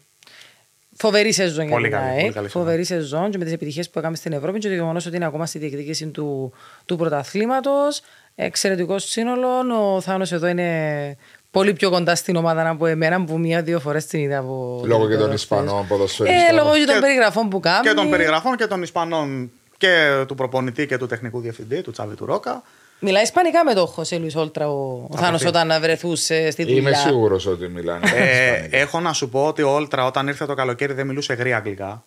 Φοβερή σεζόν για Πολύ την καλή, ΑΕΚ. πολύ καλή Φοβερή σεζόν και με τις επιτυχίες που έκαμε στην Ευρώπη και το γεγονός ότι είναι ακόμα στη διεκδίκηση του, του πρωταθλήματος. Εξαιρετικός σύνολο. Ο Θάνος εδώ είναι πολύ πιο κοντά στην ομάδα από εμένα που μία-δύο φορές την είδα από. Λόγω και των ποδοσφαίρες. Ισπανών ποδοσφαιριστών. Ε, λόγω και των Και- περιγραφών που κάνει. Και των περιγραφών και των Ισπανών και του προπονητή και του τεχνικού διευθυντή, του Τσάβη του Ρόκα. Μιλάει Ισπανικά με το Χωσέ Λουίς Όλτρα ο, ο Θάνος όταν βρεθούσε στη δουλειά. Είμαι σίγουρος ότι μιλάνε. Ε, Ισπανικά. έχω να σου πω ότι ο Όλτρα όταν ήρθε το καλοκαίρι δεν μιλούσε γρήγορα αγγλικά.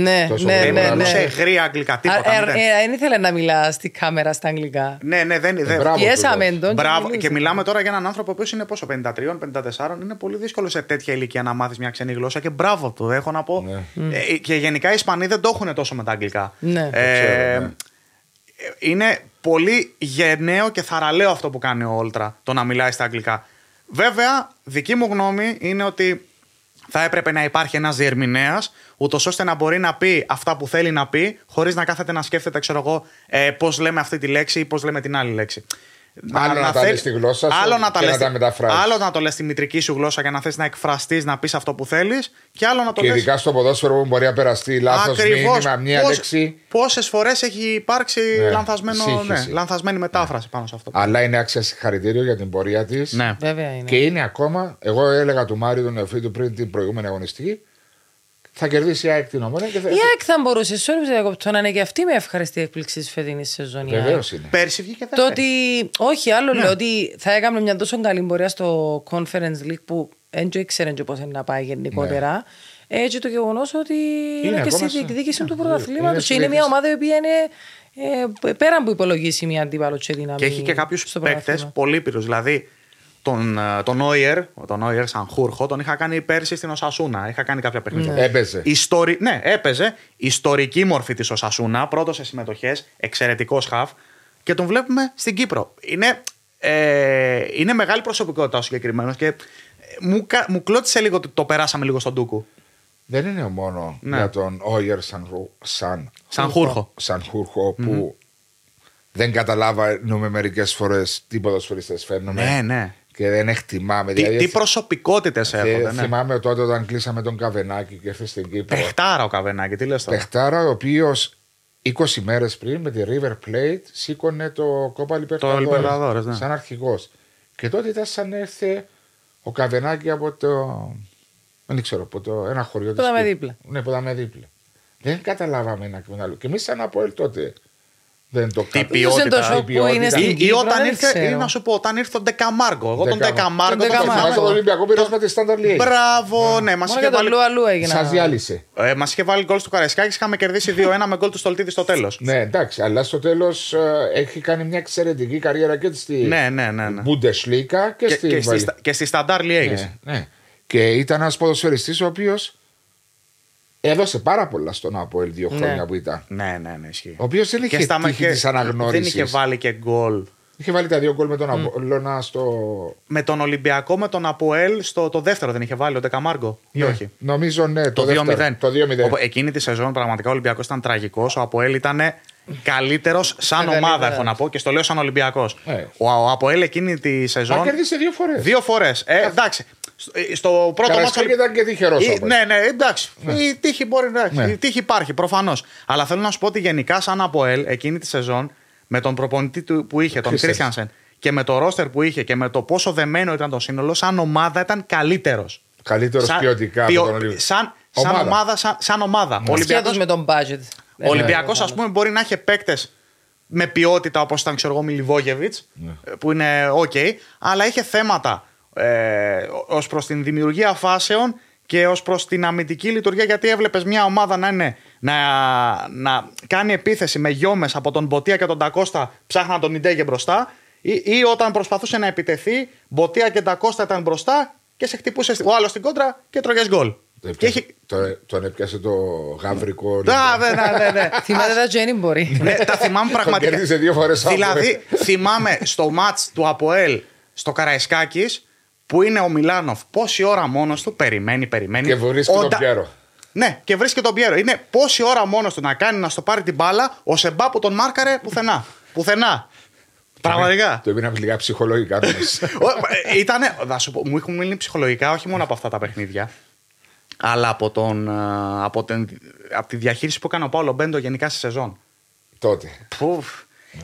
Ναι, Τόσο ναι, γρήγορα ναι, Δεν ναι. μιλούσε γρήγορα αγγλικά, τίποτα. Α, ε, μηδέν. ε, Δεν ήθελε να μιλά στη κάμερα στα αγγλικά. Ναι, ναι, δεν δεν- μπράβο. Πιέσαμε του, τον. Μπράβο. μιλούσε. Και μιλάμε τώρα για έναν άνθρωπο που είναι πόσο, 53-54. Είναι πολύ δύσκολο σε τέτοια ηλικία να μάθεις μια ξένη γλώσσα και μπράβο του. Έχω να πω. Ναι. Ε, και γενικά οι Ισπανοί δεν το έχουν τόσο με τα αγγλικά. Ναι. Ε, ξέρω, ναι. Είναι πολύ γενναίο και θαραλέο αυτό που κάνει ο Όλτρα, το να μιλάει στα αγγλικά. Βέβαια, δική μου γνώμη είναι ότι θα έπρεπε να υπάρχει ένας διερμηνέας, ούτως ώστε να μπορεί να πει αυτά που θέλει να πει, χωρίς να κάθεται να σκέφτεται, ξέρω εγώ, ε, πώς λέμε αυτή τη λέξη ή πώς λέμε την άλλη λέξη. Άλλο να τα λες στη γλώσσα σου άλλο να τα και λες να τα στη- μεταφράσεις. Άλλο να το λες στη μητρική σου γλώσσα για να θες να εκφραστείς, να πεις αυτό που θέλεις και άλλο να το Και λες ειδικά στο ποδόσφαιρο που μπορεί να περαστεί λάθος μήνυμα, μία Πώς- λέξη. Πόσες φορές έχει υπάρξει Ναι, λανθασμένο, σύγχυση. ναι, λανθασμένη μετάφραση πάνω σε αυτό. Αλλά είναι άξια συγχαρητήριο για την πορεία της. Ναι. Βέβαια είναι. Και είναι ακόμα, εγώ έλεγα του Μάριου τον Νεοφίτου πριν την προηγούμενη αγωνιστική, θα κερδίσει η ΑΕΚ την ομόνια και θα. Η ΑΕΚ θα μπορούσε, sorry που σε διακόπτω, να είναι και αυτή με ευχαριστή έκπληξη της φετινής σεζόν. η ΑΕΚ. Βεβαίως είναι. Πέρσι βγήκε Το δεύτερη. ότι. Όχι, άλλο λέω ότι θα έκαμε μια τόσο καλή πορεία στο Conference League που δεν ήξερε πώς να πάει γενικότερα. Έτσι το γεγονός ότι είναι, και στη ακόμα σε- διεκδίκηση του Ναι, πρωταθλήματος. είναι Και είναι μια στη ομάδα η οποία είναι ε, πέραν που υπολογίσει μια αντίπαλο και δύναμη. Και έχει και κάποιους στο παίκτες πρωτάθλημα. πολύ πύρου. Δηλαδή, τον, ε, τον Νόιερ, τον Νόιερ Σανχούρχο, τον είχα κάνει πέρσι στην Οσασούνα. Είχα κάνει κάποια παιχνίδια. Έπαιζε. Ιστορι... Ναι, έπαιζε. Ιστορική μορφή της Οσασούνα. Πρώτος σε συμμετοχές. Εξαιρετικός χαφ. Και τον βλέπουμε στην Κύπρο. Είναι, ε, είναι μεγάλη προσωπικότητα ο συγκεκριμένος και ε, μου, κα- μου κλώτησε λίγο ότι το περάσαμε λίγο στον Τούκου. Δεν είναι μόνο Ναι. για τον Όιερ Σαν, σαν, Σανχούρχο. Σανχούρχο που δεν καταλάβαμε μερικές φορές τι ποδοσφαιριστές φέρνουμε. Ναι, ναι. Και δεν εκτιμάμε. Τι, δηλαδή, τι προσωπικότητες θε- έρχονται. Ναι. Θυμάμαι τότε όταν κλείσαμε τον Καβενάκη και ήρθε στην Κύπρο. Πεχτάρα ο Καβενάκη, τι λες τώρα; Πεχτάρα, ο οποίος 20 μέρες πριν με τη River Plate σήκωνε το κόπα Libertadores, ναι. Σαν αρχηγός. Και τότε ήταν σαν να έρθει ο Καβενάκη από το. Δεν ξέρω, από το ένα χωριό Που ήταν με Κύπρου. δίπλα. Ναι, που ήταν με δίπλα. Δεν καταλάβαμε ένα και άλλο. Και εμείς σαν από ελ τότε. Δεν το Τι κα- ποιότητα, Ίσως είναι το η σοκ που ποιότητα. είναι στην Ή, ή Κύπρο, όταν δεν ήρθε, ξέρω. ή να σου πω, όταν ήρθε ο Ντεκαμάργκο. Εγώ τον Ντεκαμα- Ντεκαμάργκο Τον τον Ντεκαμάργκο. Θυμάσαι θυμάμαι. τον Ολυμπιακό πήρε τη Standard League. Μπράβο, ναι, μας Μόνο είχε για τον βάλει. Λου αλλού έγινε. Σας διάλυσε. Ε, μας είχε βάλει γκολ του Καρεσκάκη, είχαμε κερδίσει 2-1 με γκολ του Στολτίδη στο τέλος. Ναι, εντάξει, αλλά στο τέλος έχει κάνει μια εξαιρετική καριέρα και στη Ναι, ναι, ναι. ναι. Bundesliga και, Και, στη και, στη, Βαλ- στα- και στη Σταντάρ Λιέγη. Ναι, ναι. Και ήταν ένας ποδοσφαιριστής ο οποίος έδωσε πάρα πολλά στον Αποέλ δύο Ναι. χρόνια που ήταν. Ναι, ναι, ναι, ισχύει. Ο οποίος δεν είχε στα- τύχει και- της αναγνώρισης. Δεν είχε βάλει και γκολ. Είχε βάλει τα δύο γκολ με τον Απόλλωνα στο. Με τον Ολυμπιακό, με τον Αποέλ, στο το δεύτερο δεν είχε βάλει ο Ντεκαμάργκο. Ή Ναι, όχι; Νομίζω ναι, το, Το δεύτερο. 2-0. Το 2-0. Όπου εκείνη τη σεζόν πραγματικά ο Ολυμπιακός ήταν τραγικός. Ο Αποέλ ήταν καλύτερος σαν Μεγαλύτερος. ομάδα, έχω να πω, και στο λέω σαν Ολυμπιακός. Ναι. Ο, ο Αποέλ εκείνη τη Μα σεζόν. κέρδισε δύο φορές. Δύο φορές. Ε, εντάξει. Στο, ε, στο πρώτο Καρασκάκη ήταν και τυχερός Ε, όμως. Ναι, ναι, εντάξει. Η τύχη μπορεί να Ναι. Η τύχη υπάρχει προφανώς. Αλλά θέλω να σου πω ότι γενικά, σαν ΑΠΟΕΛ εκείνη τη σεζόν, με τον προπονητή του που είχε, τον Christensen. Κρίστιανσεν, και με το ρόστερ που είχε και με το πόσο δεμένο ήταν το σύνολο, σαν ομάδα ήταν καλύτερος. Καλύτερος ποιοτικά από τον Ολυμπιακό. Σαν, σαν ομάδα, Ομάδα. σαν, σαν ομάδα. Ο Σχέτως Ολυμπιακός, με τον budget. ο Ολυμπιακός, ας πούμε, μπορεί να έχει παίκτες με ποιότητα όπως ήταν ξέρω εγώ Μιλιβόγεβιτς, που είναι OK, αλλά είχε θέματα ε, ως προς την δημιουργία φάσεων και ως προς την αμυντική λειτουργία. Γιατί έβλεπες μια ομάδα να, είναι, να, να κάνει επίθεση με γιώμε από τον Μποτία και τον Τακώστα, ψάχναν τον Ιντέγε μπροστά, ή, ή όταν προσπαθούσε να επιτεθεί, Μποτία και Τακώστα ήταν μπροστά και σε χτυπούσε ο άλλος στην κόντρα και τρώγες γκολ. Το Και έπιασε- έχει. το- Τον έπιασε το γαβρικό. Α, ναι, ναι, ναι, ναι. Θυμάται τα Τζένι μπορεί. Ναι, τα θυμάμαι Τον πραγματικά. κέρδισε δύο φορές ο Δηλαδή, θυμάμαι στο μάτς του Αποέλ στο Καραϊσκάκης που είναι ο Μιλάνοφ πόση ώρα μόνος του περιμένει, περιμένει. Και βρίσκει τον Οντα- Πιέρο. Ναι, και βρίσκει τον Πιέρο. Είναι πόση ώρα μόνος του να κάνει να στο πάρει την μπάλα, ο Σεμπά που τον μάρκαρε πουθενά. Πουθενά. Πραγματικά. Το έπαιρνα λίγα ψυχολογικά. όμως. ε, Ήτανε, θα σου πω, μου έχουν μείνει ψυχολογικά όχι μόνο από αυτά τα παιχνίδια, αλλά από, τον, α, από, την, από τη διαχείριση που έκανε ο Πάολο Μπέντο γενικά στη σεζόν. Τότε. Πουφ.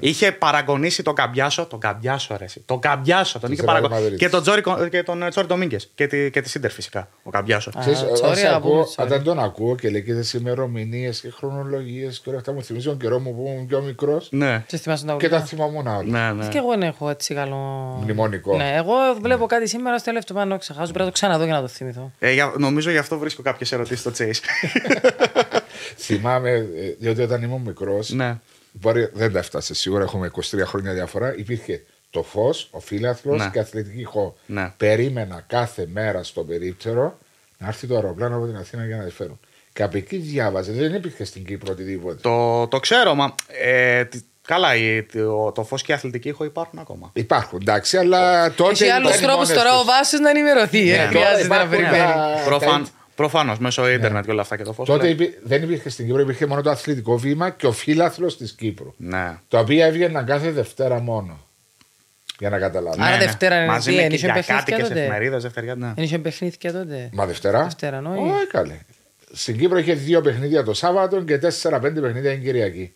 Είχε παραγωνίσει τον Καμπιάσο. Τον Καμπιάσο, αρέσει. Τον Καμπιάσο. Τον Της είχε Real παραγωνίσει. Madrid. Και τον, Τζόρι, και τον ε, Τσόρι Ντομίγκε. Και τη, και τη Σίντερ φυσικά. Ο Καμπιάσο. Ξέρεις, sorry, όταν σε να ακούω- πούμε, sorry. Όταν τον ακούω και λέει και τις ημερομηνίες και χρονολογίες και όλα αυτά μου θυμίζει τον καιρό μου που ήμουν πιο μικρός Ναι. Και θυμάσαι τα και τα ουλικά. θυμόμουν όλα. Ναι, ναι. Και εγώ δεν έχω έτσι καλό. Μνημονικό. Ναι, εγώ βλέπω κάτι σήμερα στο τελευταίο πάνω να το ξεχάσω. Πρέπει να το ξαναδώ για να το θυμηθώ. Ε, για- νομίζω γι' αυτό βρίσκω κάποιες ερωτήσεις στο Chase. Θυμάμαι, ε, διότι όταν ήμουν μικρός, ναι. Μπορεί δεν τα έφτασε σίγουρα, έχουμε 23 χρόνια διαφορά. Υπήρχε το φως, ο φύλαθλος Ναι. και αθλητική χώ. Ναι. Περίμενα κάθε μέρα στο περίπτερο να έρθει το αεροπλάνο από την Αθήνα για να τη φέρουν. Και από εκεί διάβαζε, δεν υπήρχε στην Κύπρο οτιδήποτε. Το, το ξέρω, μα. Ε, τι- καλά, η- το, το φως και η αθλητική ήχο υπάρχουν ακόμα. Υπάρχουν, εντάξει, αλλά τότε. Έχει άλλους ήταν οι τρόπους μόνες τώρα τους. ο Βάσο να ενημερωθεί. Ναι, ε, τώρα Χρειάζεται να υπάρχουν περιμένει. τα- Προφαν, τα- Προφανώς μέσω ίντερνετ και όλα αυτά και το φως. Τότε υπή- δεν υπήρχε στην Κύπρο, υπήρχε μόνο το αθλητικό βήμα και ο φύλαθλο της Κύπρου. Ναι. Το οποίο έβγαιναν κάθε Δευτέρα μόνο. Για να καταλάβει. Άρα Ναι, ναι. Δευτέρα είναι Μαζί τι, με εν είχε Κυριακάτικε παιχνίδια τότε; εφημερίδες, Δευτεριά. Ναι. Δεν είχε παιχνίδια τότε; Μα Δευτέρα; Δευτέρα, νόη. Όχι, καλέ. Στην Κύπρο είχε δύο παιχνίδια το Σάββατο και τέσσερα-πέντε παιχνίδια την Κυριακή.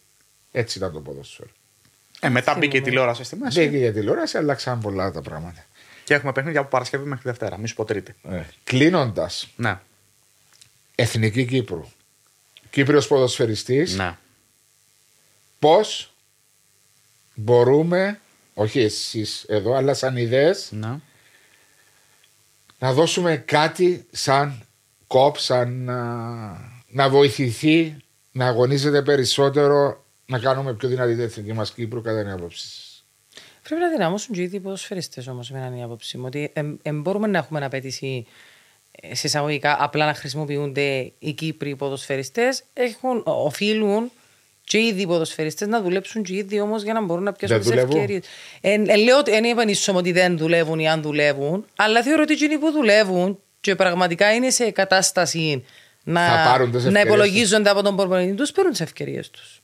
Έτσι ήταν το ποδόσφαιρο. Ε, μετά μπήκε η τηλεόραση στη μέση. Δεν και για τηλεόραση, αλλάξαν πολλά τα πράγματα. Και έχουμε παιχνίδια από Παρασκευή μέχρι Δευτέρα. Μη σου πω Τρίτη. Ε. Κλείνοντας, Ναι. Εθνική Κύπρου. Κύπριος ποδοσφαιριστής, ναι. πώς μπορούμε, όχι εσείς εδώ, αλλά σαν ιδέες, ναι. να δώσουμε κάτι σαν κόπ, σαν να, να βοηθηθεί, να αγωνίζεται περισσότερο, να κάνουμε πιο δυνατή την εθνική μας Κύπρου κατά την άποψη σας; Πρέπει να δυναμώσουν και οι ίδιοι ποδοσφαιριστές όμως, με έναν η άποψη μου. Ότι δεν μπορούμε να έχουμε απέτηση ε, σε εισαγωγικά απλά να χρησιμοποιούνται οι Κύπροι ποδοσφαιριστές. Οφείλουν και οι ίδιοι ποδοσφαιριστές να δουλέψουν και οι ίδιοι όμως για να μπορούν να πιάσουν Δεν τις δουλεύουν. ευκαιρίες. Ε, λέω ότι δεν επανίσσομαι ότι δεν δουλεύουν ή αν δουλεύουν, αλλά θεωρώ ότι εκείνοι που δουλεύουν και πραγματικά είναι σε κατάσταση να, Θα πάρουν τις να ευκαιρίες υπολογίζονται από τον προπονητή τους, παίρνουν τις ευκαιρίες τους.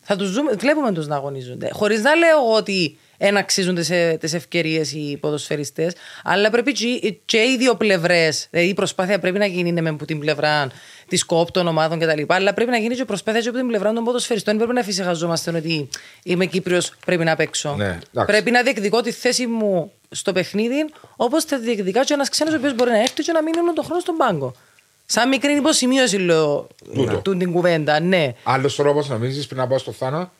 Θα τους δούμε, βλέπουμε τους να αγωνίζονται. Χωρίς να λέω εγώ ότι δεν αξίζουν τις ευκαιρίες οι ποδοσφαιριστές, αλλά πρέπει και, και οι δύο πλευρές. Δηλαδή η προσπάθεια πρέπει να γίνει ναι, με από την πλευρά της κόπ των ομάδων κτλ. Αλλά πρέπει να γίνει και προσπάθεια και από την πλευρά των ποδοσφαιριστών. Δεν πρέπει να φυσικαζόμαστε ότι είμαι Κύπριος, πρέπει να παίξω. Ναι, εντάξει. πρέπει να διεκδικώ τη θέση μου στο παιχνίδι, όπως θα διεκδικά και ένας ξένος ο οποίος μπορεί να έρθει και να μείνει όλο τον χρόνο στον πάγκο. Σαν μικρή υποσημείωση λέω Τούτο. του την κουβέντα, ναι. Άλλος τρόπος νομίζεις πριν να πάω στο Θάνο,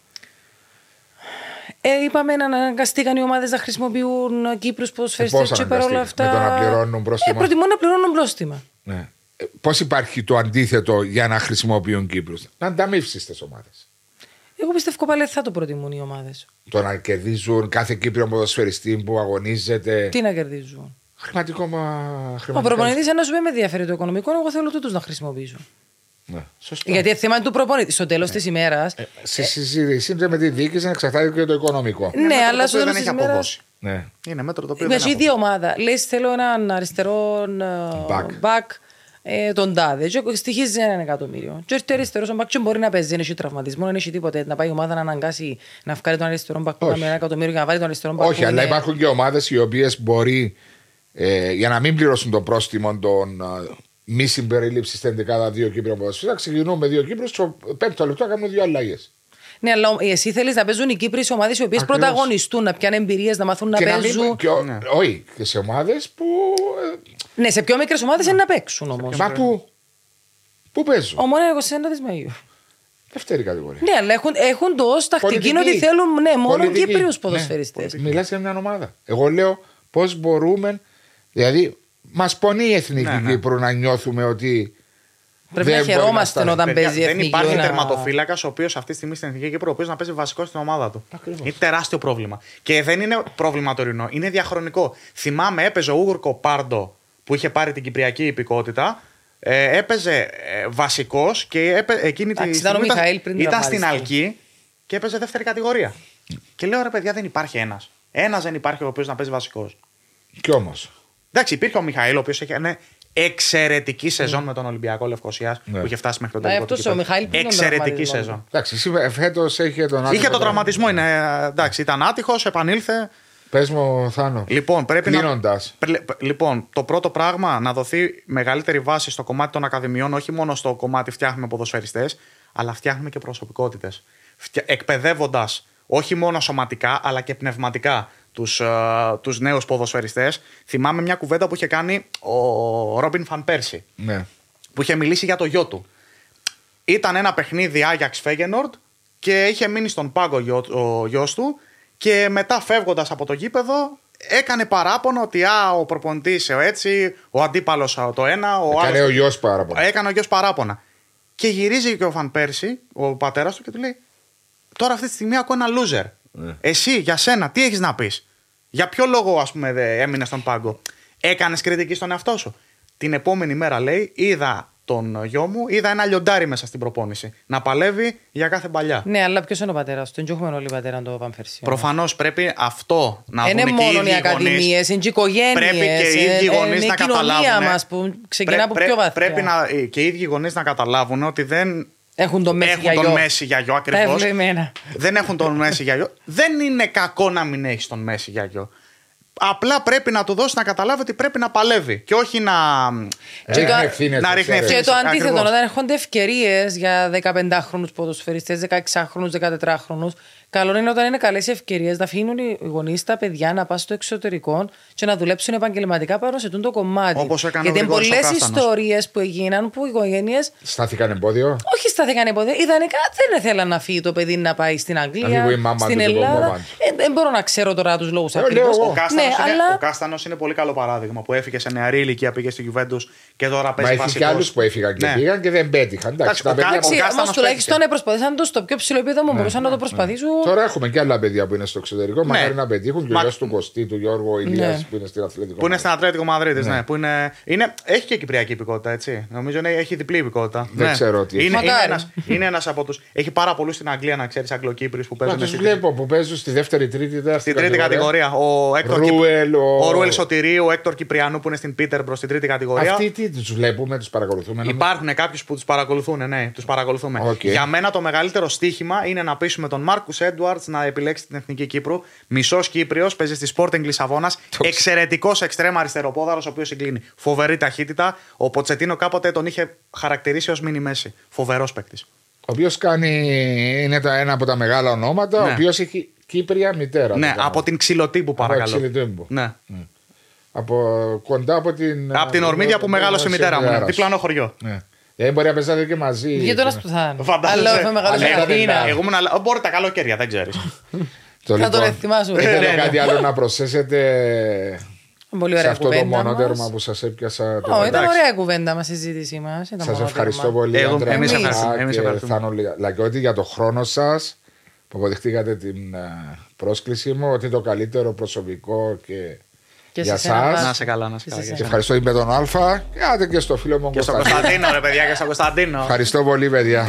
Ε, είπαμε να αναγκαστήκαν οι ομάδες να χρησιμοποιούν Κύπρους ποδοσφαιριστές Ε, πώς και παρόλα αναγκαστήκαν, αυτά. με το να πληρώνουν πρόστιμα; Ε, προτιμούν να πληρώνουν πρόστιμα. ναι. Ε, πώς υπάρχει το αντίθετο για να χρησιμοποιούν Κύπρους; Να ανταμείψεις τις ομάδες. Εγώ πιστεύω πάλι θα το προτιμούν οι ομάδες. Το να κερδίζουν κάθε Κύπριο ποδοσφαιριστή που αγωνίζεται. Τι να κερδίζουν; Χρηματικό μα. Ο χρηματικό. προπονητής ένα σου πει με ενδιαφέρει το οικονομικό, εγώ θέλω τούτους να χρησιμοποιήσω. Ναι, σωστό. Γιατί θέμα είναι του προπονητή. Στο τέλος της ημέρας. Στη συζήτηση με τη διοίκηση να εξαρτάται και το οικονομικό. Ναι, μέτρο αλλά το στο οποίο τέλος δεν της έχει ημέρας. αποδώσει. Ναι. Είναι μέτρο το οποίο Με δεν η έχει ίδια ομάδα. Λες, θέλω έναν αριστερό Back. μπακ ε, τον τάδε. Και στοιχίζει ένα εκατομμύριο. Και έρθει ο αριστερός μπακ και μπορεί να παίζει, δεν έχει τραυματισμό, δεν έχει τίποτε. Να πάει η ομάδα να αναγκάσει να βγάλει τον αριστερό μπακ που Όχι. κάνει ένα εκατομμύριο για να βάλει τον αριστερό μπακ. Όχι, που αλλά είναι- υπάρχουν και ομάδες οι οποίες μπορεί ε, για να μην πληρώσουν το πρόστιμο των ε, μη συμπερίληψη στην 11 δύο Κύπρων ποδοσφαίρια, ξεκινούμε με δύο Κύπρους. Στο πέμπτο λεπτό κάνουμε δύο αλλαγές. Ναι, αλλά εσύ θέλεις να παίζουν οι Κύπροι σε ομάδες οι οποίες Ακριβώς. πρωταγωνιστούν, να πιάνουν εμπειρίες, να μάθουν να Και να παίζουν. μην, και, ο- Όχι, και σε ομάδες που. Ναι, σε πιο μικρές ομάδες είναι να παίξουν όμως. ε, μα που. Πού παίζουν; Ομόνια 21 της Μαΐου. Δεύτερη κατηγορία. Ναι, αλλά έχουν, έχουν το ω τακτική Πολιτική. ότι θέλουν ναι, μόνο Πολιτική. Κύπριους Ναι. ποδοσφαιριστές. Μιλάς για μια ομάδα. Εγώ λέω πώς μπορούμε. Δηλαδή, μας πονεί η εθνική Ναι, ναι. Κύπρου να νιώθουμε ότι. Πρέπει δεν να μπορεί χαιρόμαστε σταθεί. όταν Παιδιά, παίζει η δεν εθνική. υπάρχει ένα- τερματοφύλακας ο οποίος αυτή τη στιγμή στην εθνική Κύπρο ο οποίος να παίζει βασικό στην ομάδα του. Ακριβώς. Είναι τεράστιο πρόβλημα. Και δεν είναι πρόβλημα τωρινό, είναι διαχρονικό. Θυμάμαι, έπαιζε ο Ούγουρκο Πάρντο που είχε πάρει την κυπριακή υπηκότητα. Ε, έπαιζε ε, βασικός και έπαι, εκείνη τη Εντάξει, ήταν ο στιγμή Μιχαήλ πριν ήταν στην τραυματιστεί. Αλκή και έπαιζε δεύτερη κατηγορία. Και λέω ρε παιδιά, δεν υπάρχει ένας. Ένας δεν υπάρχει ο οποίος να παίζει βασικός. Κι όμως. Εντάξει, υπήρχε ο Μιχαήλ, ο οποίος είχε ένα εξαιρετική σεζόν με τον Ολυμπιακό Λευκοσίας Ναι. που είχε φτάσει μέχρι τον Ναι, τελικό. του αυτός ο κυπέλλου. Μιχαήλ πριν τον Εξαιρετική τραυματισμός. σεζόν. Εντάξει, φέτος είχε τον Είχε τον τραυματισμό, είναι, ε, εντάξει, ήταν άτυχος, επανήλθε. Πες μου, Θάνο. Λοιπόν, πρέπει να. Κλείνοντας. Πρε- Λοιπόν, το πρώτο πράγμα να δοθεί μεγαλύτερη βάση στο κομμάτι των ακαδημιών, όχι μόνο στο κομμάτι φτιάχνουμε ποδοσφαιριστές, αλλά φτιάχνουμε και προσωπικότητες. Εκπαιδεύοντας όχι μόνο σωματικά, αλλά και πνευματικά τους τους νέους ποδοσφαιριστές. Θυμάμαι μια κουβέντα που είχε κάνει ο Ρόμπιν Φαν Πέρσι, Ναι. που είχε μιλήσει για το γιο του. Ήταν ένα παιχνίδι Άγιαξ Φέγενορντ και είχε μείνει στον πάγκο γιο- ο γιος του και μετά φεύγοντας από το γήπεδο έκανε παράπονο ότι α, ο προπονητής έτσι, ο αντίπαλος το ένα, ο Έκανε άλλος- ο γιος πάρα πολύ. Έκανε ο γιος παράπονα. Και γυρίζει και ο Φαν Πέρσι, ο πατέρας του, και του λέει: Τώρα αυτή τη στιγμή ακούω ένα loser. Ναι. Εσύ, για σένα, τι έχεις να πεις; Για ποιο λόγο, ας πούμε, δε- έμεινες στον πάγκο; Έκανες κριτική στον εαυτό σου; Την επόμενη μέρα, λέει, είδα τον γιο μου, είδα ένα λιοντάρι μέσα στην προπόνηση. Να παλεύει για κάθε παλιά. Ναι, αλλά ποιος είναι ο πατέρας του; Δεν έχουμε όλοι πατέρα το Παμφερσί. Προφανώς πρέπει αυτό να Είναι δουν και οι μόνο οι ίδιοι ακαδημίε, γονείς. είναι και οι οικογένειες. Πρέπει και οι ίδιοι γονείς να Είναι η κοινωνία καταλάβουν. μας που ξεκινά από πιο βαθιά. Πρέπει να, και οι ίδιοι γονείς να καταλάβουν ότι δεν Έχουν τον Μέση έχουν για τον γιο. Μέση για γιο Τα ακριβώς. ευλογημένα. δεν έχουν τον Μέση για γιο. Δεν είναι κακό να μην έχεις τον Μέση για γιο. Απλά πρέπει να του δώσεις να καταλάβει ότι πρέπει να παλεύει και όχι να. Έχει το- ευθύνες, να το ρίχνει ξέρεις. Και ευθύνες. το αντίθετο, Ακριβώς. όταν έρχονται ευκαιρίες για 15χρονου ποδοσφαιριστές, 16χρονου, 14χρονου, καλό είναι όταν είναι καλές ευκαιρίες να αφήνουν οι γονείς τα παιδιά να πάνε στο εξωτερικό και να δουλέψουν επαγγελματικά πάνω σε τούτο κομμάτι. Όπως έκανε ο Γιατί είναι Γρηγόρης ο πολλές Κάστανος. ιστορίες που έγιναν που οι οικογένειε Στάθηκαν εμπόδιο; όχι στάθηκαν υποδέ. Ιδανικά δεν ήθελαν να φύγει το παιδί να πάει στην Να Αγγλία, φύγει η μάμα στην του, το Ελλάδα. κομμάτι. Ε, δεν μπορώ να ξέρω τώρα τους λόγους Ε, λέω ακριβώ. εγώ. Ο Κάστανος Ναι, είναι, αλλά ο Κάστανος είναι πολύ καλό παράδειγμα που έφυγε σε νεαρή ηλικία, πήγε στη Juventus και τώρα Μα παίζει έχει βασικός. και άλλους που έφυγαν και Ναι. πήγαν και δεν πέτυχαν. Εντάξει, Εντάξει, τα ο παιδιά Κάστανος- που- Εντάξει, Κάστανος όμως τουλάχιστον πέτυχε. προσπαθήσαν το στο πιο ψηλό επίπεδο, μπορούσαν να το προσπαθήσουν. Τώρα έχουμε και άλλα παιδιά που είναι στο εξωτερικό. Μακάρι να πετύχουν. Και ο Μα- γιος του Κωστή, του Γιώργου Ηλίας Ναι. που είναι στην Αθλητικό. Που είναι στην Ατλέτικο Μαδρίτη, ναι. Ναι. Που είναι, είναι, έχει και κυπριακή υπηκότητα, έτσι. Νομίζω είναι, έχει διπλή υπηκότητα. Δεν ναι. ξέρω τι. Είναι, είναι, Μακάρι. ένας, είναι ένας από τους... Έχει πάρα πολλούς στην Αγγλία, να ξέρεις, Αγγλοκύπριους που παίζουν Τους στη- βλέπω που παίζουν στη δεύτερη, τρίτη, τέταρτη. στην τρίτη κατηγορία. Ο Έκτορ Κυπ- Ρούελ, ο- ο Ρούελ Σωτηρίου, ο Έκτορ Κυπριανού που είναι στην Πίτερμπορο στην τρίτη κατηγορία. Αυτοί τι τους βλέπουμε, τους παρακολουθούμε. νομίζω. Υπάρχουν κάποιους που τους παρακολουθούν, ναι, τους παρακολουθούμε. Οκ. Για μένα το μεγαλύτερο στίχημα είναι να πείσουμε τον Μάρκους Έντουαρντς να επιλέξει την εθνική Κύπρου. Μισός Κύπριος, παίζει στη Sporting Λισαβόνας. Εξαιρετικός εξτρέμα αριστεροπόδαρος, ο οποίος συγκλίνει. Φοβερή ταχύτητα. Ο Ποτσετίνο κάποτε τον είχε χαρακτηρίσει ως μίνι Μέσι. Φοβερός παίκτης. Ο οποίος κάνει. είναι τα- ένα από τα μεγάλα ονόματα, Ναι. ο οποίος έχει Κύπρια μητέρα. Ναι, το κάνω. από την ξυλοτύπου παρακαλώ. Ξυλοτύμπου. Ναι. Από κοντά από την. Από την Ορμίδια που μεγάλωσε η μητέρα μου. ναι. Διπλανό χωριό. Ναι. Δεν μπορεί να παίζατε και μαζί. Γείτονα που θα είναι. Φαντάζεσαι. Αλλά θα μεγάλο Αλλά ήταν Αθήνα. ένα- Εγώ ήμουν. αλλά- Μπορεί τα καλοκαίρια, δεν ξέρεις. Το Θα τον λοιπόν, ετοιμάσουμε. Έχετε Ναι, ναι. κάτι άλλο να προσθέσετε Πολύ σε ωραία αυτό το κουβέντα μονότερμα μας. που σας έπιασα. το Ω, ήταν εντάξει. ωραία η κουβέντα μας, η συζήτησή μας. Σας ευχαριστώ πολύ, Εγώ- Άντρα εμείς Μιχά ευχαριστούμε, εμείς και ευχαριστούμε. Θάνο Λακιώτη, για το χρόνο σας που αποδεχτήκατε την ε, πρόσκλησή μου. Ότι το καλύτερο προσωπικό και, Και για σε σένα, σας. Βάση. Να είσαι καλά, να είσαι Και καλά. σε και Και σένα. ευχαριστώ την Πέτον Αλφα και άντε και στο φίλο μου Και στον Κωνσταντίνο. Κωνσταντίνο, ρε παιδιά, και στον Κωνσταντίνο. Ευχαριστώ πολύ, παιδιά.